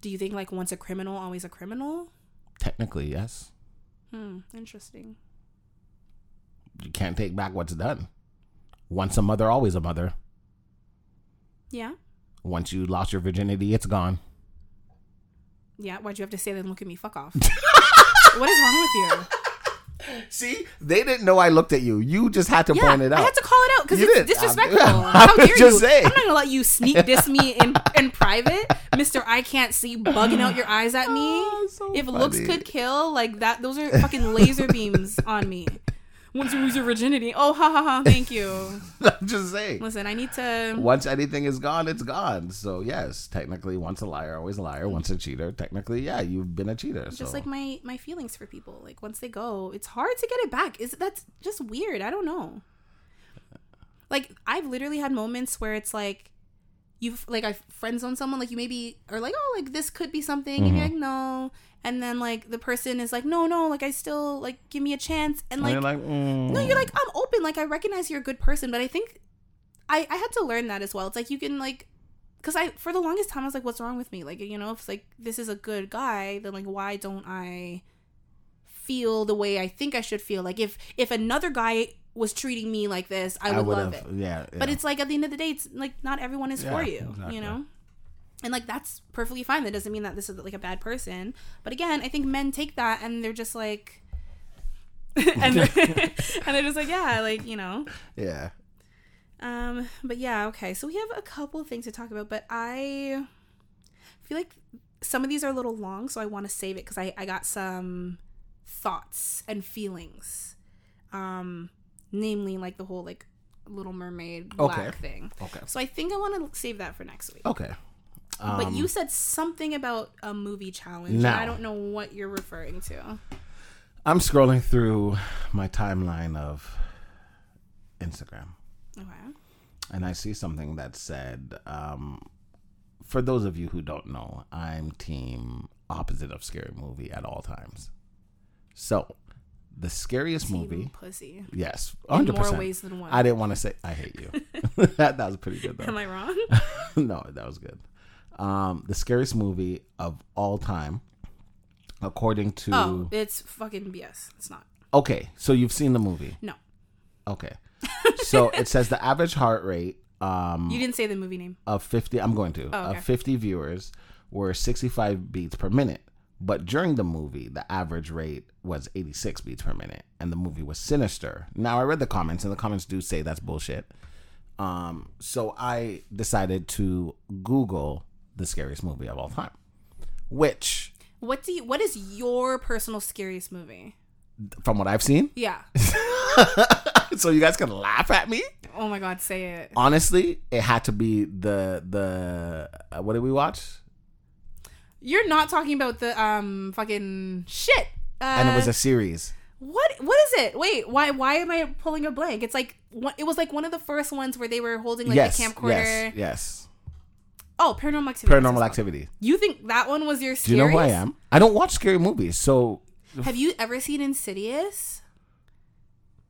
Do you think like once a criminal, always a criminal? Technically, yes. Hmm, interesting. You can't take back what's done. Once a mother, always a mother. Yeah, Once you lost your virginity, it's gone. yeah. Why'd you have to say that? and Look at me, fuck off. what is wrong with you? See, they didn't know I looked at you. You just had to Yeah, point it out. I had to call it out because it's did. disrespectful. I How dare you? saying. I'm not gonna let you sneak diss me in in private, Mister. I can't see, bugging out your eyes at me. Oh, so if looks could kill, like that, those are fucking laser beams on me. Once you lose your virginity, oh ha ha ha! Thank you. I'm just saying. Listen, I need to. Once anything is gone, it's gone. So yes, technically, once a liar, always a liar. Once a cheater, technically, yeah, you've been a cheater. Just so like my my feelings for people, like once they go, it's hard to get it back. Is that's just weird? I don't know. Like I've literally had moments where it's like you've like I've friend zone someone, like you maybe are like, oh, like this could be something, and you're Mm-hmm. like, no, and then like the person is like, no, no, like I still like give me a chance, and And like, you're like, mm, no, you're like I'm open, like I recognize you're a good person, but I think I I had to learn that as well. It's like you can like. Cause I, for the longest time, I was like, "What's wrong with me?" Like, you know, if like this is a good guy, then like, why don't I feel the way I think I should feel? Like, if if another guy was treating me like this, I would love it. yeah, But it's like at the end of the day, it's like not everyone is for you, exactly. you know. And like that's perfectly fine. That doesn't mean that this is like a bad person. But again, I think men take that and they're just like, and they're, and they're just like, yeah, like you know. yeah. Um, but yeah, okay. So we have a couple of things to talk about, but I feel like some of these are a little long, so I want to save it because I, I got some thoughts and feelings. Um, namely like the whole like Little Mermaid black Okay. thing. Okay. So I think I want to save that for next week. Okay. But you said something about a movie challenge. and Now- I don't know what you're referring to. I'm scrolling through my timeline of Instagram. Okay. and I see something that said, um, for those of you who don't know, I'm team opposite of scary movie at all times. So, the scariest Team movie, pussy. yes, 100%. more ways than one. I didn't want to say I hate you. that, that was pretty good though. Am. I wrong? no, that was good. Um, the scariest movie of all time, according to. oh, it's fucking BS. It's not. Okay, so you've seen the movie. No. Okay, so it says the average heart rate. Um, You didn't say the movie name. of 50 i'm going to Oh, okay. of 50 viewers were 65 beats per minute but during the movie the average rate was 86 beats per minute and the movie was sinister now i read the comments and the comments do say that's bullshit um, so i decided to google the scariest movie of all time which What do you? What is your personal scariest movie? from what i've seen Yeah. so you guys can laugh at me Oh my god, say it. honestly it had to be the the uh, what did we watch You're not talking about the um fucking shit. Uh, and it was a series what? What is it? Wait, why? Why am I pulling a blank? It's like one, it was like one of the first ones where they were holding like yes, the camcorder. yes, yes. Oh, Paranormal Activity. Paranormal Activity. You think that one was your scariest? Do you know who I am? I don't watch scary movies, so Have you ever seen Insidious?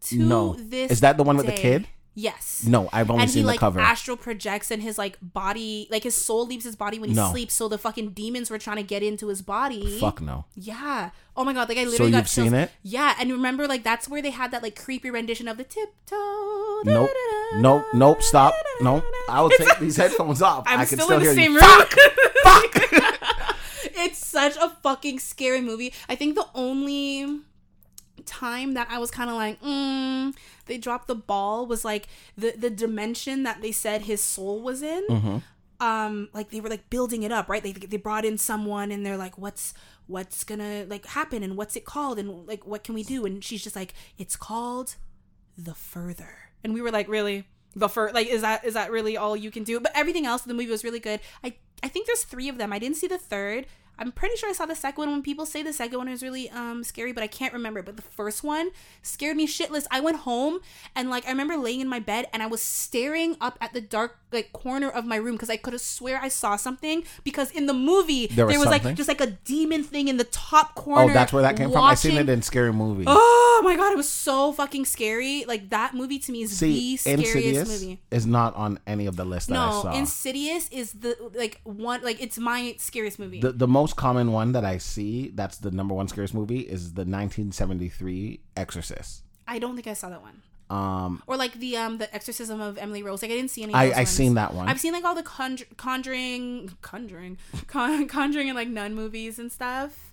To no. This Is that the one with the kid? Yes. No, I've only and seen he the like cover. astral projects and his like body, like his soul leaves his body when he No. sleeps. So the fucking demons were trying to get into his body. Fuck no. Yeah. Oh my god. Like I literally got you've seen chills. it? Yeah. And remember, like that's where they had that like creepy rendition of the tiptoe. Nope. Nope. Nope. Stop. Nope. I will take these headphones off. I'm I can still, still in the hear same you. room. Fuck. it's such a fucking scary movie. I think the only time that I was kind of like, mm, they dropped the ball was like the the dimension that they said his soul was in. Mm-hmm. Um, like they were like building it up, right? They they brought in someone and they're like, what's what's gonna like happen and what's it called and like what can we do? And she's just like, it's called the further. And we were like, really? The fur like is that is that really all you can do? But everything else in the movie was really good. I I think there's three of them. I didn't see the third. I'm pretty sure I saw the second one when people say the second one is really um scary, but I can't remember. But the first one scared me shitless. I went home and like I remember laying in my bed and I was staring up at the dark like corner of my room because I could have swear I saw something because in the movie There was like just like a demon thing in the top corner. Oh, that's where that came from. I seen it in Scary Movie. Oh my god, it was so fucking scary. Like that movie to me is See, the scariest Insidious movie. is not on any of the list that I No, saw. Insidious is the like one like it's my scariest movie. the, the most common one that I see that's the number one scariest movie is the 1973 Exorcist. I don't think I saw that one. Um, Or like the um the Exorcism of Emily Rose. Like I didn't see any. I I ones. seen that one. I've seen like all the conjur- conjuring, conjuring, con- conjuring and like nun movies and stuff.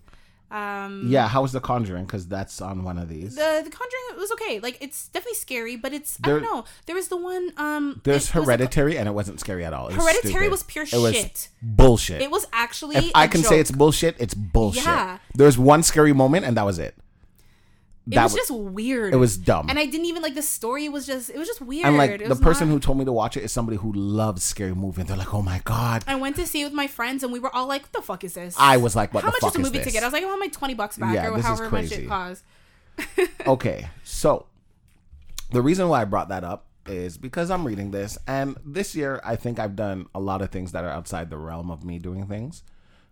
Um, yeah, how was The Conjuring? Because that's on one of these. The the Conjuring was okay. Like it's definitely scary, but it's I don't know. There was the one um. There's it was a- Hereditary, and it wasn't scary at all. It was Hereditary stupid. was pure it was shit. bullshit. It was actually. if I a can joke. say it's bullshit, it's bullshit. Yeah. There's one scary moment, and that was it. It That was just weird. it was dumb. and I didn't even like the story. Was just it was just weird. and like It the person not- who told me to watch it is somebody who loves scary movie, and they're like, "Oh my god!" I went to see it with my friends, and we were all like, "What the fuck is this?" I was like, "What How the much fuck is a movie this?" ticket? I was like, "I want my twenty bucks back, Yeah, or however much it costs." okay, so the reason why I brought that up is because I'm reading this, and this year I think I've done a lot of things that are outside the realm of me doing things.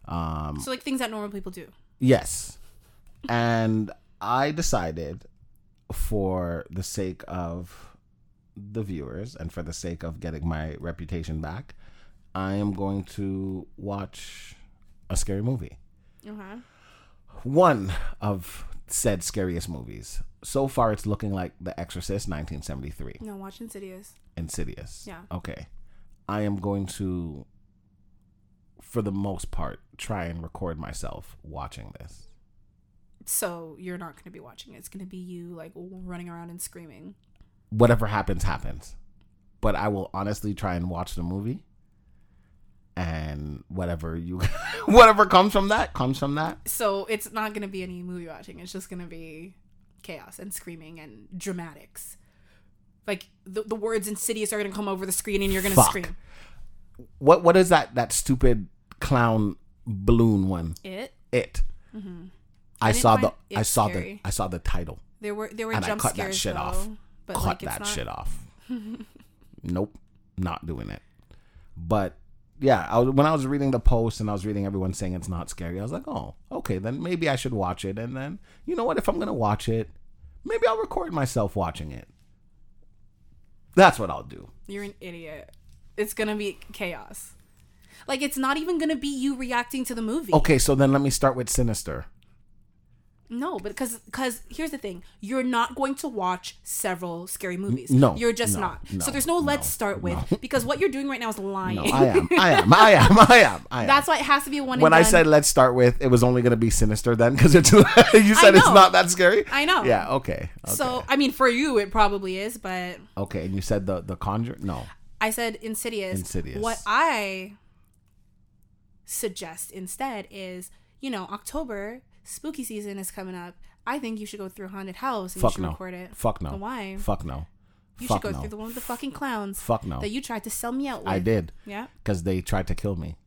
Um, So like things that normal people do. Yes. And I decided for the sake of the viewers and for the sake of getting my reputation back, I am going to watch a scary movie. Okay. One of said scariest movies. So far, it's looking like The Exorcist 1973, No, watch Insidious. Insidious. Yeah. Okay. I am going to, for the most part, try and record myself watching this. So you're not going to be watching it. It's going to be you like running around and screaming. whatever happens happens but i will honestly try and watch the movie and whatever you whatever comes from that comes from that So it's not going to be any movie watching. It's just going to be chaos and screaming and dramatics. Like the, the words insidious are gonna come over the screen and you're gonna scream. What what is that that stupid clown balloon one? It. It. Mm-hmm. I, Mm-hmm. saw the I saw scary. the I saw the title. There were there were And I jump cut that shit though, off. but Cut like that not. shit off. nope, not doing it. But yeah, I was, when I was reading the post and I was reading everyone saying it's not scary, I was like, oh, okay, then maybe I should watch it. And then you know what? If I'm gonna watch it, maybe I'll record myself watching it. That's what I'll do. You're an idiot. It's gonna be chaos. Like it's not even gonna be you reacting to the movie. Okay, so then let me start with Sinister. No, but because because here's the thing, you're not going to watch several scary movies. no, you're just no, not. no, so there's no let's no, start with because what you're doing right now is lying. No, I am. I am. I am. I am. I am. That's why it has to be a one. when I done. said let's start with, it was only gonna be Sinister then because it's you said it's not that scary. I know. Yeah. Okay. okay. So I mean, for you, it probably is, but okay, and you said the the Conjure. No. I said Insidious. Insidious. What I suggest instead is, you know, October spooky season is coming up. I think you should go through haunted house and Fuck you should no. record it. Fuck no. Why? Fuck no. You Fuck should go no. through the one with the fucking clowns. Fuck no. That you tried to sell me out with. I did Yeah. because they tried to kill me.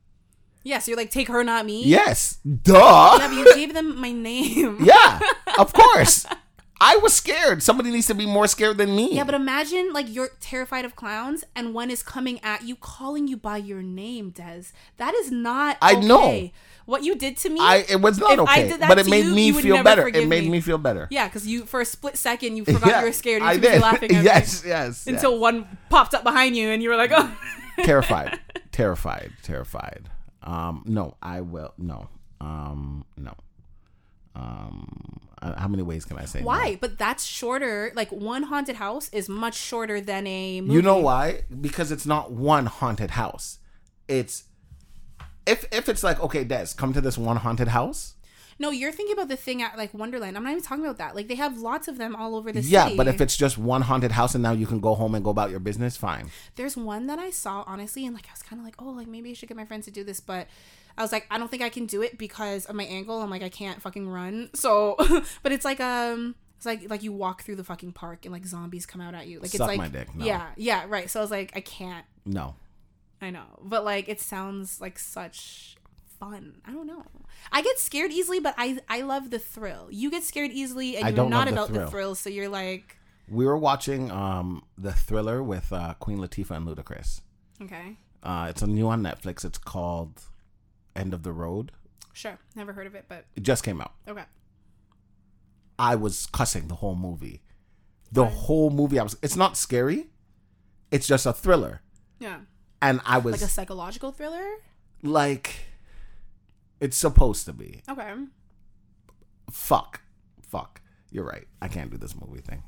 Yeah. So you're like, take her, not me. Yes. Yeah, Duh. but you gave them my name. Yeah. Of course. I was scared. Somebody needs to be more scared than me. Yeah, but imagine like you're terrified of clowns and one is coming at you calling you by your name, Des. That is not I okay. know. What you did to me I it was not okay, did that but it made you, me you feel better. It made me. me feel better. Yeah, because you for a split second you forgot Yeah, you were scared and I did. laughing at yes, me yes. until yes. one popped up behind you and you were like, oh. terrified, terrified, terrified. Um, no, I will. No, um, no. Um, Uh, how many ways can I say? no? Why? But that's shorter. Like one haunted house is much shorter than a movie. You know why? Because it's not one haunted house. It's if if it's like okay, Des, come to this one haunted house. No, you're thinking about the thing at like Wonderland. I'm not even talking about that. Like they have lots of them all over the Yeah, city. but if it's just one haunted house and now you can go home and go about your business, fine. There's one that I saw honestly, and like I was kind of like, oh, like maybe I should get my friends to do this, but I was like, I don't think I can do it because of my ankle. I'm like, I can't fucking run. So, but it's like um, it's like like you walk through the fucking park and like zombies come out at you. Like it's like my dick, no. yeah, yeah, right. So I was like, I can't. No. I know, but like it sounds like such fun. I don't know. I get scared easily, but I I love the thrill. You get scared easily, and I you're not the about the thrill. thrill, so you're like, We were watching um the thriller with uh, Queen Latifah and Ludacris. okay, Uh, it's a new on Netflix. It's called End of the Road. sure, never heard of it, but It just came out. okay. I was cussing the whole movie. The whole movie, I was. It's not scary. It's just a thriller, Yeah, and I was like a psychological thriller. like, it's supposed to be. Okay. Fuck, fuck. You're right. I can't do this movie thing.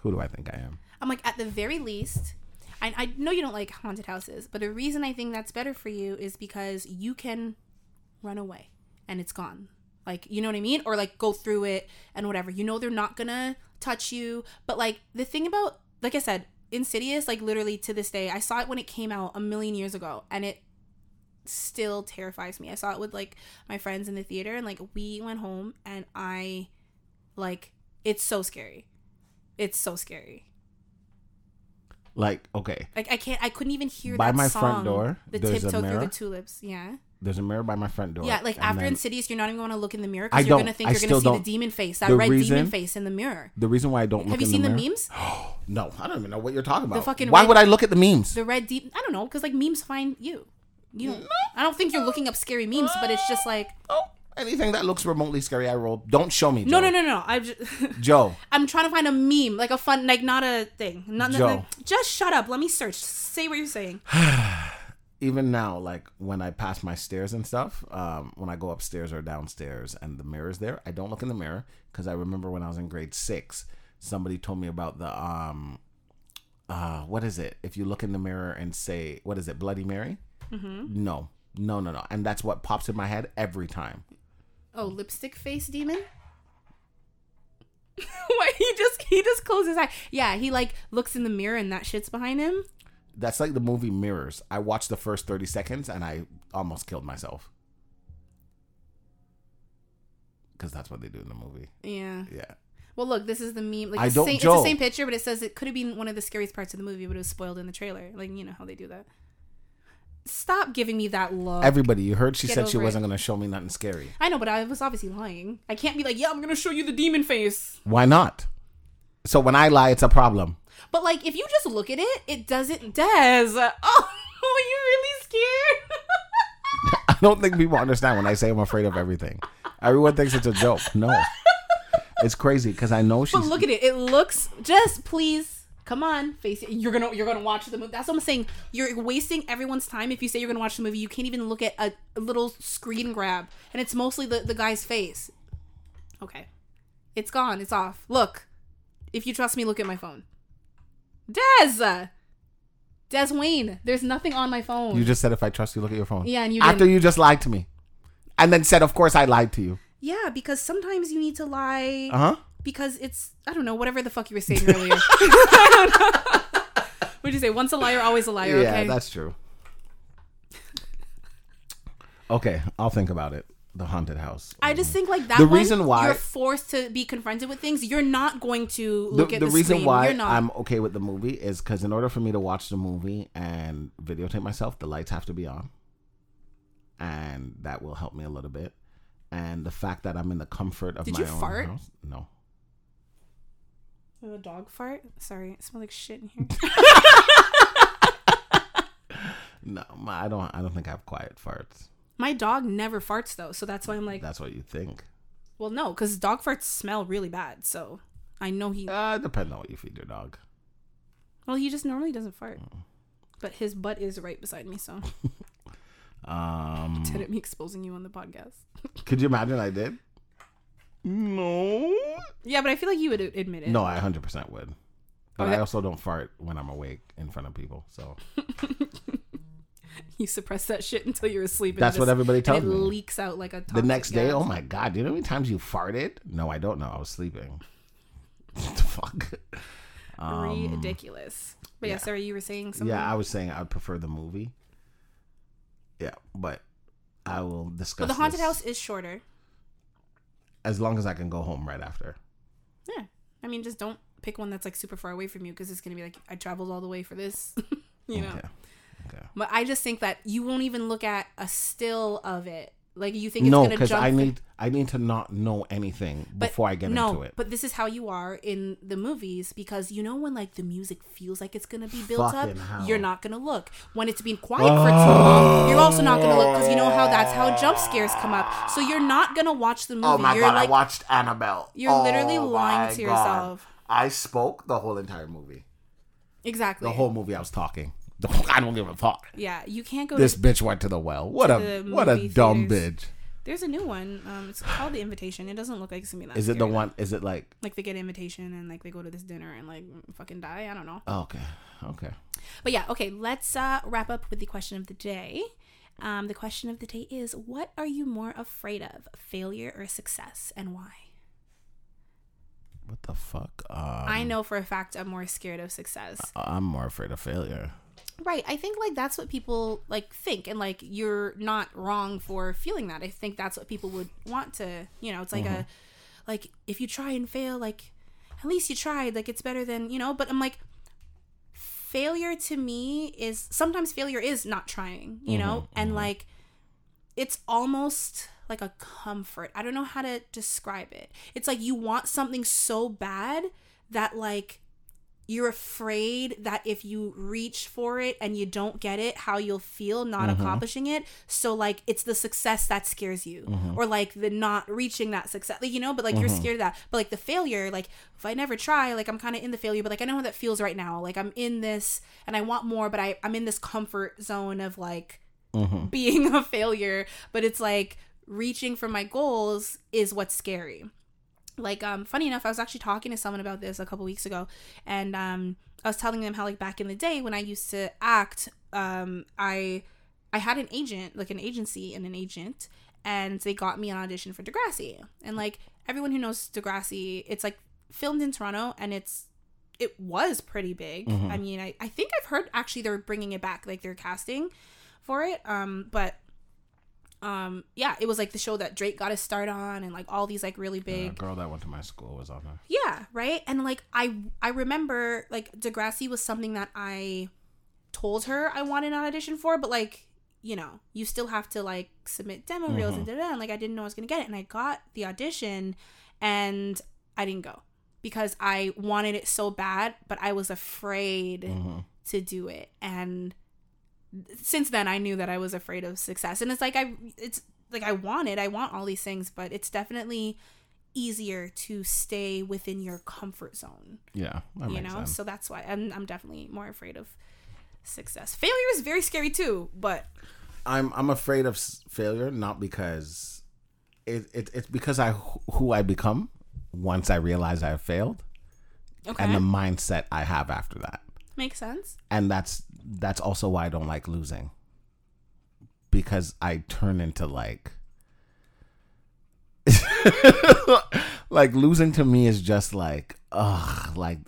Who do I think I am? I'm like, at the very least, I, I know you don't like haunted houses, but the reason I think that's better for you is because you can run away and it's gone. Like, you know what I mean? Or like go through it and whatever. You know they're not gonna touch you. But like the thing about, like I said, Insidious, like literally to this day, I saw it when it came out a million years ago and it still terrifies me. I saw it with like my friends in the theater and like we went home and I like it's so scary. It's so scary. Like, okay, Like I can't. I couldn't even hear By that my song, front door, The tiptoe through the tulips. Yeah, there's a mirror by my front door. yeah. Like after then Insidious, you're not even going to look in the mirror because you're going to think I you're going to see the demon face, that The red reason- demon face in the mirror. The reason why I don't look Have you seen the, mirror- memes? No, I don't even know what you're talking about. The fucking why red- would I look at the memes? The red deep. I don't know because like memes find you. You don't. I don't think you're looking up scary memes, but it's just like oh, anything that looks remotely scary, I roll. Don't show me. Joe. no, no, no, no. I just. Joe. I'm trying to find a meme, like a fun, like not a thing. Not, not- Joe. like- just shut up. Let me search. Say what you're saying. Even now, like when I pass my stairs and stuff, um, when I go upstairs or downstairs and the mirror's there, I don't look in the mirror because I remember when I was in grade six, somebody told me about the um, uh, what is it? If you look in the mirror and say, what is it, Bloody Mary? Mm-hmm. No, no, no, no, and that's what pops in my head every time. Oh, lipstick face demon. Why he just he just closes his eye? Yeah, he like looks in the mirror and that shit's behind him. That's like the movie Mirrors. I watched the first 30 seconds and I almost killed myself. Because that's what they do in the movie. Yeah, Yeah. Well, look, this is the meme. Like I don't same, it's the same picture, but it says it could have been one of the scariest parts of the movie, but it was spoiled in the trailer. Like you know how they do that. Stop giving me that look. Everybody, you heard she Get said she wasn't going to show me nothing scary. I know, but I was obviously lying. I can't be like, yeah, I'm gonna show you the demon face. Why not? So when I lie, it's a problem. But like, if you just look at it, it doesn't. Des, oh, are you really scared? I don't think people understand when I say I'm afraid of everything. Everyone thinks it's a joke. No. It's crazy because I know she's. But look at it. It looks just please come on, face it. You're gonna you're gonna watch the movie. That's what I'm saying. You're wasting everyone's time if you say you're gonna watch the movie. You can't even look at a, a little screen grab, and it's mostly the the guy's face. Okay, it's gone. It's off. Look, if you trust me, look at my phone. Des, Des Wayne. There's nothing on my phone. You just said if I trust you, look at your phone. Yeah, and you after didn't. you just lied to me, and then said, "Of course I lied to you." yeah, because sometimes you need to lie. Uh huh. Because it's I don't know whatever the fuck you were saying earlier. What'd you say? Once a liar, always a liar. Yeah, okay. that's true. Okay, I'll think about it. The haunted house. I just um, think like that. The one, reason why- you're forced to be confronted with things, you're not going to the, look at the the, reason screen. why you're not. I'm okay with the movie is because in order for me to watch the movie and videotape myself, the lights have to be on, and that will help me a little bit. And the fact that I'm in the comfort of Did my you own fart? house, no. A dog fart. Sorry, it smells like shit in here. No, my, I don't. I don't think I have quiet farts. My dog never farts though, so that's why I'm like, That's what you think. well, no, because dog farts smell really bad. So I know he. Uh, depends on what you feed your dog. Well, he just normally doesn't fart. But his butt is right beside me, so Um, did it me exposing you on the podcast? could you imagine I did? No. Yeah, but I feel like you would admit it. No, I hundred percent would. But Okay. I also don't fart when I'm awake in front of people. So You suppress that shit until you're asleep. And That's it what everybody tells it me. leaks out like a. the next day, gas. oh my god, do you know how many times you farted? No, I don't know. I was sleeping. what the fuck? Um, ridiculous. But yeah, yeah. sorry, you were saying something. yeah, I was saying I'd prefer the movie. Yeah, but I will discuss. but the haunted this house is shorter. As long as I can go home right after. Yeah, I mean, just don't pick one that's like super far away from you because it's gonna be like I traveled all the way for this. you know. Okay. Okay. But I just think that you won't even look at a still of it. Like you think it's No, gonna because jump. I need I need to not know anything but before I get no, into it. But this is how you are in the movies because you know when like the music feels like it's gonna be built Fucking up, hell. you're not gonna look. When it's been quiet for too long, oh. you're also not gonna look because you know how that's how jump scares come up. So you're not gonna watch the oh movie. Oh my you're god, like I watched Annabelle. you're literally Oh lying to God. yourself. I spoke the whole entire movie. exactly. The whole movie I was talking. I don't give a fuck. yeah, you can't go. This to, bitch went to the well. What a what a movie dumb bitch. there's a new one. Um, it's called The Invitation. It doesn't look like it's gonna be that. Is it the scary, though. one is it like Like they get an invitation and like they go to this dinner and like fucking die. I don't know. oh, okay. Okay. But yeah, okay, let's uh, wrap up with the question of the day. Um, the question of the day is What are you more afraid of, failure or success, and why? What the fuck? Um, I know for a fact I'm more scared of success. I'm more afraid of failure. Right. I think like that's what people like think, and like you're not wrong for feeling that. I think that's what people would want to, you know, it's like mm-hmm. a, like if you try and fail, like at least you tried, like it's better than, you know, but I'm like, failure to me is sometimes failure is not trying, you know, mm-hmm, and mm-hmm. like it's almost like a comfort. I don't know how to describe it. It's like you want something so bad that like you're afraid that if you reach for it and you don't get it, how you'll feel not mm-hmm. accomplishing it. So like it's the success that scares you, mm-hmm. or like the not reaching that success, like, you know. But like you're mm-hmm. scared of that. But like the failure, like if I never try, like I'm kind of in the failure, but like I know how that feels right now. Like I'm in this and I want more, but I I'm in this comfort zone of like being a failure. But it's like reaching for my goals is what's scary like um funny enough i was actually talking to someone about this a couple weeks ago and um i was telling them how like back in the day when i used to act um i i had an agent like an agency and an agent and they got me an audition for degrassi. And like everyone who knows degrassi it's like filmed in toronto and it's it was pretty big. I mean I, I think i've heard actually they're bringing it back like they're casting for it um but um yeah, it was like the show that Drake got his start on and like all these like really big girl that went to my school was on there. yeah, right? And like I I remember like Degrassi was something that I told her I wanted an audition for, but like, you know, you still have to like submit demo reels and da da and like I didn't know I was gonna get it. And I got the audition and I didn't go because I wanted it so bad, but I was afraid to do it. And since then I knew that I was afraid of success. And it's like I it's like I want it, I want all these things, but it's definitely easier to stay within your comfort zone, Yeah, you know? sense. So that's why I'm I'm definitely more afraid of success. Failure is very scary too, but I'm I'm afraid of failure, not because it, it it's because I who I become once I realize I have failed, okay. and the mindset I have after that, Makes sense. and that's that's also why I don't like losing, because I turn into like. like losing to me is just like ugh like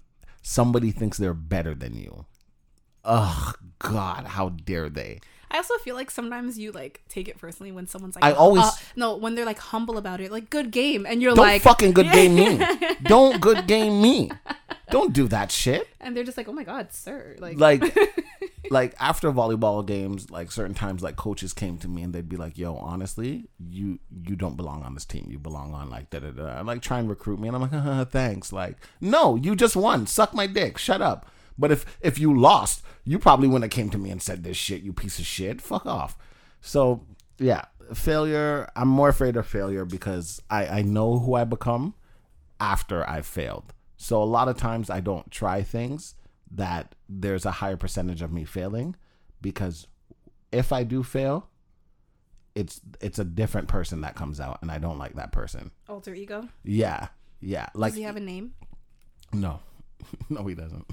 somebody thinks they're better than you ugh god how dare they I also feel like sometimes you like take it personally when someone's like I always- uh, no when they're like humble about it like good game and you're Don't like fucking good game me. Don't good game me. Don't do that shit. and they're just like oh my god sir like Like, like after volleyball games, like certain times, like coaches came to me and they'd be like, "Yo, honestly, you you don't belong on this team. You belong on like da da da." Like try and recruit me, and I'm like, "Thanks." Like, no, you just won. Suck my dick. Shut up. But if if you lost, you probably wouldn't have came to me and said this shit. You piece of shit. Fuck off. So yeah, failure. I'm more afraid of failure because I I know who I become after I've failed. So a lot of times I don't try things that there's a higher percentage of me failing because if I do fail, it's it's a different person that comes out and I don't like that person. alter ego Yeah. Yeah. Like does he have a name no. no he doesn't.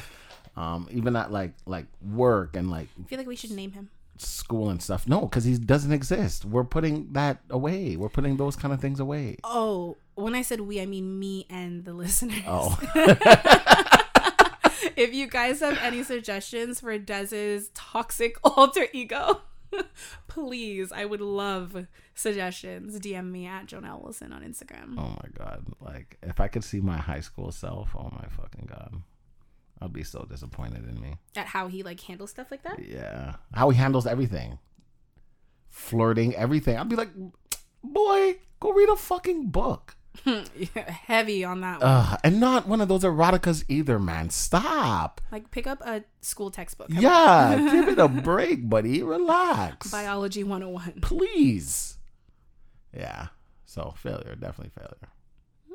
um even at like like work and like I feel like we should name him school and stuff. No, cuz he doesn't exist. We're putting that away. We're putting those kind of things away. oh when I said we I mean me and the listeners Oh. If you guys have any suggestions for Dez's toxic alter ego, please, I would love suggestions. DM me at Jonelle Wilson on Instagram. Oh my god! Like if I could see my high school self, oh my fucking god, I'd be so disappointed in me. At how he like handles stuff like that. Yeah, how he handles everything, flirting, everything. I'd be like, boy, go read a fucking book. heavy on that one. Ugh, and not one of those eroticas either, man. Stop. like pick up a school textbook. Yeah, give it a break, buddy. Relax. Biology 101. Please. Yeah. So failure, definitely failure.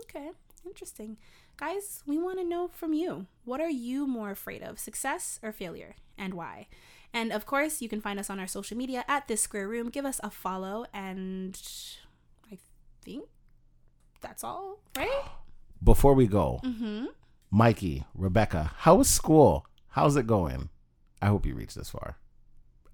Okay, interesting. Guys, we want to know from you. What are you more afraid of, success or failure, and why? And of course, you can find us on our social media at This Square Room. Give us a follow, and I think that's all, right? Before we go, Mm-hmm. Mikey, Rebecca, how was school? How's it going? I hope you reached this far.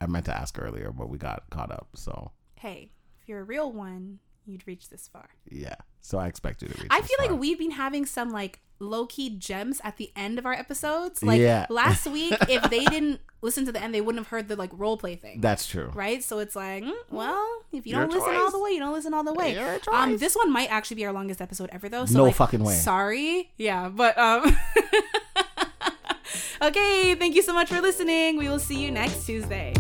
I meant to ask earlier, but we got caught up. So Hey, if you're a real one, you'd reach this far. yeah. So I expect you to reach. I feel like we've been having some like low key gems at the end of our episodes. Like Yeah. last week, if they didn't listen to the end, they wouldn't have heard the like role play thing. That's true. right? So it's like, mm, well, if you Your don't listen all the way, you don't listen all the way. Your Um, choice. this one might actually be our longest episode ever, though. So No like, fucking way. Sorry, yeah, but um. okay, thank you so much for listening. We will see you next Tuesday.